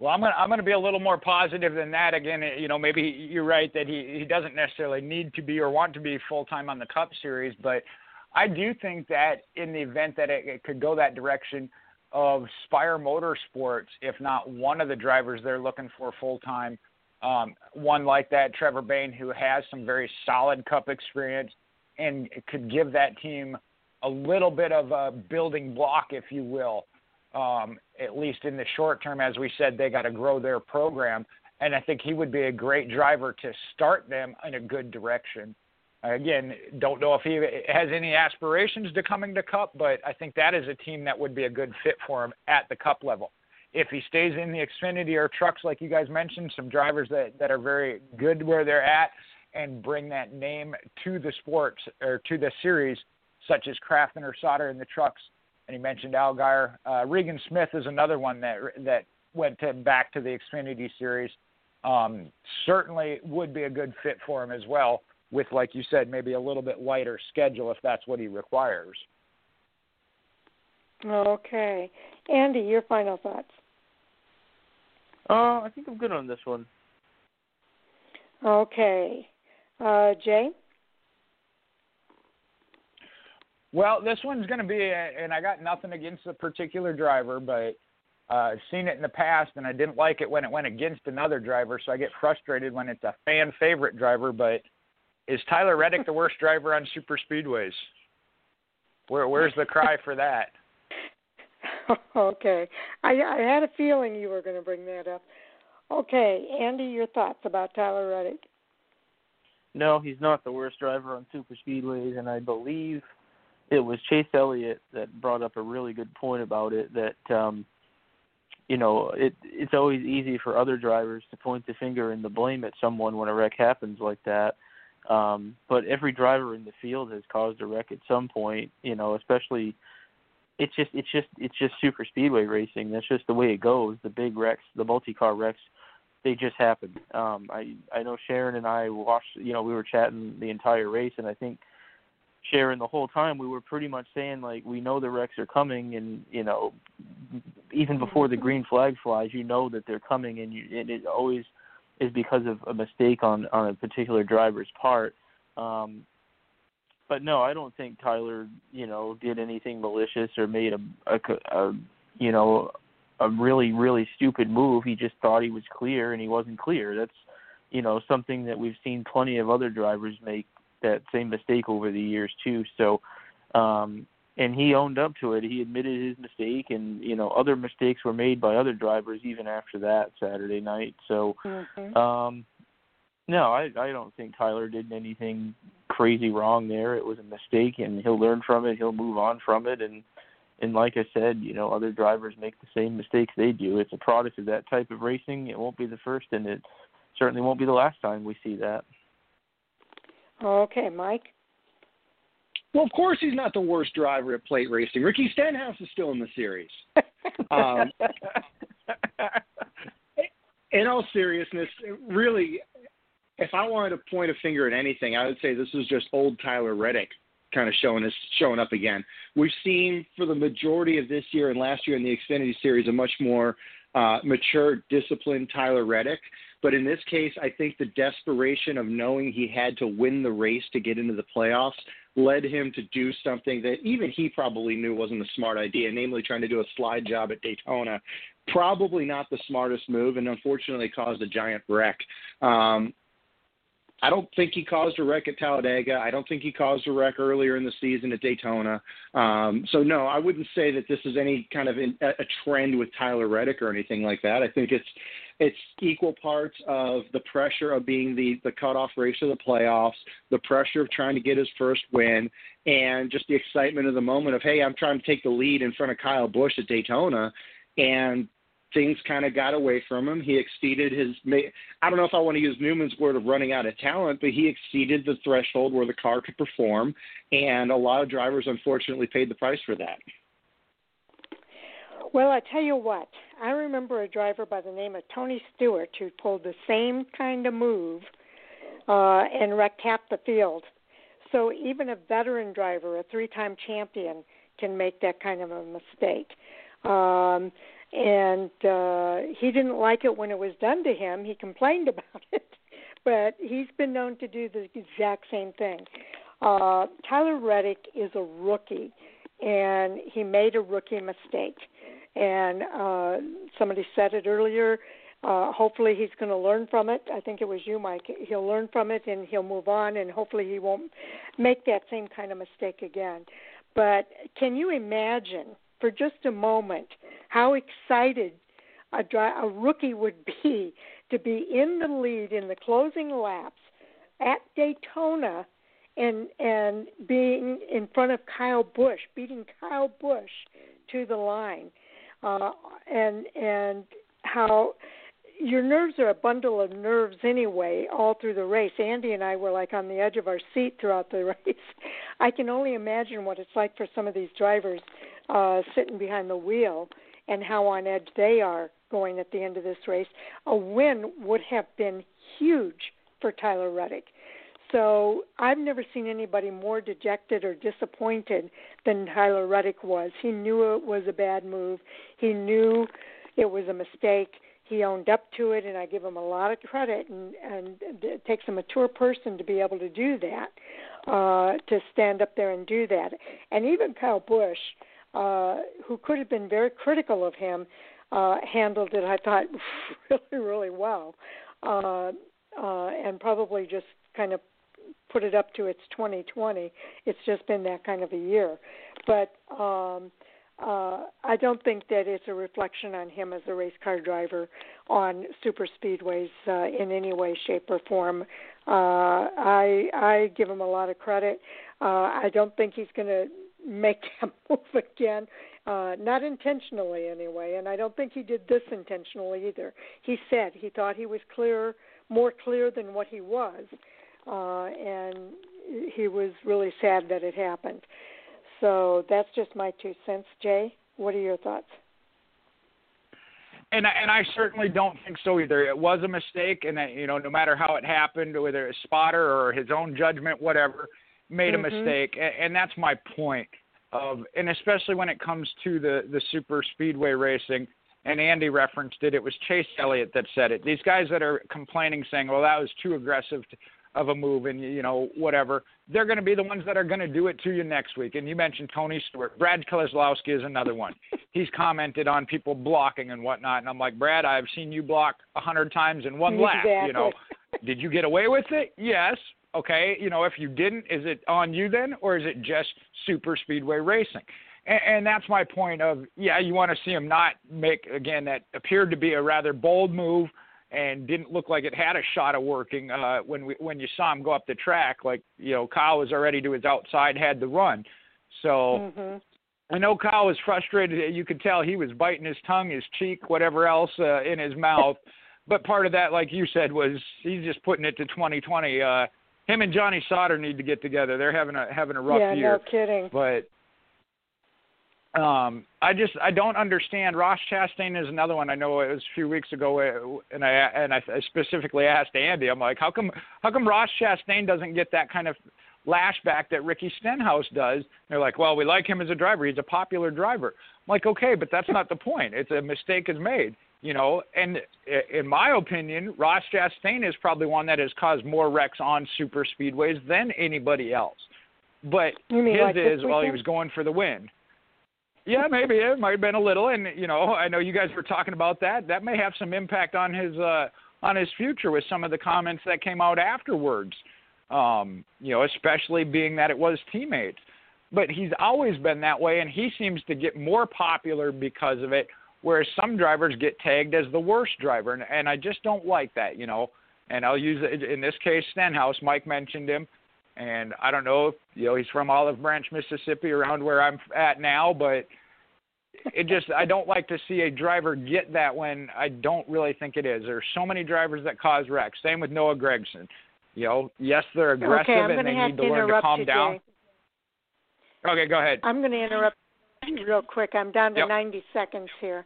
Well, I'm gonna I'm gonna be a little more positive than that. Again, you know, maybe you're right that he he doesn't necessarily need to be or want to be full time on the Cup Series, but I do think that in the event that it, it could go that direction of Spire Motorsports, if not one of the drivers they're looking for full time, um, one like that, Trevor Bayne, who has some very solid Cup experience and could give that team a little bit of a building block, if you will. Um, at least in the short term, as we said, they got to grow their program, and I think he would be a great driver to start them in a good direction. Again, don't know if he has any aspirations to coming to Cup, but I think that is a team that would be a good fit for him at the Cup level. If he stays in the Xfinity or trucks, like you guys mentioned, some drivers that, that are very good where they're at and bring that name to the sports or to the series, such as Crafton or Sauter in the trucks. And he mentioned Allgaier. Uh, Regan Smith is another one that that went to, back to the Xfinity series. Um, certainly would be a good fit for him as well with, like you said, maybe a little bit lighter schedule if that's what he requires. Okay. Andy, your final thoughts? Uh, I think I'm good on this one. Okay. Uh, Jay? Well, this one's going to be, and I got nothing against the particular driver, but uh, I've seen it in the past, and I didn't like it when it went against another driver, so I get frustrated when it's a fan favorite driver. But is Tyler Reddick the worst driver on super speedways? Where, where's the cry for that? (laughs) okay, I, I had a feeling you were going to bring that up. Okay, Andy, your thoughts about Tyler Reddick? No, he's not the worst driver on super speedways, and I believe it was Chase Elliott that brought up a really good point about it. That um, you know, it it's always easy for other drivers to point the finger and the blame at someone when a wreck happens like that. Um, but every driver in the field has caused a wreck at some point. You know, especially it's just it's just it's just super speedway racing. That's just the way it goes. The big wrecks, the multi-car wrecks, they just happen. Um, I I know Sharon and I watched. You know, we were chatting the entire race, and I think Sharon the whole time we were pretty much saying like we know the wrecks are coming, and you know, even before the green flag flies, you know that they're coming, and you and it always is because of a mistake on on a particular driver's part. Um, but no, I don't think Tyler, you know, did anything malicious or made a, a, a you know, a really really stupid move. He just thought he was clear and he wasn't clear. That's you know something that we've seen plenty of other drivers make that same mistake over the years too. So, um, and he owned up to it. He admitted his mistake, and you know other mistakes were made by other drivers even after that Saturday night. So, mm-hmm. um, no, I I don't think Tyler did anything crazy wrong there. It was a mistake, and he'll learn from it. He'll move on from it, and and like I said, you know, other drivers make the same mistakes they do. It's a product of that type of racing. It won't be the first, and it certainly won't be the last time we see that. Okay, Mike. Well, of course he's not the worst driver at plate racing. Ricky Stenhouse is still in the series. um, in all seriousness, really, if I wanted to point a finger at anything, I would say this is just old Tyler Reddick kind of showing us showing up again. We've seen for the majority of this year and last year in the Xfinity Series a much more uh, mature, disciplined Tyler Reddick. But in this case, I think the desperation of knowing he had to win the race to get into the playoffs led him to do something that even he probably knew wasn't a smart idea, namely trying to do a slide job at Daytona. Probably not the smartest move, and unfortunately caused a giant wreck. Um, I don't think he caused a wreck at Talladega. I don't think he caused a wreck earlier in the season at Daytona. Um, so no, I wouldn't say that this is any kind of in, a, trend with Tyler Reddick or anything like that. I think it's it's equal parts of the pressure of being the the cutoff race of the playoffs, the pressure of trying to get his first win, and just the excitement of the moment of hey, I'm trying to take the lead in front of Kyle Busch at Daytona, and things kind of got away from him. He exceeded his. I don't know if I want to use Newman's word of running out of talent, but he exceeded the threshold where the car could perform, and a lot of drivers unfortunately paid the price for that. Well, I tell you what, I remember a driver by the name of Tony Stewart who pulled the same kind of move uh, and wrecked half the field. So even a veteran driver, a three-time champion, can make that kind of a mistake. Um, and uh, he didn't like it when it was done to him. He complained (laughs) about it, but he's been known to do the exact same thing. Uh, Tyler Reddick is a rookie, and he made a rookie mistake. And uh, somebody said it earlier. Uh, hopefully, he's going to learn from it. I think it was you, Mike. He'll learn from it, and he'll move on, and hopefully, he won't make that same kind of mistake again. But can you imagine? For just a moment how excited a, a rookie would (laughs) be to be in the lead in the closing laps at Daytona and and being in front of Kyle Busch, beating Kyle Busch to the line, uh, and and how your nerves are a bundle of nerves anyway all through the race. Andy and I were like on the edge of our seat throughout the (laughs) race. I can only imagine what it's like for some of these drivers uh, sitting behind the wheel and how on edge they are going at the end of this race. A win would have been huge for Tyler Reddick. So I've never seen anybody more dejected or disappointed than Tyler Reddick was. He knew it was a bad move. He knew it was a mistake. he owned up to it, and I give him a lot of credit. And and it takes a mature person to be able to do that, uh, to stand up there and do that. And even Kyle Busch, uh, who could have been very critical of him, uh, handled it. I thought (laughs) really, really well, uh, uh, and probably just kind of put it up to its 2020. It's just been that kind of a year, but. um uh, I don't think that it's a reflection on him as a race car driver on super speedways uh, in any way, shape, or form. Uh, I I give him a lot of credit. Uh, I don't think he's going to make (laughs) that move again, uh, not intentionally anyway. And I don't think he did this intentionally either. He said he thought he was clear, more clear than what he was, uh, and he was really sad that it happened. So that's just my two cents, Jay. What are your thoughts? And I, and I certainly don't think so either. It was a mistake, and that, you know, no matter how it happened, whether it's spotter or his own judgment, whatever, made mm-hmm. a mistake, and, and that's my point. Of and especially when it comes to the the super speedway racing, and Andy referenced it. It was Chase Elliott that said it. These guys that are complaining, saying, "Well, that was too aggressive." Of a move and you know whatever they're going to be the ones that are going to do it to you next week and you mentioned tony stewart brad keselowski is another one (laughs) he's commented on people blocking and whatnot and i'm like brad i've seen you block a hundred times in one exactly. lap you know did you get away with it yes okay you know if you didn't is it on you then or is it just super speedway racing and, and that's my point of yeah you want to see him not make again that appeared to be a rather bold move and didn't look like it had a shot of working uh, when we when you saw him go up the track. Like you know, Kyle was already to his outside, had the run. So mm-hmm. I know Kyle was frustrated. You could tell he was biting his tongue, his cheek, whatever else uh, in his mouth. but part of that, like you said, was he's just putting it to 2020. Uh, him and Johnny Sauter need to get together. They're having a having a rough yeah, year. no kidding. But um, I just I don't understand. Ross Chastain is another one. I know it was a few weeks ago, uh, and I and I specifically asked Andy. I'm like, how come how come Ross Chastain doesn't get that kind of lashback that Ricky Stenhouse does? they're like, well, we like him as a driver. He's a popular driver. I'm like, okay, but that's not the point. It's a mistake is made, you know. And in my opinion, Ross Chastain is probably one that has caused more wrecks on super speedways than anybody else. But you mean his like is well, he was going for the win. Yeah, maybe it might have been a little, and you know, I know you guys were talking about that. That may have some impact on his uh, on his future with some of the comments that came out afterwards. Um, you know, especially being that it was teammates. But he's always been that way, and he seems to get more popular because of it. Whereas some drivers get tagged as the worst driver, and, and I just don't like that. You know, and I'll use in this case Stenhouse. Mike mentioned him and I don't know if you know he's from Olive Branch, Mississippi, around where I'm at now, but it just I don't like to see a driver get that when I don't really think it is. There's so many drivers that cause wrecks. Same with Noah Gragson. You know, yes, they're aggressive okay, and they need to, to learn to calm you, down. Jay. Okay, go ahead. I'm going to interrupt (laughs) real quick. I'm down to yep. 90 seconds here.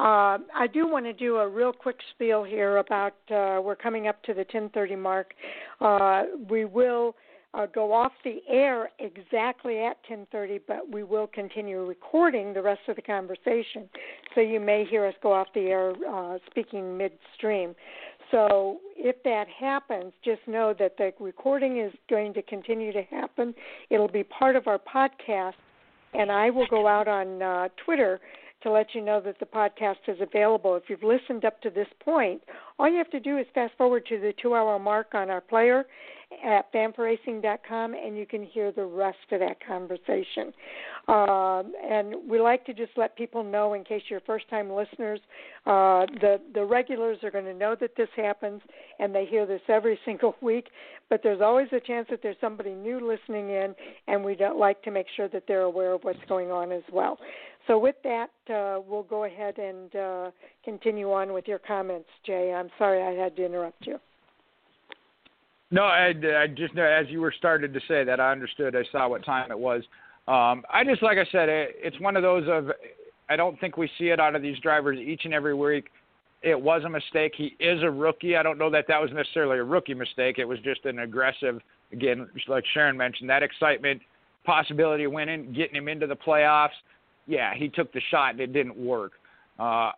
Uh, I do want to do a real quick spiel here about uh, we're coming up to the 10:30 mark. Uh, we will uh, go off the air exactly at 10:30, but we will continue recording the rest of the conversation. So you may hear us go off the air uh, speaking midstream. So if that happens, just know that the recording is going to continue to happen. It'll be part of our podcast, and I will go out on uh, Twitter to let you know that the podcast is available. If you've listened up to this point, all you have to do is fast forward to the two hour mark on our player at fan4racing.com and you can hear the rest of that conversation. Um, and we like to just let people know, in case you're first time listeners, uh, the, the regulars are going to know that this happens and they hear this every (laughs) single week. But there's always a chance that there's somebody new listening in, and we don't like to make sure that they're aware of what's going on as well. So, with that, uh, we'll go ahead and uh, continue on with your comments, Jay. I'm sorry I had to interrupt you. No, I, I just know as you were started to say that, I understood. I saw what time it was. Um, I just, like I said, it, it's one of those of I don't think we see it out of these drivers each and every week. It was a mistake. He is a rookie. I don't know that that was necessarily a rookie mistake. It was just an aggressive, again, like Sharon mentioned, that excitement, possibility of winning, getting him into the playoffs. Yeah, he took the shot and it didn't work. Uh,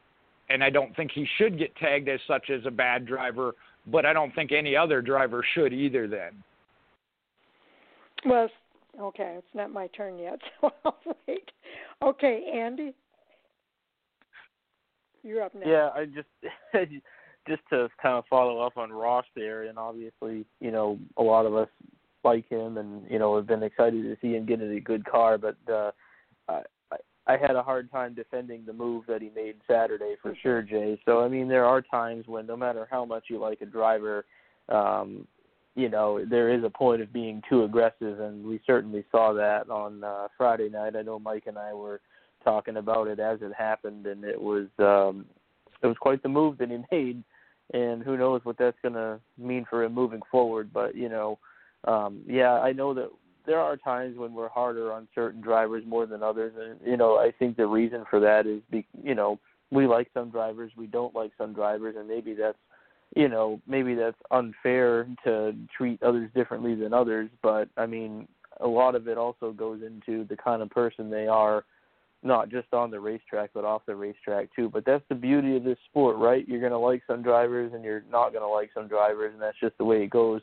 and I don't think he should get tagged as such as a bad driver. But I don't think any other driver should either. Then. Well, okay, it's not my turn yet, (laughs) so I'll wait. Okay, Andy, you're up next. Yeah, I just (laughs) just to kind of follow up on Ross there, and obviously, you know, a lot of us like him, and you know, have been excited to see him get in a good car. But uh, I I had a hard time defending the move that he made Saturday for sure, Jay. So I mean, there are times when no matter how much you like a driver, um, you know, there is a point of being too aggressive, and we certainly saw that on uh, Friday night. I know Mike and I were talking about it as it happened, and it was um, it was quite the move that he (laughs) made, and who knows what that's going to mean for him moving forward. But you know, um, yeah, I know that there are times when we're harder on certain drivers more than others, and you know, I think the reason for that is, be, you know, we like some drivers, we don't like some drivers, and maybe that's you know, maybe that's unfair to treat others differently than others, but I mean, a lot of it also goes into the kind of person they are not just on the racetrack but off the racetrack too. But that's the beauty of this sport, right? You're gonna like some drivers and you're not gonna like some drivers, and that's just the way it goes.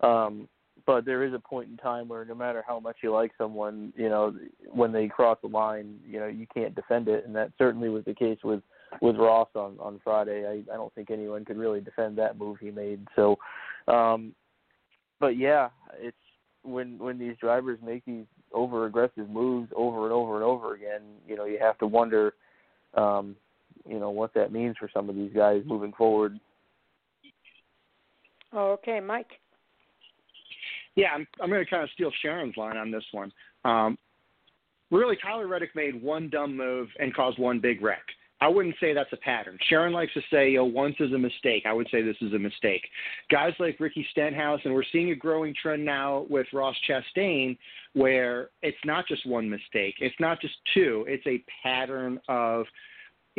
Um, but there is a point in time where no matter how much you like someone, you know, when they cross the line, you know, you can't defend it, and that certainly was the case with with Ross on on Friday. I I don't think anyone could really defend that move he made. So, um, but yeah, it's when when these drivers make these over aggressive moves over and over and over again, you know, you have to wonder, um, you know, what that means for some of these guys moving forward. Okay, Mike. Yeah, I'm I'm going to kind of steal Sharon's line on this one. Um, really, Tyler Reddick made one dumb move and caused one big wreck. I wouldn't say that's a pattern. Sharon likes to say, you know, once is a mistake. I would say this is a mistake. Guys like Ricky Stenhouse, and we're seeing a growing trend now with Ross Chastain, where it's not just one mistake. It's not just two. It's a pattern of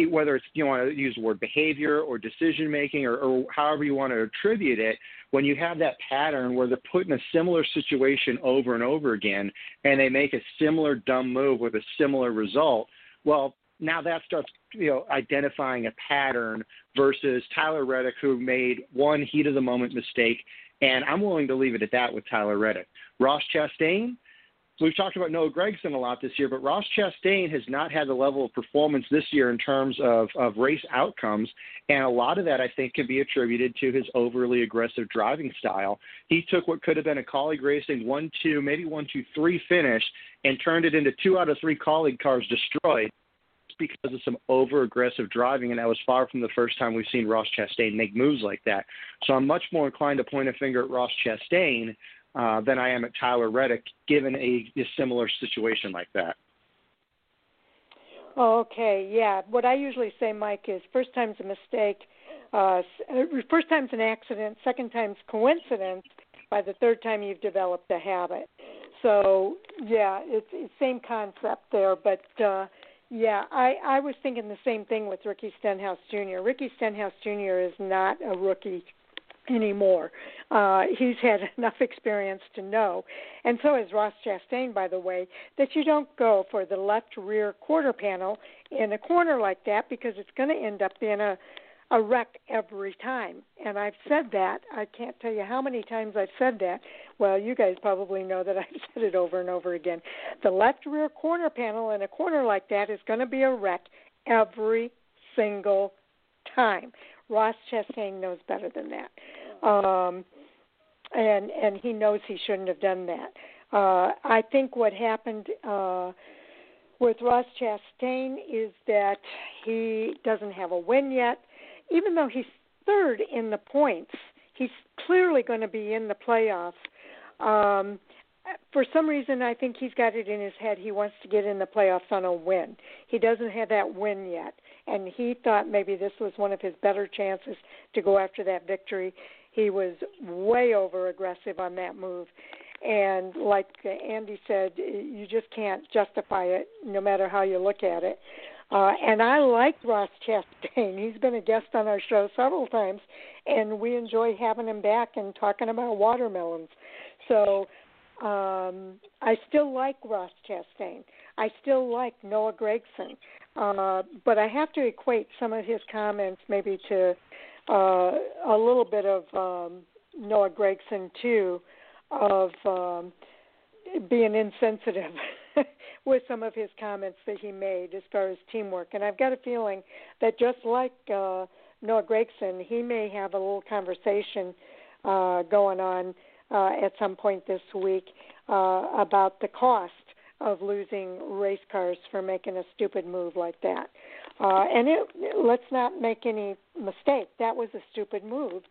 whether it's you want to use the word behavior or decision making or, or however you want to attribute it, when you have that pattern where they're put in a similar situation over and over again and they make a similar dumb move with a similar result, well, now that starts you know identifying a pattern versus Tyler Reddick who made one heat of the moment mistake and I'm willing to leave it at that with Tyler Reddick. Ross Chastain, we've talked about Noah Gragson a lot this year, but Ross Chastain has not had the level of performance this year in terms of, of race outcomes. And a lot of that, I think, can be attributed to his overly aggressive driving style. He took what could have been a Kaulig racing 1 2, maybe 1 2 3 finish and turned it into two out of three Kaulig cars destroyed because of some over aggressive driving, and that was far from the first time we've seen Ross Chastain make moves like that. So I'm much more inclined to point a finger at Ross Chastain uh, than I am at Tyler Reddick, given a, a similar situation like that. Okay, yeah. What I usually say, Mike, is first time's a mistake, uh, uh, first time's an accident, second time's coincidence. By the third time, you've developed a habit. So yeah, it's, it's same concept there, but uh, yeah, I I was thinking the same thing with Ricky Stenhouse Jr. Ricky Stenhouse Jr. is not a rookie anymore. Uh, he's had (laughs) enough experience to know, and so has Ross Chastain, by the way, that you don't go for the left rear quarter panel in a corner like that because it's going to end up being a a wreck every time. And I've said that. I can't tell you how many times I've said that. Well, you guys probably know that (laughs) I've said it over and over again. The left rear corner panel in a corner like that is going to be a wreck every single time. Ross Chastain knows better than that. Um and and he knows he shouldn't have done that. Uh I think what happened uh with Ross Chastain is that he doesn't have a win yet even though he's third in the points, he's clearly going to be in the playoffs. Um, for some reason, I think he's got it in his head he wants to get in the playoffs on a win. He doesn't have that win yet, and he thought maybe this was one of his better chances to go after that victory. He was way over aggressive on that move. And like Andy said, you just can't justify it no matter how you look at it. Uh, and I like Ross Chastain. (laughs) He's been a guest on our show several times, and we enjoy having him back and talking about watermelons. So um, I still like Ross Chastain. I still like Noah Gragson. Uh, but I have to equate some of his comments maybe to uh, a little bit of um, Noah Gragson too, of um, being insensitive (laughs) with some of his comments that he made as far as teamwork. And I've got a feeling that just like uh, Noah Gragson, he may have a little conversation uh, going on uh, at some point this week uh, about the cost of losing race cars for making a stupid move like that. Uh, and it, let's not make any mistake. That was a stupid move,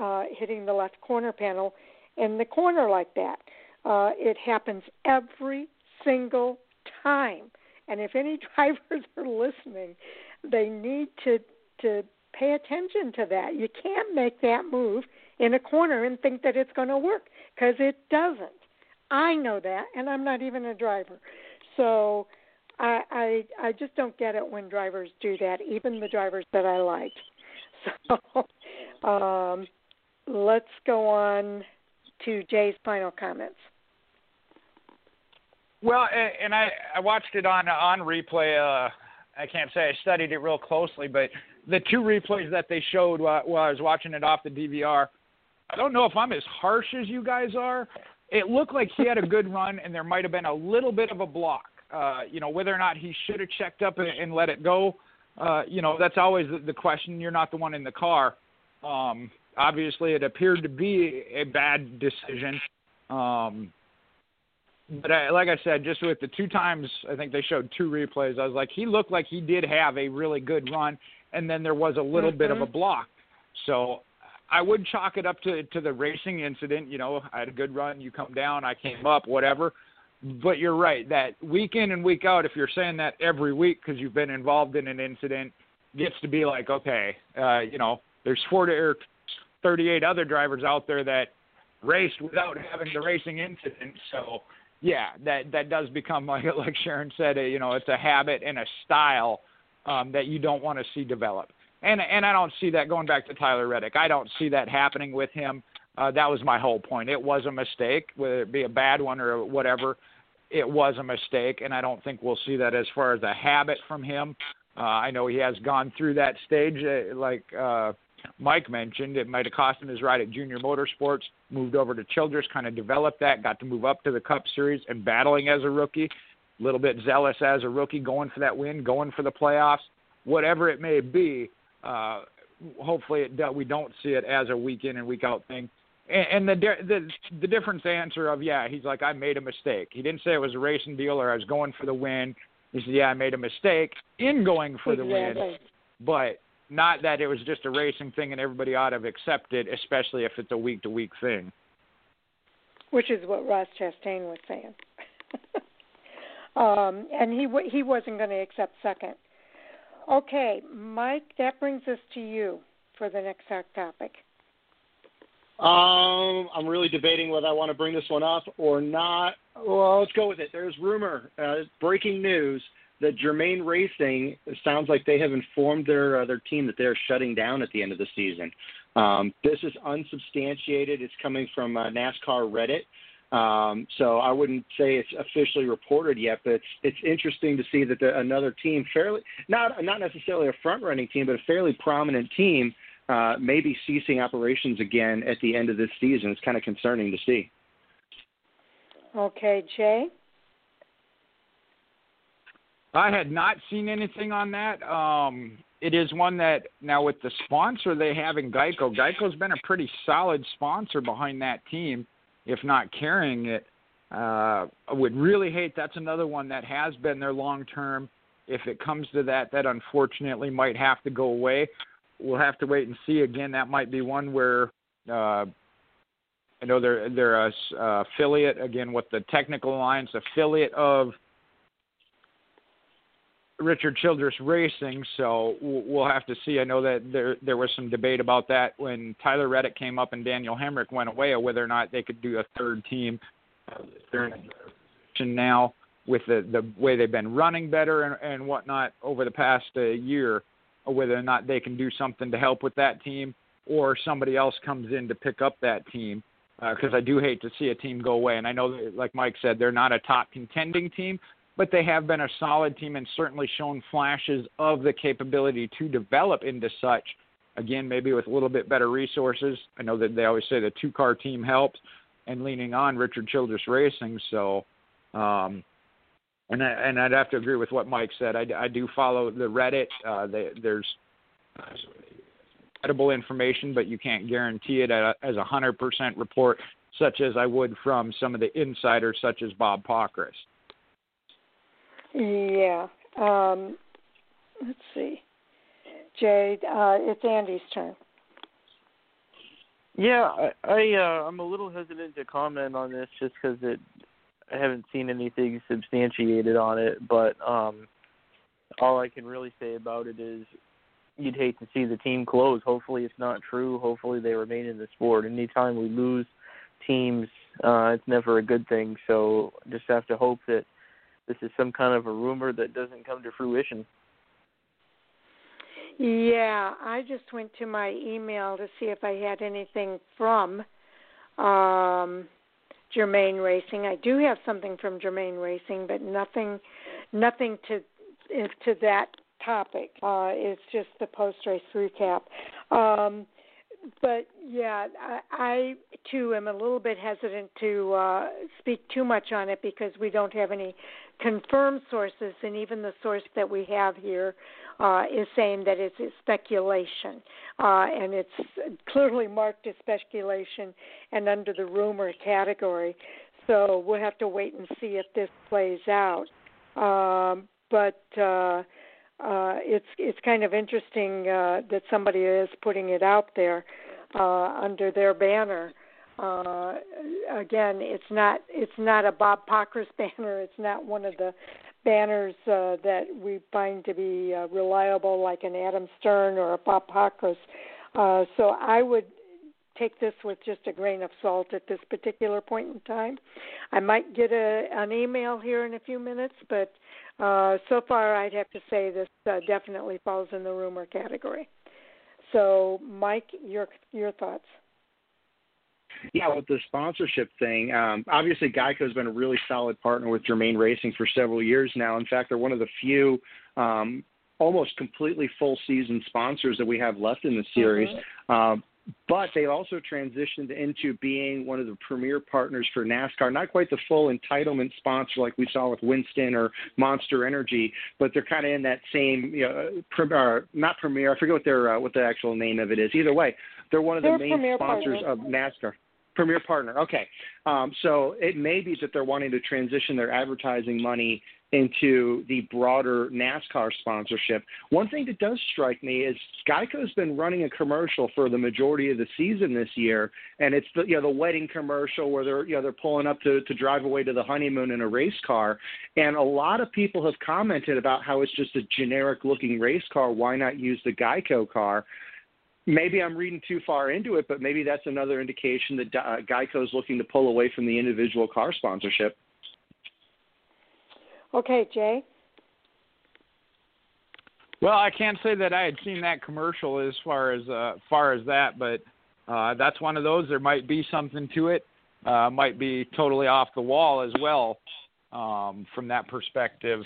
uh, hitting the left corner panel in the corner like that. Uh, it happens every single time. And if any (laughs) drivers are listening, they need to to pay attention to that. You can't make that move in a corner and think that it's going to work because it doesn't. I know that, and I'm not even a driver. So I I I just don't get it when drivers do that, even the drivers that I like. (laughs) So um, let's go on to Jay's final comments. Well, and I I watched it on on replay. Uh, I can't say I studied it real closely, but the two replays that they showed while, while I was watching it off the DVR, I don't know if I'm as harsh as you guys are. It looked like he had a good run, and there might have been a little bit of a block. Uh, you know, whether or not he should have checked up and, and let it go, uh, you know, that's always the, the question. You're not the one in the car. Um, obviously, it appeared to be a bad decision. Um, but I, like I said, just with the two times, I think they showed two replays. I was like, he looked like he did have a really good run, and then there was a little mm-hmm. bit of a mm-hmm. block. So I would chalk it up to to the racing incident. You know, I had a good run, you come down, I came up, whatever. But you're right that week in and week out, if you're saying that every week because you've been involved in an incident, gets to be like, okay, uh, you know, there's 40 or 38 other drivers out there that raced without having the racing incident. So yeah, that that does become (laughs) like like Sharon said, you know, it's a habit and a style um, that you don't want to see develop. And and I don't see that going back to Tyler Reddick. I don't see that happening with him. Uh, that was my whole point. It was a mistake, whether it be a bad one or whatever. It was a mistake, and I don't think we'll see that as far as a habit from him. Uh, I know he has gone through that stage, uh, like uh, Mike mentioned, it might have cost him his ride at Junior Motorsports, moved over to Childress, kind of developed that, got to move up to the Cup Series and battling as a rookie, a little bit zealous as a rookie, going for that win, going for the playoffs, whatever it may be. Uh, hopefully, it, we don't see it as a week in and week out thing. And, and the, the the difference answer of yeah, he's like I made a mistake. He didn't say it was a racing deal or I was going for the win. He said yeah, I made a mistake in going for the win, but not that it was just a racing thing and everybody ought to accept it, especially if it's a week to week thing. Which is what Ross Chastain was saying. (laughs) um, and he he wasn't going to accept second. Okay, Mike, that brings us to you for the next topic. Um, I'm really debating whether I want to bring this one up or not. Well, let's go with it. There's rumor, uh, breaking news that Germain Racing sounds like they have informed their uh, their team that they're shutting down at the end of the season. Um, this is unsubstantiated. It's coming from uh, NASCAR Reddit. Um, so I wouldn't say it's officially reported yet, but it's it's interesting to see that the, another team, fairly not not necessarily a front running team, but a fairly prominent team, uh, may be ceasing operations again at the end of this season. It's kind of concerning to see. Okay, Jay. I had not seen anything on that. Um, it is one that now with the sponsor they have in Geico, Geico's been a pretty solid sponsor behind that team, if not carrying it. Uh, I would really hate that's another one that has been there long term. If it comes to that, that unfortunately might have to go away. We'll have to wait and see. Again, that might be one where uh, I know they're they're a uh, affiliate again with the Technical Alliance affiliate of Richard Childress Racing, so we'll have to see. I know that there there was some debate about that when Tyler Reddick came up and Daniel Hemric went away, whether or not they could do a third team. They're in now with the the way they've been running better and, and whatnot over the past uh, year, whether or not they can do something to help with that team, or somebody else comes in to pick up that team. Because uh, I do hate to see a team go away, and I know, that, like Mike said, they're not a top contending team, but they have been a solid team and certainly shown flashes of the capability to develop into such. Again, maybe with a little bit better resources. I know that they always say the two car team helps, and leaning on Richard Childress Racing. So, um, and I, and I'd have to agree with what Mike said. I, I do follow the Reddit. Uh, they, there's credible information, but you can't guarantee it as a hundred percent report, such as I would from some of the insiders, such as Bob Pockrass. Yeah. Um, let's see. Jay, uh, it's Andy's turn. Yeah, I, I uh, I'm a little hesitant to comment on this just because it I haven't seen anything substantiated on it, but um, all I can really say about it is you'd hate to see the team close. Hopefully, it's not true. Hopefully, they remain in the sport. Anytime we lose teams, uh, it's never a good thing. So just have to hope that this is some kind of a rumor that doesn't come to fruition. Yeah, I just went to my email to see if I had anything from um Germain Racing. I do have something from Germain Racing, but nothing nothing to to that topic. Uh it's just the post race recap. Um but yeah, I, I too am a little bit hesitant to uh, speak too much on it because we don't have any confirmed sources, and even the source that we have here uh, is saying that it's, it's speculation, uh, and it's clearly marked as speculation and under the rumor category. So we'll have to wait and see if this plays out. Um, but uh, uh, it's it's kind of interesting uh, that somebody is putting it out there uh, under their banner. Uh, again, it's not it's not a Bob Pockrass (laughs) banner. It's not one of the banners uh, that we find to be uh, reliable, like an Adam Stern or a Bob Pockrass. Uh, so I would take this with just a grain of salt at this particular point in time. I might get a, an email here in a few minutes, but uh, so far I'd have to say this uh, definitely falls in the rumor category. So, Mike, your your thoughts? Yeah, with the sponsorship thing, um, obviously Geico's been a really solid partner with Germain Racing for several years now. In fact, they're one of the few um, almost completely full season sponsors that we have left in the series. Mm-hmm. Um, but they also transitioned into being one of the premier partners for NASCAR. Not quite the full entitlement sponsor like we saw with Winston or Monster Energy, but they're kind of in that same, you know, premier, not premier. I forget what their uh, what the actual name of it is. Either way, they're one of they're the main sponsors partner. of NASCAR. Premier partner. Okay. Um, so it may be that they're wanting to transition their advertising money into the broader NASCAR sponsorship. One thing that does strike me is Geico's been running a commercial for the majority of the season this year, and it's the you know the wedding commercial where they're you know they're pulling up to to drive away to the honeymoon in a race car, and a lot of people have commented about how it's just a generic looking race car. Why not use the Geico car? Maybe I'm reading too far into it, but maybe that's another indication that uh, Geico is looking to pull away from the individual car sponsorship. Okay, Jay. Well, I can't say that I had seen that commercial as far as uh, far as that, but uh, that's one of those. There might be something to it. Uh, might be totally off the wall as well um, from that perspective,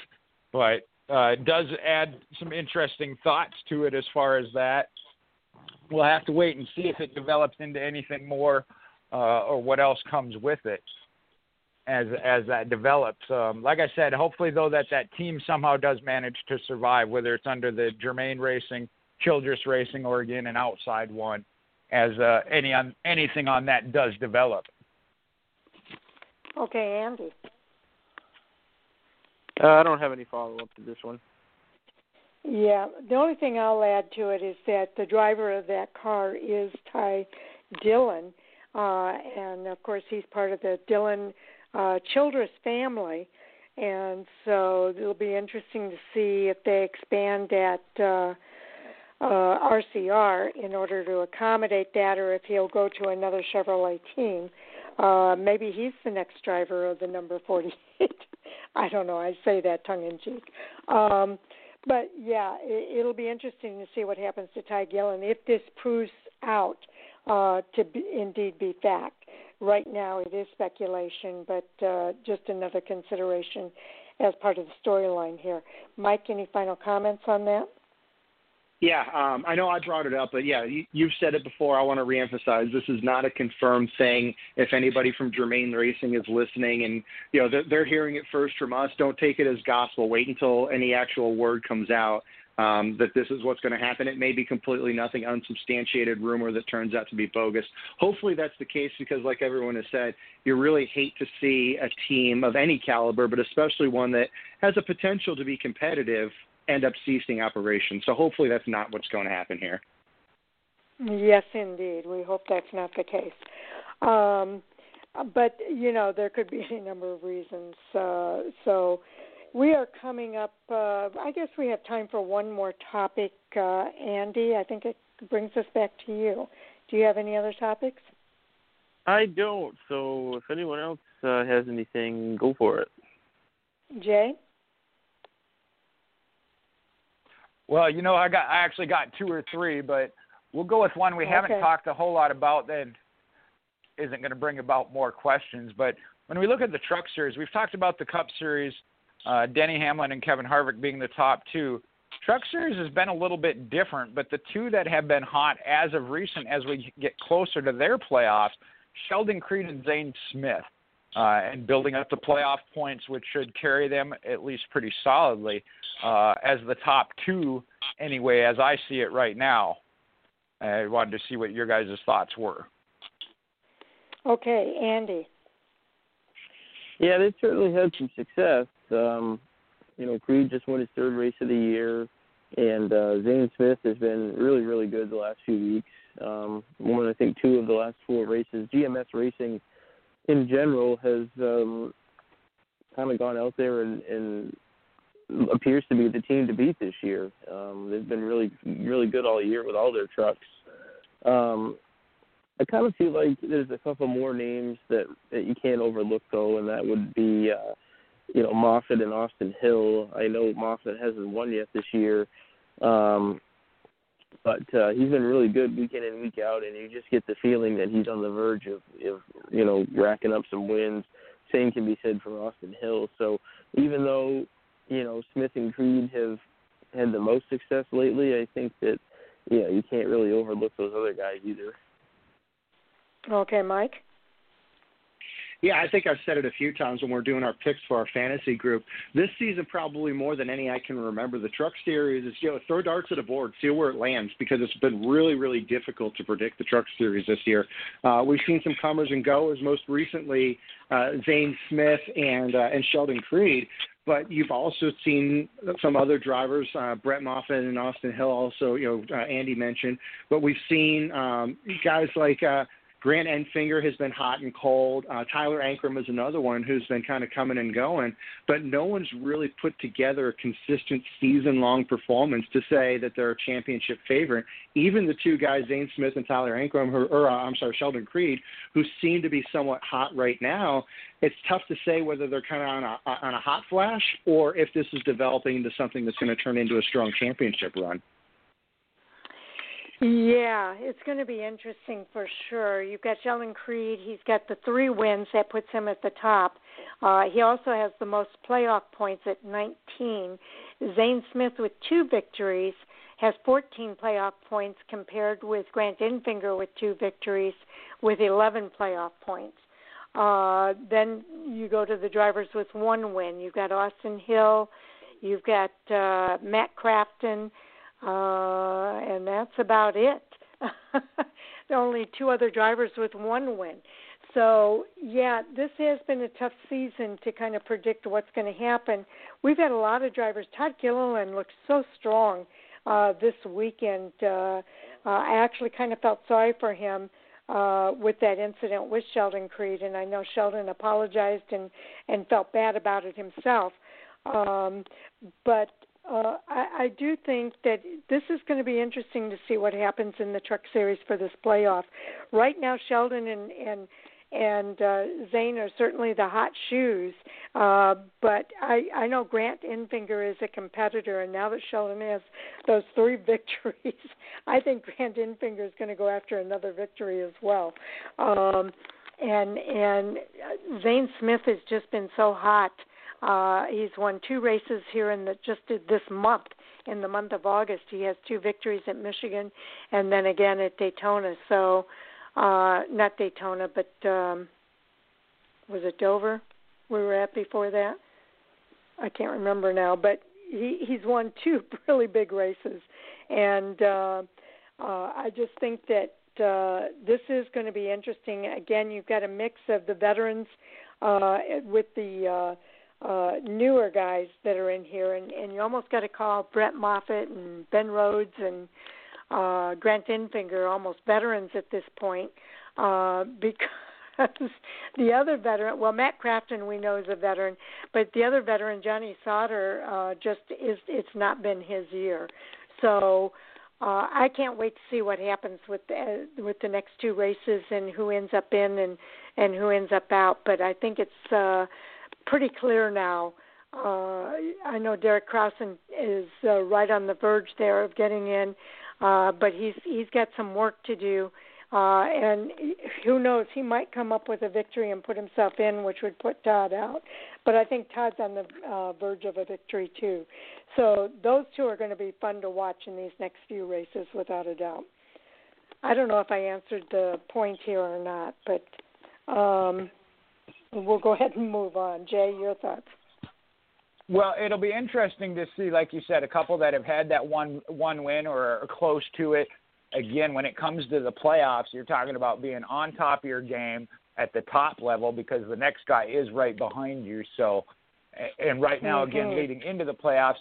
but uh, it does add some interesting thoughts to it as far as that. We'll have to wait and see if it develops into anything more uh, or what else comes with it as as that develops. Um, like I said, hopefully though that that team somehow does manage to survive, whether it's under the Germain Racing, Childress Racing, or again an outside one, as uh, any on anything on that does develop. Okay, Andy. Uh, I don't have any follow up to this one. Yeah, the only thing I'll add to it is that the driver of that car is Ty Dillon, uh, and of course he's part of the Dillon uh, Childress family, and so it'll be interesting to see if they expand at uh, uh, RCR in order to accommodate that, or if he'll go to another Chevrolet team. Uh, maybe he's the next driver of the number 48. (laughs) I don't know. I say that tongue in cheek. Um, but yeah, it, it'll be interesting to see what happens to Ty Dillon if this proves out uh, to be, indeed be fact right now it is speculation, but uh, just another consideration as part of the storyline here. Mike, any final comments on that? Yeah, um, I know I brought it up, but yeah, you, you've said it before. I want to reemphasize this is not a confirmed thing. If anybody from Germain Racing is listening and you know they're, they're hearing it first from us, don't take it as gospel. Wait until any actual word comes out um, that this is what's going to happen. It may be completely nothing, unsubstantiated rumor that turns out to be bogus. Hopefully that's the case because, like everyone has said, you really hate to see a team of any caliber, but especially one that has a potential to be competitive end up ceasing operations. So hopefully that's not what's going to happen here. Yes, indeed. We hope that's not the case. Um, but you know, there could be any number of reasons. Uh, so we are coming up. Uh, I guess we have time for one more topic, uh, Andy. I think it brings us back to you. Do you have any other topics? I don't. So if anyone else uh, has anything, go for it. Jay. Well, you know, I got I actually got two or three, but we'll go with one we okay. haven't talked a whole lot about that isn't going to bring about more questions. But when we look at the Truck Series, we've talked about the Cup Series, uh, Denny Hamlin and Kevin Harvick being the top two. Truck Series has been a little bit different, but the two that have been hot as of recent, as we get closer to their playoffs, Sheldon Creed and Zane Smith, uh, and building up the playoff points, which should carry them at least pretty solidly uh, as the top two, anyway, as I see it right now. I wanted to see what your guys' thoughts were. Okay, Andy. Yeah, they certainly had some success. Um, you know, Creed just won his third race of the year, and uh, Zane Smith has been really, really good the last few weeks. Um, won, I think, two of the last four races. GMS Racing, in general, has um, kind of gone out there and, and appears to be the team to beat this year. Um, they've been really, really good all year with all their trucks. Um, I kind of feel like there's a couple more names that that you can't overlook though, and that would be, uh, you know, Moffitt and Austin Hill. I know Moffitt hasn't won yet this year, um, but uh, he's been really good week in and week out, and you just get the feeling that he's on the verge of, of you know, racking up some wins. Same can be said for Austin Hill. So even though you know Smith and Creed have had the most success lately, I think that know you can't really overlook those other guys either. Okay, Mike. Yeah, I think I've said it a few times when we're doing our picks for our fantasy group. This season, probably more than any I can remember, the Truck Series is you know throw darts at a board, see where it lands, because it's been really, really difficult to predict the Truck Series this year. Uh, we've seen some comers and goers, most recently uh, Zane Smith and uh, and Sheldon Creed. But you've also seen some other drivers, uh, Brett Moffitt and Austin Hill. Also, you know, uh, Andy mentioned. But we've seen um, guys like uh, Grant Enfinger has been hot and cold. Uh, Tyler Ankrum is another one who's been kind of coming and going, but no one's really put together a consistent season long performance to say that they're a championship favorite. Even the two guys, Zane Smith and Tyler Ankrum, who, or uh, I'm sorry, Sheldon Creed, who seem to be somewhat hot right now, it's tough to say whether they're kind of on a, on a hot flash or if this is developing into something that's going to turn into a strong championship run. Yeah, it's going to be interesting for sure. You've got Sheldon Creed. He's got the three wins that puts him at the top. Uh, he also has the most playoff points at 19. Zane Smith with two victories has 14 playoff points compared with Grant Enfinger with two victories with 11 playoff points. Uh, then you go to the drivers with one win. You've got Austin Hill. You've got uh, Matt Crafton uh, and that's about it. (laughs) there are only two other drivers with one win. So, yeah, this has been a tough season to kind of predict what's going to happen. We've had a lot of drivers. Todd Gilliland looked so strong uh, this weekend. Uh, uh, I actually kind of felt sorry for him uh, with that incident with Sheldon Creed, and I know Sheldon apologized and and felt bad about it himself. Um, but uh, I, I do think that this is going to be interesting to see what happens in the Truck Series for this playoff. Right now, Sheldon and and and uh, Zane are certainly the hot shoes, uh, but I I know Grant Enfinger is a competitor, and now that Sheldon has those three (laughs) victories, I think Grant Enfinger is going to go after another victory as well. Um, and and Zane Smith has just been so hot Uh, he's won two races here in the just this month. In the month of August, he has two victories at Michigan, and then again at Daytona. So, uh, not Daytona, but um, was it Dover? We were at before that. I can't remember now, but he he's won two (laughs) really big races, and uh, uh, I just think that uh, this is going to be interesting. Again, you've got a mix of the veterans uh, with the uh, uh, newer guys that are in here, and, and you almost got to call Brett Moffitt and Ben Rhodes and uh, Grant Enfinger almost veterans at this point uh, (laughs) because the other veteran, well, Matt Crafton we know is a veteran, but the other veteran, Johnny Sauter, uh, just is it's not been his year. So uh, I can't wait to see what happens with the, with the next two races and who ends up in and and who ends up out. But I think it's uh, pretty clear now. Uh, I know Derek Crossan is uh, right on the verge there of getting in, uh, but he's he's got some work to do. Uh, and who knows, he might come up with a victory and put himself in, which would put Todd out. But I think Todd's on the uh, verge of a victory too. So those two are going to be fun to watch in these next few races, without a doubt. I don't know if I answered the point here or not, but um, we'll go ahead and move on. Jay, your thoughts? Well, it'll be interesting to see, like you said, a couple that have had that one one win or are close to it. Again, when it comes to the playoffs, you're talking about being on top of your game at the top level because the next guy is right behind you. So, and right now, again, mm-hmm. leading into the playoffs,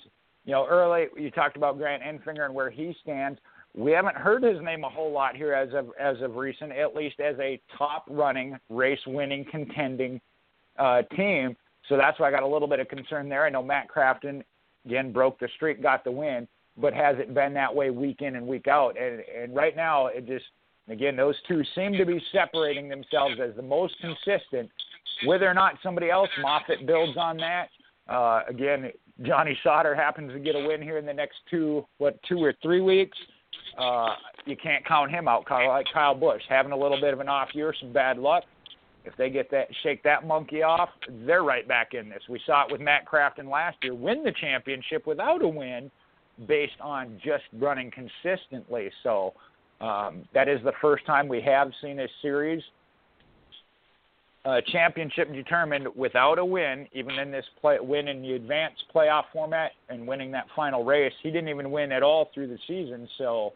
you know, early you talked about Grant Enfinger and where he stands. We haven't heard his name a whole lot here as of as of recent, at least as a top running, race winning, contending uh, team. So that's why I got a little bit of concern there. I know Matt Crafton again broke the streak, got the win, but has it been that way week in and week out? And and right now it just again those two seem to be separating themselves as the most consistent. Whether or not somebody else Moffitt builds on that, uh, again, Johnny Sauter happens to get a win here in the next two, what, two or three weeks. Uh, you can't count him out. Kyle, like Kyle Busch having a little bit of an off year, some bad luck. If they get that, shake that monkey off, they're right back in this. We saw it with Matt Crafton last year, win the championship without a win, based on just running consistently. So um, that is the first time we have seen a series uh, championship determined without a win, even in this play, win in the advanced playoff format and winning that final race. He didn't even win at all through the season, so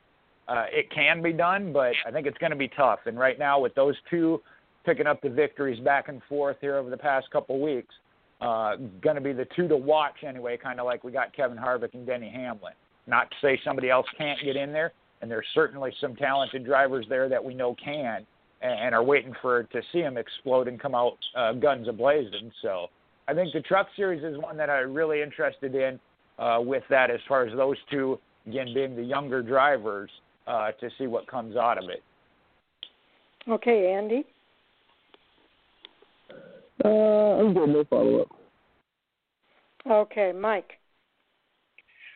uh, it can be done, but I think it's going to be tough. And right now, with those two picking up the victories back and forth here over the past couple weeks, uh, going to be the two to watch anyway, kind of like we got Kevin Harvick and Denny Hamlin. Not to say somebody else can't get in there, and there's certainly some talented drivers there that we know can and are waiting for to see him explode and come out uh, guns ablazing. So I think the Truck Series is one that I'm really interested in uh, with that, as far as those two again being the younger drivers uh, to see what comes out of it. Okay, Andy. Uh, I'm good. No follow up. Okay, Mike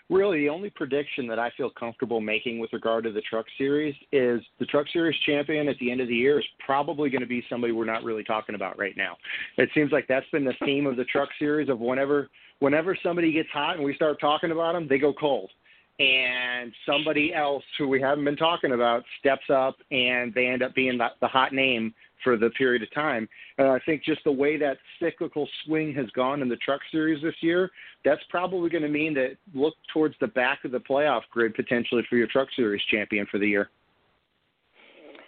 really the only prediction that I feel comfortable making with regard to the Truck Series is the Truck Series champion at the end of the year is probably going to be somebody we're not really talking about right now. It seems like that's been the theme of the Truck Series of whenever whenever somebody gets hot and we start talking about them, they go cold. And somebody else who we haven't been talking about steps up and they end up being the, the hot name for the period of time. And I think just the way that cyclical swing has gone in the Truck Series this year, that's probably going to mean that look towards the back of the playoff grid potentially for your Truck Series champion for the year.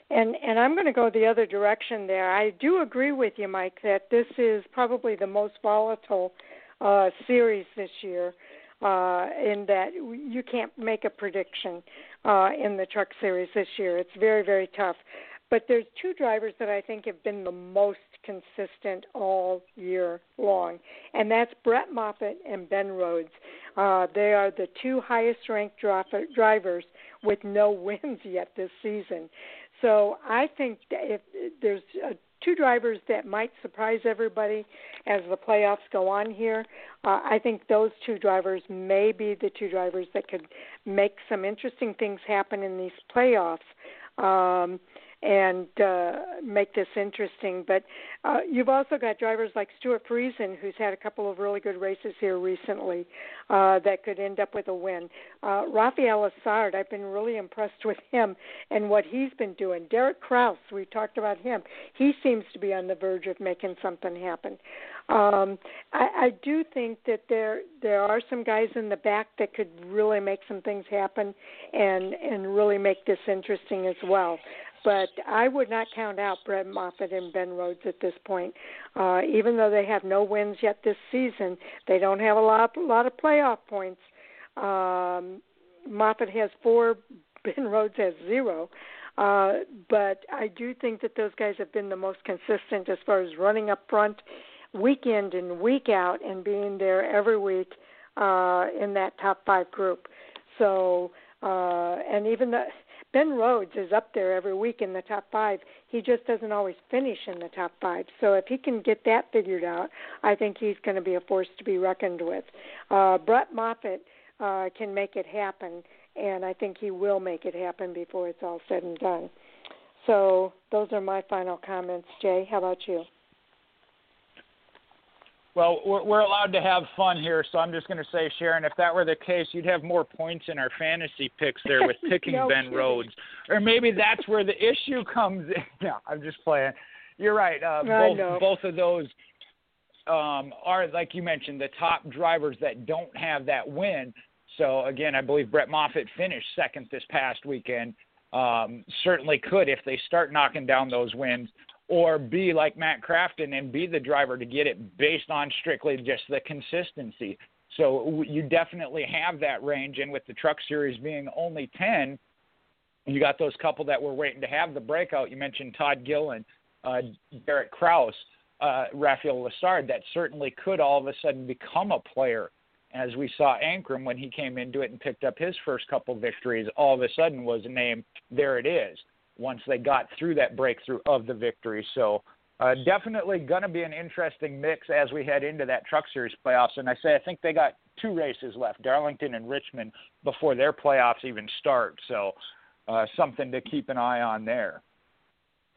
And and I'm going to go the other direction there. I do agree with you, Mike, that this is probably the most volatile uh, series this year. Uh, in that you can't make a prediction uh, in the truck series this year. It's very, very tough. But there's two drivers that I think have been the most consistent all year long, and that's Brett Moffitt and Ben Rhodes. Uh, they are the two highest ranked drivers with no (laughs) wins yet this season. So I think if there's uh, two drivers that might surprise everybody as the playoffs go on here, uh, I think those two drivers may be the two drivers that could make some interesting things happen in these playoffs. Um, and uh, make this interesting. But uh, you've also got drivers like Stewart Friesen, who's had a couple of really good races here recently uh, that could end up with a win. Uh, Rafael Lessard, I've been really impressed with him and what he's been doing. Derek Kraus, we talked about him. He seems to be on the verge of making something happen. Um, I, I do think that there there are some guys in the back that could really make some things happen and and really make this interesting as well but I would not count out Brett Moffitt and Ben Rhodes at this point. Uh, even though they have no wins yet this season, they don't have a lot, a lot of playoff points. Um, Moffitt has four, (laughs) Ben Rhodes has zero. Uh, but I do think that those guys have been the most consistent as far as running up front, week and week out, and being there every week uh, in that top five group. So, uh, and even the Ben Rhodes is up there every week in the top five. He just doesn't always finish in the top five. So if he can get that figured out, I think he's going to be a force to be reckoned with. Uh, Brett Moffitt uh, can make it happen, and I think he will make it happen before it's all said and done. So those are my final comments. Jay, how about you? Well, we're, we're allowed to have fun here, so I'm just going to say, Sharon, if that were the case, you'd have more points in our fantasy picks there with (laughs) picking no Ben kidding. Rhodes, or maybe that's where the issue comes in. (laughs) No, I'm just playing. You're right. Uh, both both of those um, are, like you mentioned, the top drivers that don't have that win. So again, I believe Brett Moffitt finished second this past weekend. Um, certainly could if they start knocking down those wins or be like Matt Crafton and be the driver to get it based on strictly just the consistency. So you definitely have that range, and with the Truck Series being only ten, you got those couple that were waiting to have the breakout. You mentioned Todd Gillen, uh, Derek Kraus, uh, Rafael Lessard. That certainly could all of a sudden become a player. As we saw Ankrum when he came into it and picked up his first couple victories, all of a sudden was a name. There it is once they got through that breakthrough of the victory. So uh, definitely going to be an interesting mix as we head into that Truck Series playoffs. And I say I think they got two races left, Darlington and Richmond, before their playoffs even start. So uh, something to keep an eye on there.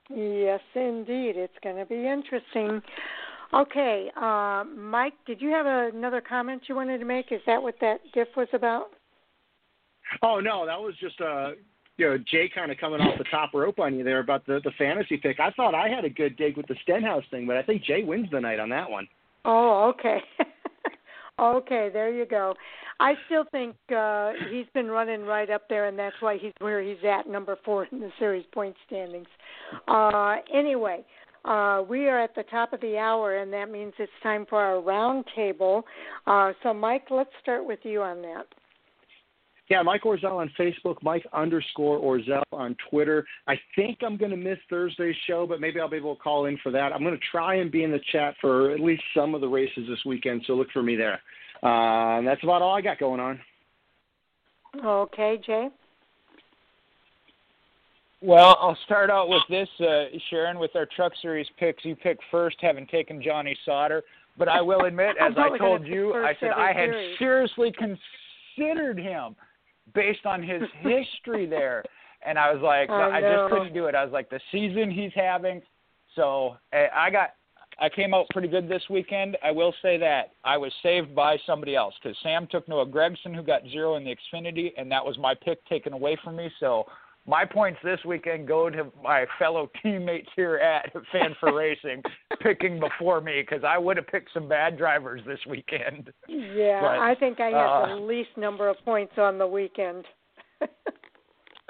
Yes, indeed. It's going to be interesting. Okay, uh, Mike, did you have another comment you wanted to make? Is that what that GIF was about? Oh no, that was just uh you know Jay kind of coming off the top rope on you there about the the fantasy pick. I thought I had a good dig with the Stenhouse thing, but I think Jay wins the night on that one. Oh, okay. (laughs) okay, there you go. I still think uh he's been running right up there and that's why he's where he's at, number 4 in the series point standings. Uh anyway, uh we are at the top of the hour and that means it's time for our round table. Uh so Mike, let's start with you on that. Yeah, Mike Orzel on Facebook, Mike underscore Orzel on Twitter. I think I'm going to miss Thursday's show, but maybe I'll be able to call in for that. I'm going to try and be in the chat for at least some of the races this weekend, so look for me there. Uh, and that's about all I got going on. Okay, Jay. Well, I'll start out with this, uh, Sharon, with our Truck Series picks. You picked first, having taken Johnny Sauter. But I will admit, (laughs) as I'm I probably gonna told you, I said I had series. seriously considered him based on his (laughs) history there. And I was like, I just couldn't do it. I was like, the season he's having. So eh, I got, I came out pretty good this weekend. I will say that I was saved by somebody else because Sam took Noah Gragson, who got zero in the Xfinity, and that was my pick taken away from me. So my points this weekend go to my fellow teammates here at Fan4Racing (laughs) picking before me because I would have picked some bad drivers this weekend. Yeah, But, I think I had uh, the least number of points on the weekend.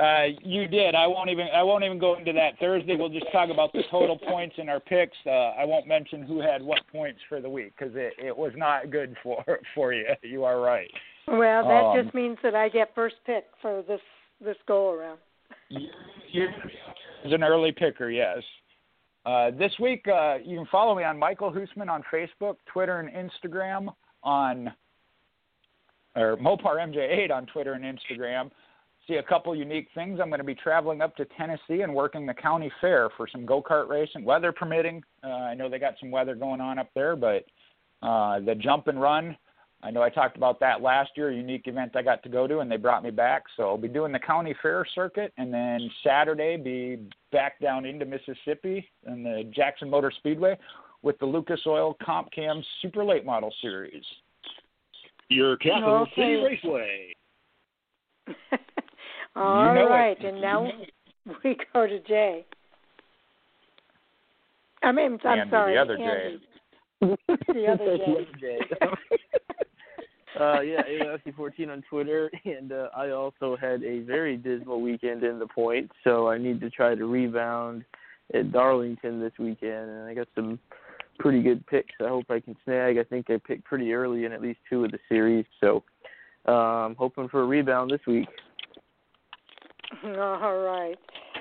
Uh, you did. I won't even. I won't even go into that. Thursday, we'll just talk about the total (laughs) points in our picks. Uh, I won't mention who had what points for the week because it, it was not good for (laughs) for you. You are right. well, that Um, just means that I get first pick for this this go around. As an early picker, yes. Uh, this week, uh, you can follow me on Michael Hoosman on Facebook, Twitter, and Instagram on, or Mopar MJ8 on Twitter and Instagram. See a couple unique things. I'm going to be traveling up to Tennessee and working the county fair for some go kart racing, weather permitting. Uh, I know they got some weather going on up there, but uh, the jump and run I know I talked about that last year, a unique event I got to go to, and they brought me back. So I'll be doing the county fair circuit, and then Saturday be back down into Mississippi in the Jackson Motor Speedway with the Lucas Oil Comp Cam Super Late Model Series. Your capital Okay. city raceway. (laughs) All You know it. right, and now (laughs) we go to Jay. I mean, I'm Andy, sorry, the other Andy. Jay. (laughs) The other Jay. Uh, yeah, AOSC14 on Twitter, (laughs) and uh, I also had a very dismal weekend in the point, so I need to try to rebound at Darlington this weekend, and I got some pretty good picks. I hope I can snag. I think I picked pretty early in at least two of the series, so um, hoping for a rebound this week. (laughs) All right.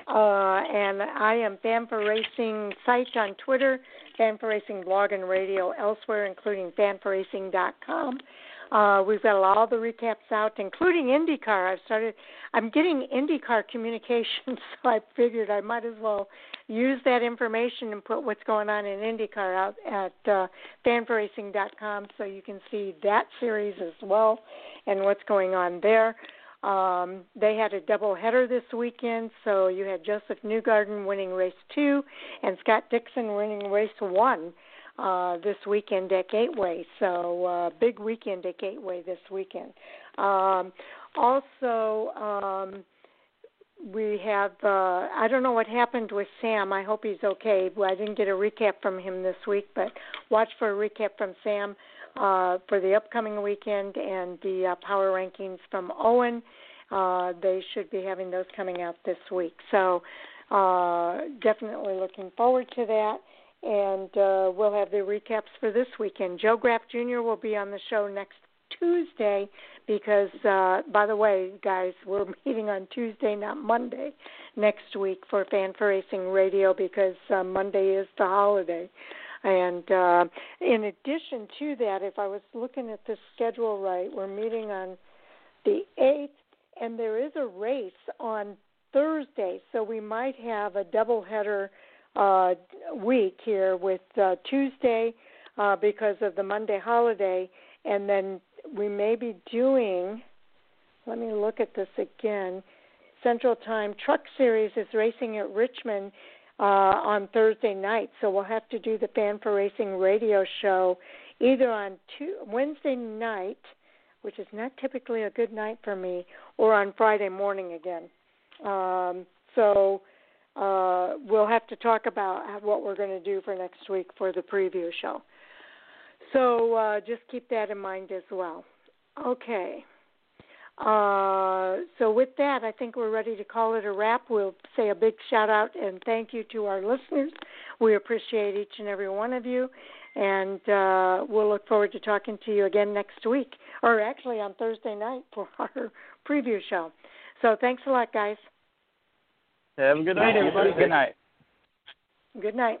Uh, and I am Fan4Racing site on Twitter, Fan4Racing blog and radio elsewhere, including fan4racing.com. Uh, we've got all the recaps out, including IndyCar. I've started. I'm getting IndyCar communications, (laughs) so I figured I might as well use that information and put what's going on in IndyCar out at uh, fan4racing.com, so you can see that series as well and what's going on there. Um, they had a double header this weekend, so you had Josef Newgarden winning race two and Scott Dixon winning race one uh, this weekend at Gateway. So uh, big weekend at Gateway this weekend. Um, also, um, we have uh, I don't know what happened with Sam. I hope he's okay. I didn't get a recap from him this week, but watch for a recap from Sam uh, for the upcoming weekend and the uh, power rankings from Owen. Uh, they should be having those coming out this week. So uh, definitely looking forward to that. And uh, we'll have the recaps for this weekend. Joe Graf Jr. will be on the show next Tuesday because, uh, by the way, guys, we're (laughs) meeting on Tuesday, not Monday, next week for Fan4Racing Radio because uh, Monday is the holiday. And uh, in addition to that, if I was looking at the schedule right, we're meeting on the 8th, and there is a race on Thursday, so we might have a doubleheader uh, week here with uh, Tuesday uh, because of the Monday holiday, and then we may be doing. Let me look at this again. Central Time Truck Series is racing at Richmond uh, on Thursday night, so we'll have to do the Fan4Racing radio show either on two, Wednesday night, which is not typically a good night for me, or on Friday morning again. Um, so uh, we'll have to talk about what we're going to do for next week for the preview show. So uh, just keep that in mind as well. Okay. Uh, so with that, I think we're ready to call it a wrap. We'll say a big shout out and thank you to our listeners. We appreciate each and every one of you, and uh, we'll look forward to talking to you again next week, or actually on Thursday night for (laughs) our preview show. So thanks a lot, guys. Have a good Night, night, everybody. Good night. Good night.